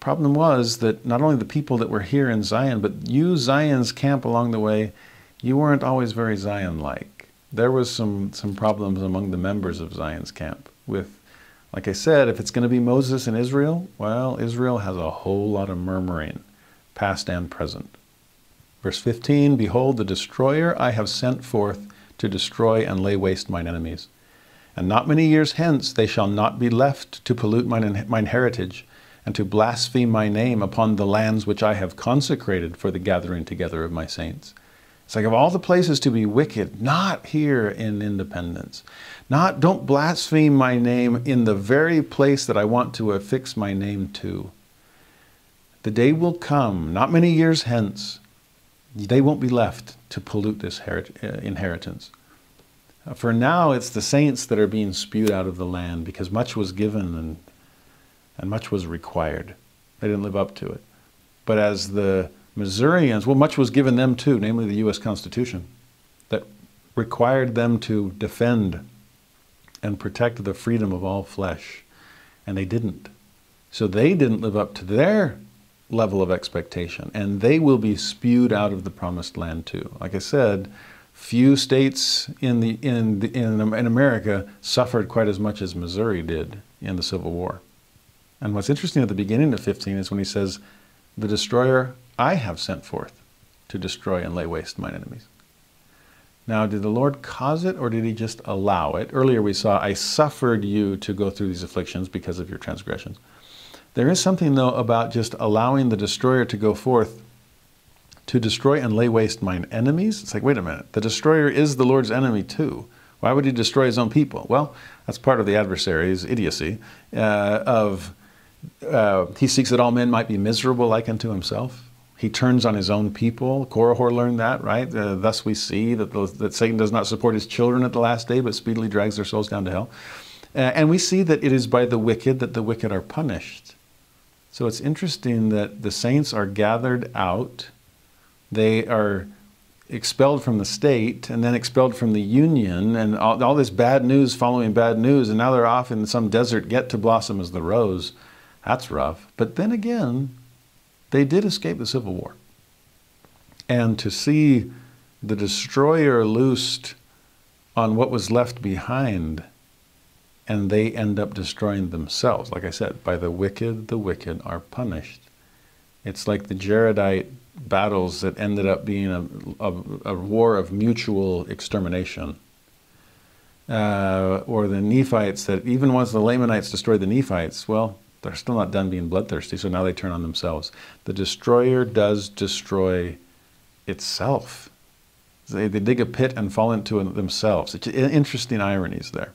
Problem was that not only the people that were here in Zion, but you, Zion's camp along the way, you weren't always very Zion like. There was some, some problems among the members of Zion's camp with like I said, if it's going to be Moses and Israel, well, Israel has a whole lot of murmuring, past and present. Verse 15 Behold, the destroyer I have sent forth to destroy and lay waste mine enemies. And not many years hence they shall not be left to pollute mine, mine heritage and to blaspheme my name upon the lands which I have consecrated for the gathering together of my saints. It's like of all the places to be wicked, not here in Independence. Not, don't blaspheme my name in the very place that I want to affix my name to. The day will come, not many years hence, they won't be left to pollute this uh, inheritance. Uh, for now, it's the saints that are being spewed out of the land because much was given and, and much was required. They didn't live up to it. But as the Missourians, well, much was given them too, namely the U.S. Constitution, that required them to defend and protect the freedom of all flesh. And they didn't. So they didn't live up to their level of expectation. And they will be spewed out of the promised land too. Like I said, few states in, the, in, the, in, in America suffered quite as much as Missouri did in the Civil War. And what's interesting at the beginning of 15 is when he says, The destroyer I have sent forth to destroy and lay waste mine enemies. Now, did the Lord cause it or did he just allow it? Earlier we saw, I suffered you to go through these afflictions because of your transgressions. There is something, though, about just allowing the destroyer to go forth to destroy and lay waste mine enemies. It's like, wait a minute, the destroyer is the Lord's enemy too. Why would he destroy his own people? Well, that's part of the adversary's idiocy uh, of uh, he seeks that all men might be miserable like unto himself. He turns on his own people. Korihor learned that, right? Uh, thus we see that, the, that Satan does not support his children at the last day, but speedily drags their souls down to hell. Uh, and we see that it is by the wicked that the wicked are punished. So it's interesting that the saints are gathered out. They are expelled from the state and then expelled from the union, and all, all this bad news following bad news, and now they're off in some desert yet to blossom as the rose. That's rough. But then again, they did escape the Civil War. And to see the destroyer loosed on what was left behind, and they end up destroying themselves. Like I said, by the wicked, the wicked are punished. It's like the Jaredite battles that ended up being a, a, a war of mutual extermination. Uh, or the Nephites that even once the Lamanites destroyed the Nephites, well, they're still not done being bloodthirsty, so now they turn on themselves. The destroyer does destroy itself. They, they dig a pit and fall into it themselves. It's interesting ironies there.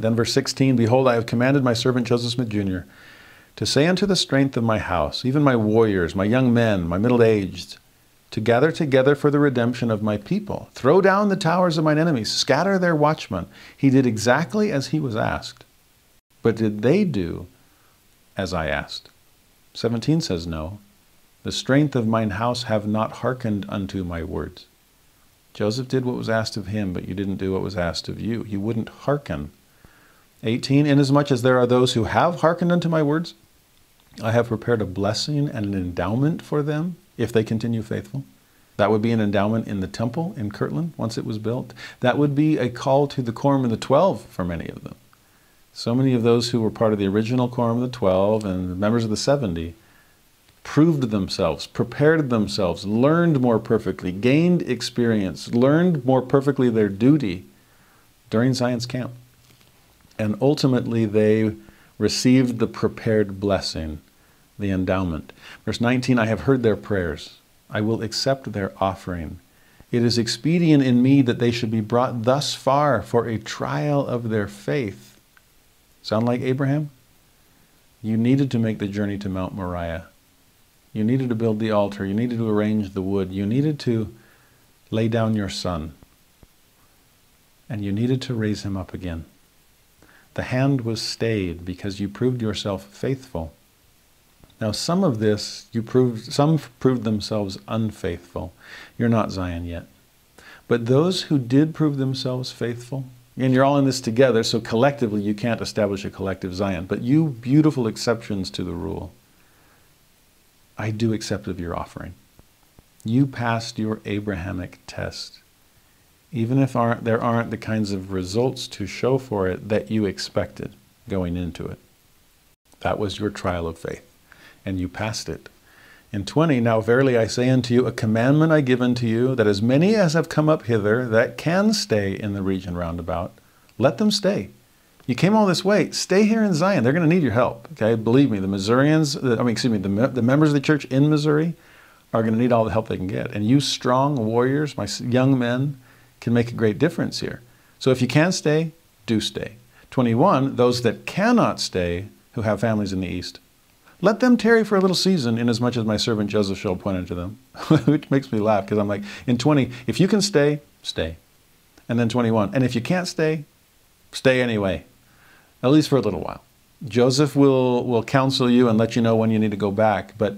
Then, verse 16 Behold, I have commanded my servant Joseph Smith Jr. to say unto the strength of my house, even my warriors, my young men, my middle aged, to gather together for the redemption of my people. Throw down the towers of mine enemies, scatter their watchmen. He did exactly as he was asked. But did they do as I asked? 17 says, No. The strength of mine house have not hearkened unto my words. Joseph did what was asked of him, but you didn't do what was asked of you. You wouldn't hearken. 18 Inasmuch as there are those who have hearkened unto my words, I have prepared a blessing and an endowment for them if they continue faithful. That would be an endowment in the temple in Kirtland once it was built. That would be a call to the Quorum of the Twelve for many of them. So many of those who were part of the original Quorum of the Twelve and members of the 70 proved themselves, prepared themselves, learned more perfectly, gained experience, learned more perfectly their duty during Zion's camp. And ultimately, they received the prepared blessing the endowment. Verse 19 I have heard their prayers, I will accept their offering. It is expedient in me that they should be brought thus far for a trial of their faith. Sound like Abraham? You needed to make the journey to Mount Moriah. You needed to build the altar. You needed to arrange the wood. You needed to lay down your son. And you needed to raise him up again. The hand was stayed because you proved yourself faithful. Now, some of this, you proved, some proved themselves unfaithful. You're not Zion yet. But those who did prove themselves faithful, and you're all in this together, so collectively you can't establish a collective Zion, but you beautiful exceptions to the rule, I do accept of your offering. You passed your Abrahamic test. Even if aren't, there aren't the kinds of results to show for it that you expected going into it. That was your trial of faith and you passed it. In 20, now verily I say unto you, a commandment I give unto you, that as many as have come up hither that can stay in the region round about, let them stay. You came all this way, stay here in Zion. They're going to need your help. Okay, believe me, the Missourians, I mean, excuse me, the, the members of the church in Missouri are going to need all the help they can get. And you strong warriors, my young men, can make a great difference here. So if you can stay, do stay. 21, those that cannot stay, who have families in the East, let them tarry for a little season, inasmuch as my servant Joseph shall appoint unto them. Which makes me laugh because I'm like, in 20, if you can stay, stay. And then 21, and if you can't stay, stay anyway, at least for a little while. Joseph will, will counsel you and let you know when you need to go back, but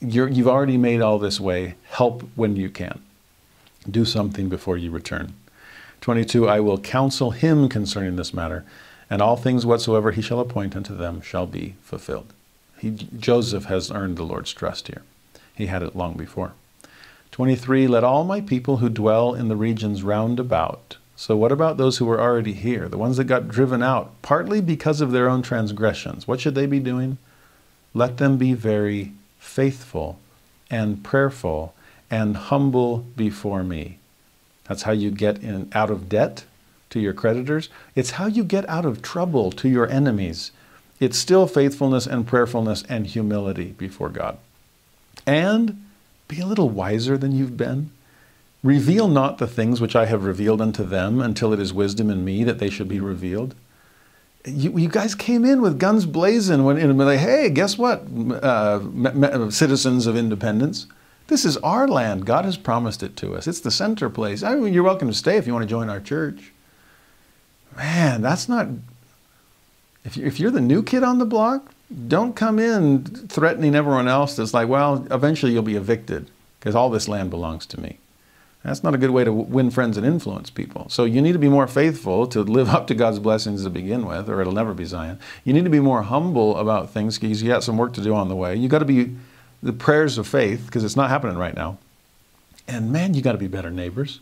you have already made all this way. Help when you can. Do something before you return. 22, I will counsel him concerning this matter, and all things whatsoever he shall appoint unto them shall be fulfilled. He, Joseph has earned the Lord's trust here. He had it long before. 23, let all my people who dwell in the regions round about. So, what about those who were already here, the ones that got driven out, partly because of their own transgressions? What should they be doing? Let them be very faithful and prayerful and humble before me. That's how you get in, out of debt to your creditors. It's how you get out of trouble to your enemies. It's still faithfulness and prayerfulness and humility before God. And be a little wiser than you've been. Reveal not the things which I have revealed unto them until it is wisdom in me that they should be revealed. You, you guys came in with guns blazing when and like, hey, guess what, uh, citizens of independence? This is our land. God has promised it to us. It's the center place. I mean, you're welcome to stay if you want to join our church. Man, that's not if, you, if you're the new kid on the block, don't come in threatening everyone else that's like, well, eventually you'll be evicted because all this land belongs to me. That's not a good way to win friends and influence people. So you need to be more faithful to live up to God's blessings to begin with, or it'll never be Zion. You need to be more humble about things because you got some work to do on the way. You got to be the prayers of faith because it's not happening right now. And man, you got to be better neighbors.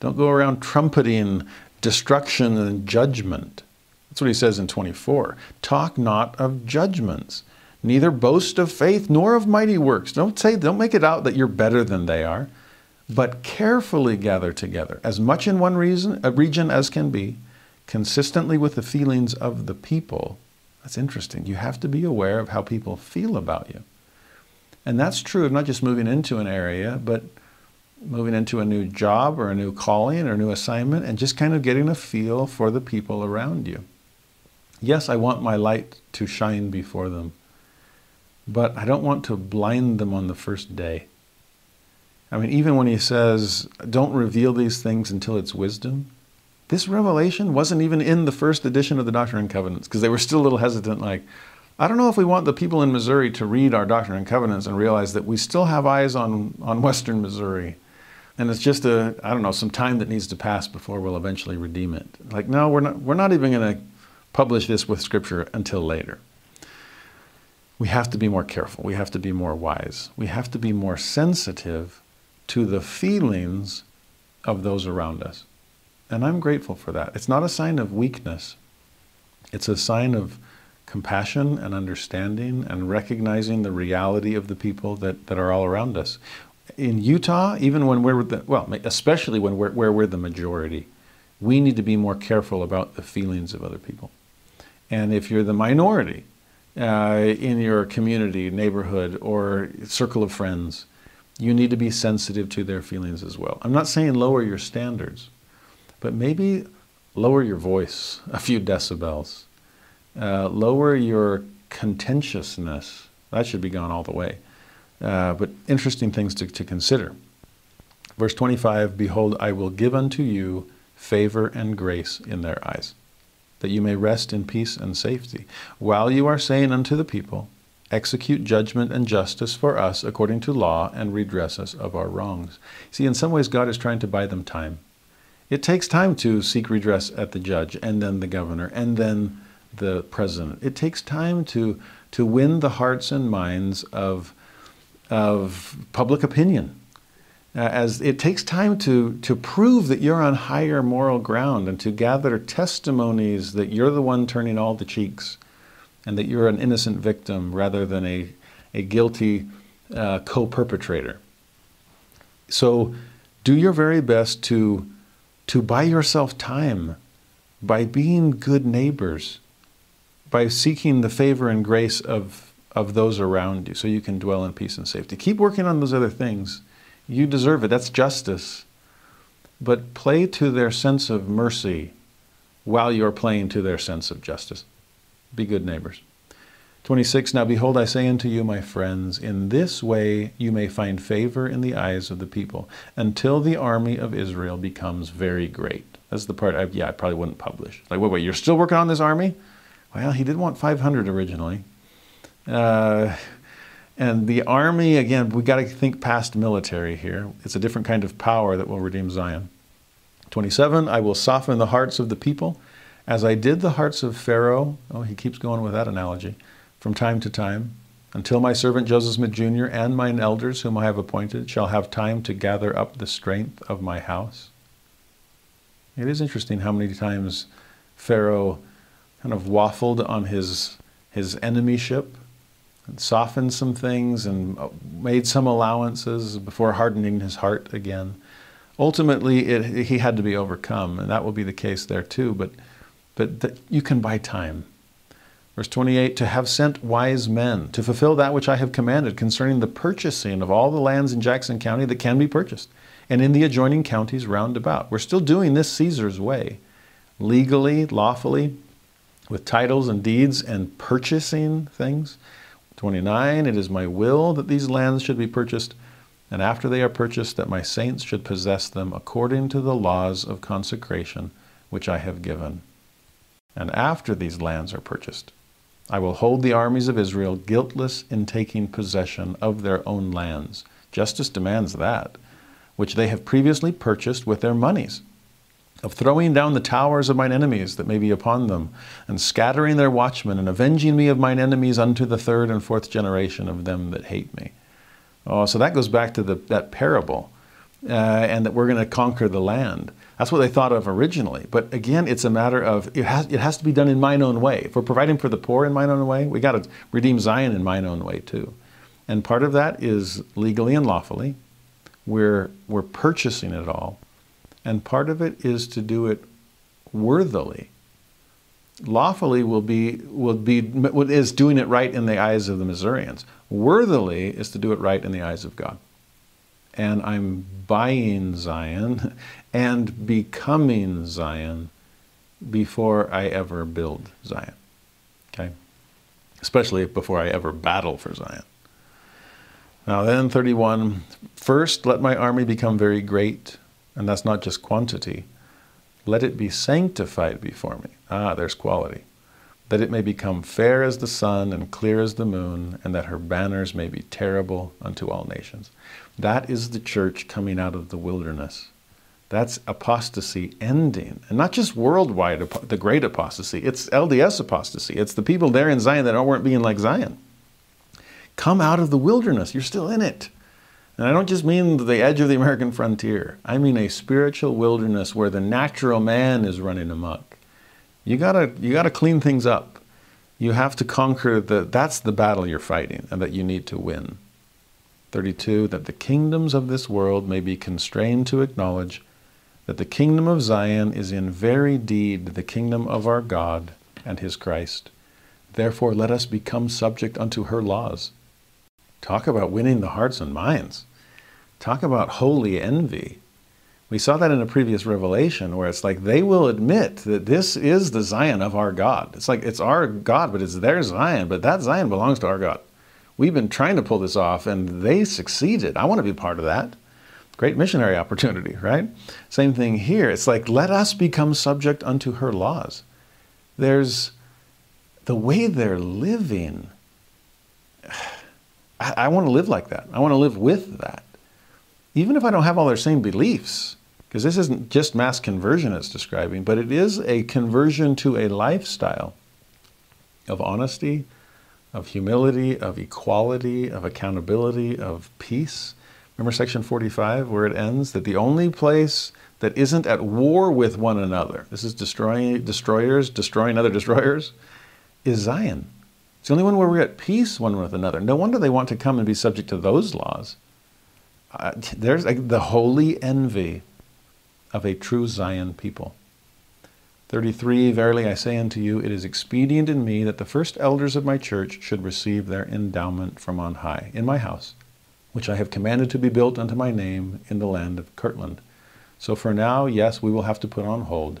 Don't go around trumpeting destruction and judgment. That's what he says in 24. Talk not of judgments, Neither boast of faith nor of mighty works. Don't say, don't make it out that you're better than they are, but carefully gather together, as much in one reason, a region as can be, consistently with the feelings of the people. That's interesting. You have to be aware of how people feel about you. And that's true of not just moving into an area, but moving into a new job or a new calling or a new assignment and just kind of getting a feel for the people around you. Yes, I want my light to shine before them, but I don't want to blind them on the first day. I mean, even when he says, don't reveal these things until it's wisdom, this revelation wasn't even in the first edition of the Doctrine and Covenants because they were still a little hesitant, like, I don't know if we want the people in Missouri to read our Doctrine and Covenants and realize that we still have eyes on, on Western Missouri. And it's just a, I don't know, some time that needs to pass before we'll eventually redeem it. Like, no, we're not, we're not even going to publish this with Scripture until later. We have to be more careful. We have to be more wise. We have to be more sensitive to the feelings of those around us. And I'm grateful for that. It's not a sign of weakness, it's a sign of compassion and understanding and recognizing the reality of the people that, that are all around us. In Utah, even when we're the, well, especially when we're, where we're the majority, we need to be more careful about the feelings of other people. And if you're the minority uh, in your community, neighborhood, or circle of friends, you need to be sensitive to their feelings as well. I'm not saying lower your standards, but maybe lower your voice a few decibels uh, lower your contentiousness. That should be gone all the way. Uh, but interesting things to, to consider. Verse 25 Behold, I will give unto you favor and grace in their eyes, that you may rest in peace and safety, while you are saying unto the people, Execute judgment and justice for us according to law, and redress us of our wrongs. See, in some ways, God is trying to buy them time. It takes time to seek redress at the judge, and then the governor, and then the president. It takes time to, to win the hearts and minds of, of public opinion. Uh, as it takes time to, to prove that you're on higher moral ground and to gather testimonies that you're the one turning all the cheeks and that you're an innocent victim rather than a, a guilty uh, co perpetrator. So do your very best to, to buy yourself time by being good neighbors by seeking the favor and grace of, of those around you so you can dwell in peace and safety. Keep working on those other things. You deserve it. That's justice. But play to their sense of mercy while you're playing to their sense of justice. Be good neighbors. 26 Now behold, I say unto you, my friends, in this way you may find favor in the eyes of the people, until the army of Israel becomes very great. That's the part I, yeah, I probably wouldn't publish. Like, wait, wait, you're still working on this army? Well, he did want 500 originally. Uh, and the army, again, we got to think past military here. It's a different kind of power that will redeem Zion. 27, I will soften the hearts of the people as I did the hearts of Pharaoh. Oh, he keeps going with that analogy from time to time until my servant Joseph Smith Jr. and mine elders, whom I have appointed, shall have time to gather up the strength of my house. It is interesting how many times Pharaoh kind of waffled on his, his enemyship softened some things and uh, made some allowances before hardening his heart again. Ultimately, it, he had to be overcome, and that will be the case there too. But, but you can buy time. Verse 28 To have sent wise men to fulfill that which I have commanded concerning the purchasing of all the lands in Jackson County that can be purchased, and in the adjoining counties round about. We're still doing this Caesar's way, legally, lawfully, with titles and deeds and purchasing things. 29, it is my will that these lands should be purchased, and after they are purchased, that my saints should possess them according to the laws of consecration which I have given. And after these lands are purchased, I will hold the armies of Israel guiltless in taking possession of their own lands. Justice demands that, which they have previously purchased with their monies of throwing down the towers of mine enemies that may be upon them, and scattering their watchmen, and avenging me of mine enemies unto the third and fourth generation of them that hate me. Oh, so that goes back to the, that parable uh, and that we're going to conquer the land. That's what they thought of originally. But again, it's a matter of it has, it has to be done in mine own way. If we're providing for the poor in mine own way, we got to redeem Zion in mine own way too. And part of that is legally and lawfully. We're, we're purchasing it all. And part of it is to do it worthily. Lawfully will be, will be, is doing it right in the eyes of the Missourians. Worthily is to do it right in the eyes of God. And I'm buying Zion and becoming Zion before I ever build Zion. Okay? Especially before I ever battle for Zion. Now, then, 31 First, let my army become very great, and that's not just quantity. Let it be sanctified before me. Ah, there's quality. That it may become fair as the sun and clear as the moon, and that her banners may be terrible unto all nations. That is the church coming out of the wilderness. That's apostasy ending. And not just worldwide, the great apostasy, it's LDS apostasy. It's the people there in Zion that weren't being like Zion. Come out of the wilderness. You're still in it. And I don't just mean the edge of the American frontier. I mean a spiritual wilderness where the natural man is running amok. You gotta, you gotta clean things up. You have to conquer the, that's the battle you're fighting and that you need to win. 32, that the kingdoms of this world may be constrained to acknowledge that the kingdom of Zion is in very deed the kingdom of our God and his Christ. Therefore, let us become subject unto her laws. Talk about winning the hearts and minds. Talk about holy envy. We saw that in a previous revelation where it's like they will admit that this is the Zion of our God. It's like it's our God, but it's their Zion, but that Zion belongs to our God. We've been trying to pull this off and they succeeded. I want to be part of that. Great missionary opportunity, right? Same thing here. It's like, let us become subject unto her laws. There's the way they're living. I, want to live like that. I want to live with that. Even if I don't have all their same beliefs, because this isn't just mass conversion it's describing, but it is a conversion to a lifestyle of honesty, of humility, of equality, of accountability, of peace. Remember section 45 where it ends that the only place that isn't at war with one another, this is destroying destroyers, destroying other destroyers, is Zion. It's the only one where we're at peace one with another. No wonder they want to come and be subject to those laws. Uh, there's like, the holy envy of a true Zion people. 33 Verily I say unto you, it is expedient in me that the first elders of my church should receive their endowment from on high in my house, which I have commanded to be built unto my name in the land of Kirtland. So for now, yes, we will have to put on hold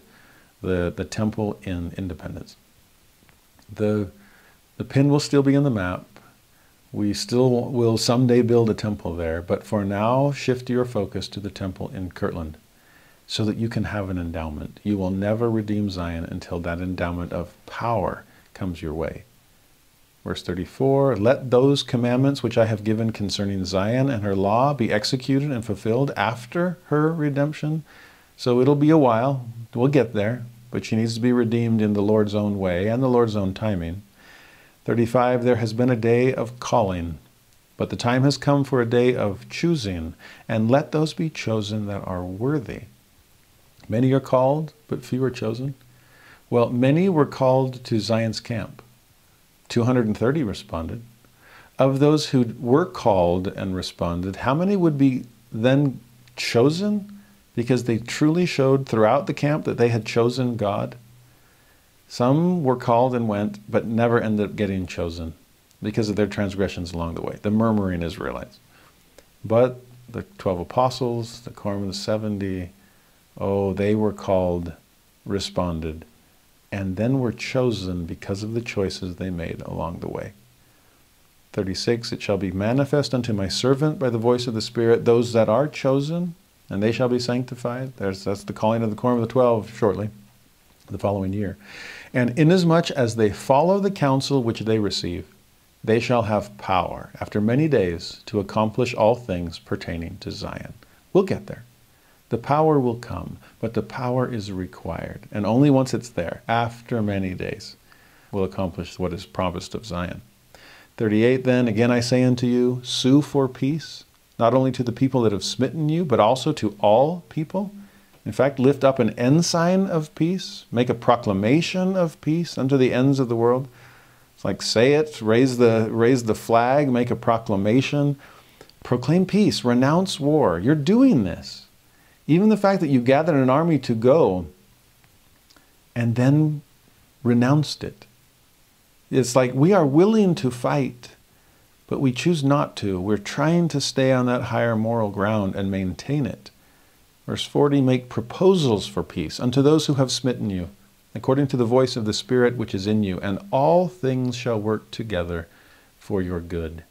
the, the temple in Independence. The the pin will still be in the map. We still will someday build a temple there, but for now, shift your focus to the temple in Kirtland so that you can have an endowment. You will never redeem Zion until that endowment of power comes your way. Verse 34 Let those commandments which I have given concerning Zion and her law be executed and fulfilled after her redemption. So it'll be a while. We'll get there, but she needs to be redeemed in the Lord's own way and the Lord's own timing. 35 There has been a day of calling, but the time has come for a day of choosing, and let those be chosen that are worthy. Many are called, but few are chosen. Well, many were called to Zion's camp. 230 responded. Of those who were called and responded, how many would be then chosen because they truly showed throughout the camp that they had chosen God? Some were called and went, but never ended up getting chosen because of their transgressions along the way, the murmuring Israelites. But the 12 apostles, the quorum of the 70, oh, they were called, responded, and then were chosen because of the choices they made along the way. 36 It shall be manifest unto my servant by the voice of the Spirit, those that are chosen, and they shall be sanctified. There's, that's the calling of the quorum of the 12 shortly, the following year. And inasmuch as they follow the counsel which they receive, they shall have power after many days to accomplish all things pertaining to Zion. We'll get there. The power will come, but the power is required. And only once it's there, after many days, will accomplish what is promised of Zion. 38 Then, again I say unto you, sue for peace not only to the people that have smitten you, but also to all people. In fact, lift up an ensign of peace, make a proclamation of peace unto the ends of the world. It's like say it, raise the raise the flag, make a proclamation, proclaim peace, renounce war. You're doing this. Even the fact that you gathered an army to go and then renounced it. It's like we are willing to fight, but we choose not to. We're trying to stay on that higher moral ground and maintain it. Verse 40 Make proposals for peace unto those who have smitten you, according to the voice of the Spirit which is in you, and all things shall work together for your good.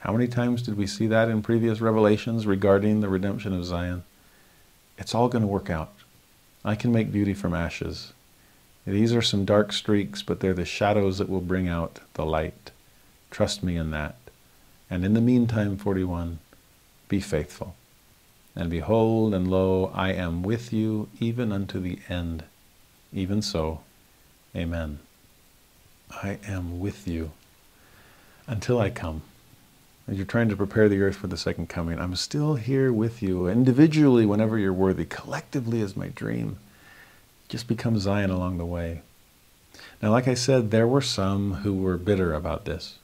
How many times did we see that in previous revelations regarding the redemption of Zion? It's all going to work out. I can make beauty from ashes. These are some dark streaks, but they're the shadows that will bring out the light. Trust me in that. And in the meantime, 41, be faithful. And behold, and lo, I am with you even unto the end. Even so, amen. I am with you until I come. As you're trying to prepare the earth for the second coming, I'm still here with you, individually whenever you're worthy, collectively as my dream. Just become Zion along the way. Now, like I said, there were some who were bitter about this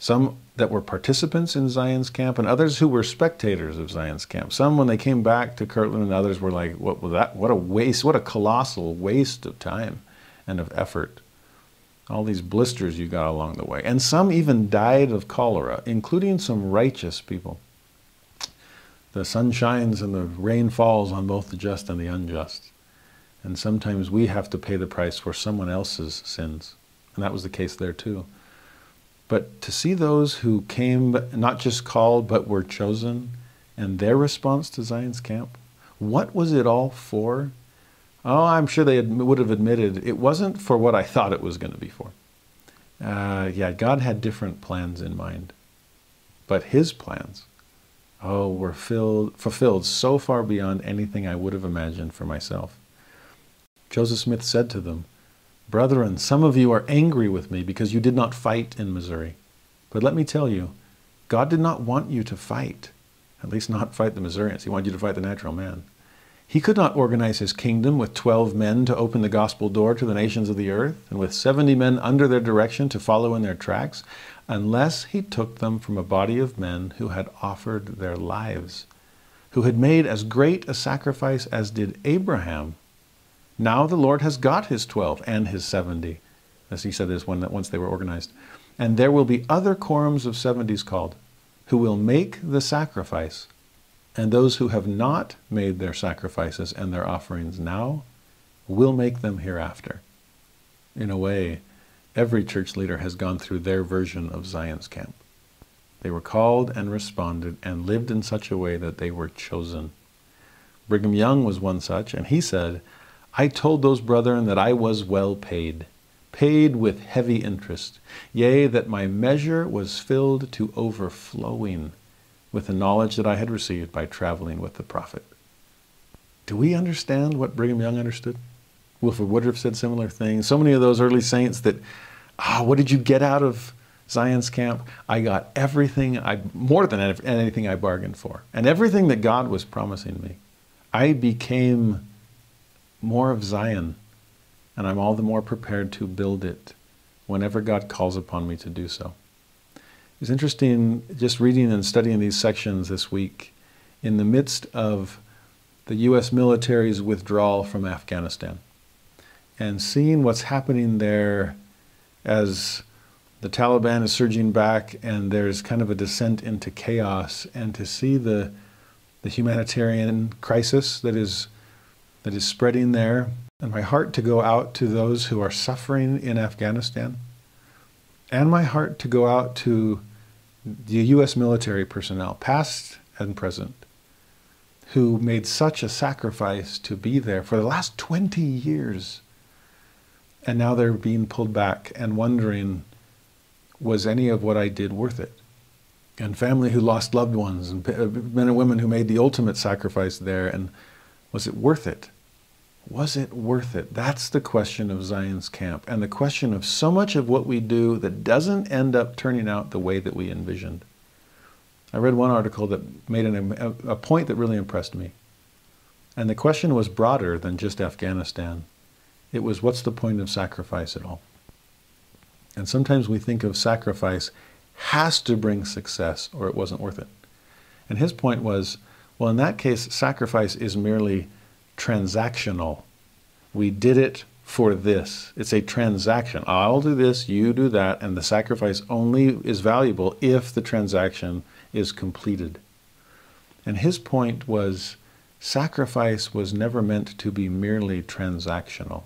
some that were participants in Zion's camp, and others who were spectators of Zion's camp. Some, when they came back to Kirtland, and others were like, "What was that? What a waste! What a colossal waste of time and of effort! All these blisters you got along the way." And some even died of cholera, including some righteous people. The sun shines and the rain falls on both the just and the unjust. And sometimes we have to pay the price for someone else's sins. And that was the case there too. But to see those who came, not just called, but were chosen, and their response to Zion's camp, what was it all for? Oh, I'm sure they would have admitted it wasn't for what I thought it was going to be for. Uh, yeah, God had different plans in mind. But His plans, oh, were filled, fulfilled so far beyond anything I would have imagined for myself. Joseph Smith said to them, Brethren, some of you are angry with me because you did not fight in Missouri. But let me tell you, God did not want you to fight, at least not fight the Missourians. He wanted you to fight the natural man. He could not organize his kingdom with 12 men to open the gospel door to the nations of the earth and with 70 men under their direction to follow in their tracks unless he took them from a body of men who had offered their lives, who had made as great a sacrifice as did Abraham now the Lord has got his 12 and his 70, as he said this when, once they were organized. And there will be other quorums of 70s called, who will make the sacrifice. And those who have not made their sacrifices and their offerings now will make them hereafter. In a way, every church leader has gone through their version of Zion's camp. They were called and responded and lived in such a way that they were chosen. Brigham Young was one such, and he said, I told those brethren that I was well paid, paid with heavy interest, yea, that my measure was filled to overflowing with the knowledge that I had received by traveling with the prophet. Do we understand what Brigham Young understood? Wilford Woodruff said similar things. So many of those early saints that, ah, what did you get out of Zion's camp? I got everything, I more than anything I bargained for, and everything that God was promising me. I became more of Zion, and I'm all the more prepared to build it whenever God calls upon me to do so. It's interesting just reading and studying these sections this week in the midst of the U.S. military's withdrawal from Afghanistan and seeing what's happening there as the Taliban is surging back and there's kind of a descent into chaos, and to see the, the humanitarian crisis that is that is spreading there, and my heart to go out to those who are suffering in Afghanistan, and my heart to go out to the U.S. military personnel, past and present, who made such a sacrifice to be there for the last 20 years. And now they're being pulled back and wondering, was any of what I did worth it? And family who lost loved ones, and men and women who made the ultimate sacrifice there, and was it worth it? Was it worth it? That's the question of Zion's camp, and the question of so much of what we do that doesn't end up turning out the way that we envisioned. I read one article that made an, a, a point that really impressed me. And the question was broader than just Afghanistan. It was, what's the point of sacrifice at all? And sometimes we think of sacrifice has to bring success or it wasn't worth it. And his point was, well, in that case, sacrifice is merely transactional. We did it for this. It's a transaction. I'll do this, you do that, and the sacrifice only is valuable if the transaction is completed. And his point was sacrifice was never meant to be merely transactional.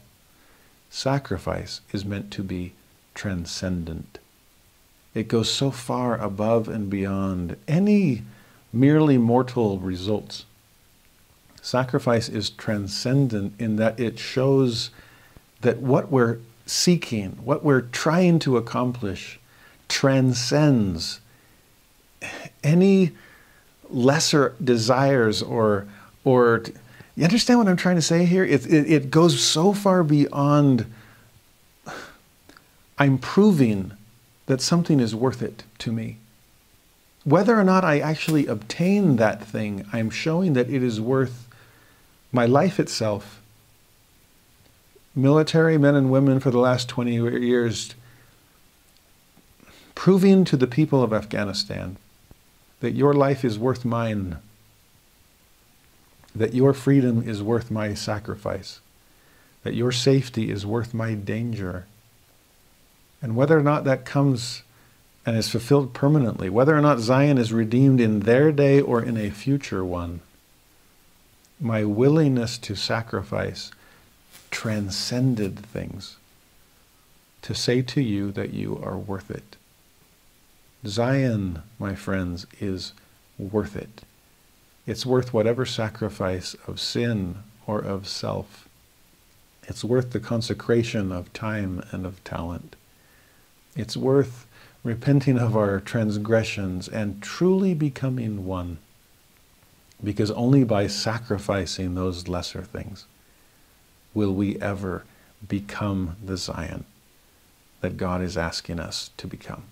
Sacrifice is meant to be transcendent. It goes so far above and beyond any merely mortal results. Sacrifice is transcendent in that it shows that what we're seeking, what we're trying to accomplish, transcends any lesser desires or or you understand what I'm trying to say here? It, it, it goes so far beyond I'm proving that something is worth it to me. Whether or not I actually obtain that thing, I'm showing that it is worth my life itself military men and women for the last 20 years proving to the people of Afghanistan that your life is worth mine, that your freedom is worth my sacrifice, that your safety is worth my danger. And whether or not that comes and is fulfilled permanently, whether or not Zion is redeemed in their day or in a future one, my willingness to sacrifice transcended things to say to you that you are worth it. Zion, my friends, is worth it. It's worth whatever sacrifice of sin or of self. It's worth the consecration of time and of talent. It's worth repenting of our transgressions and truly becoming one. Because only by sacrificing those lesser things will we ever become the Zion that God is asking us to become.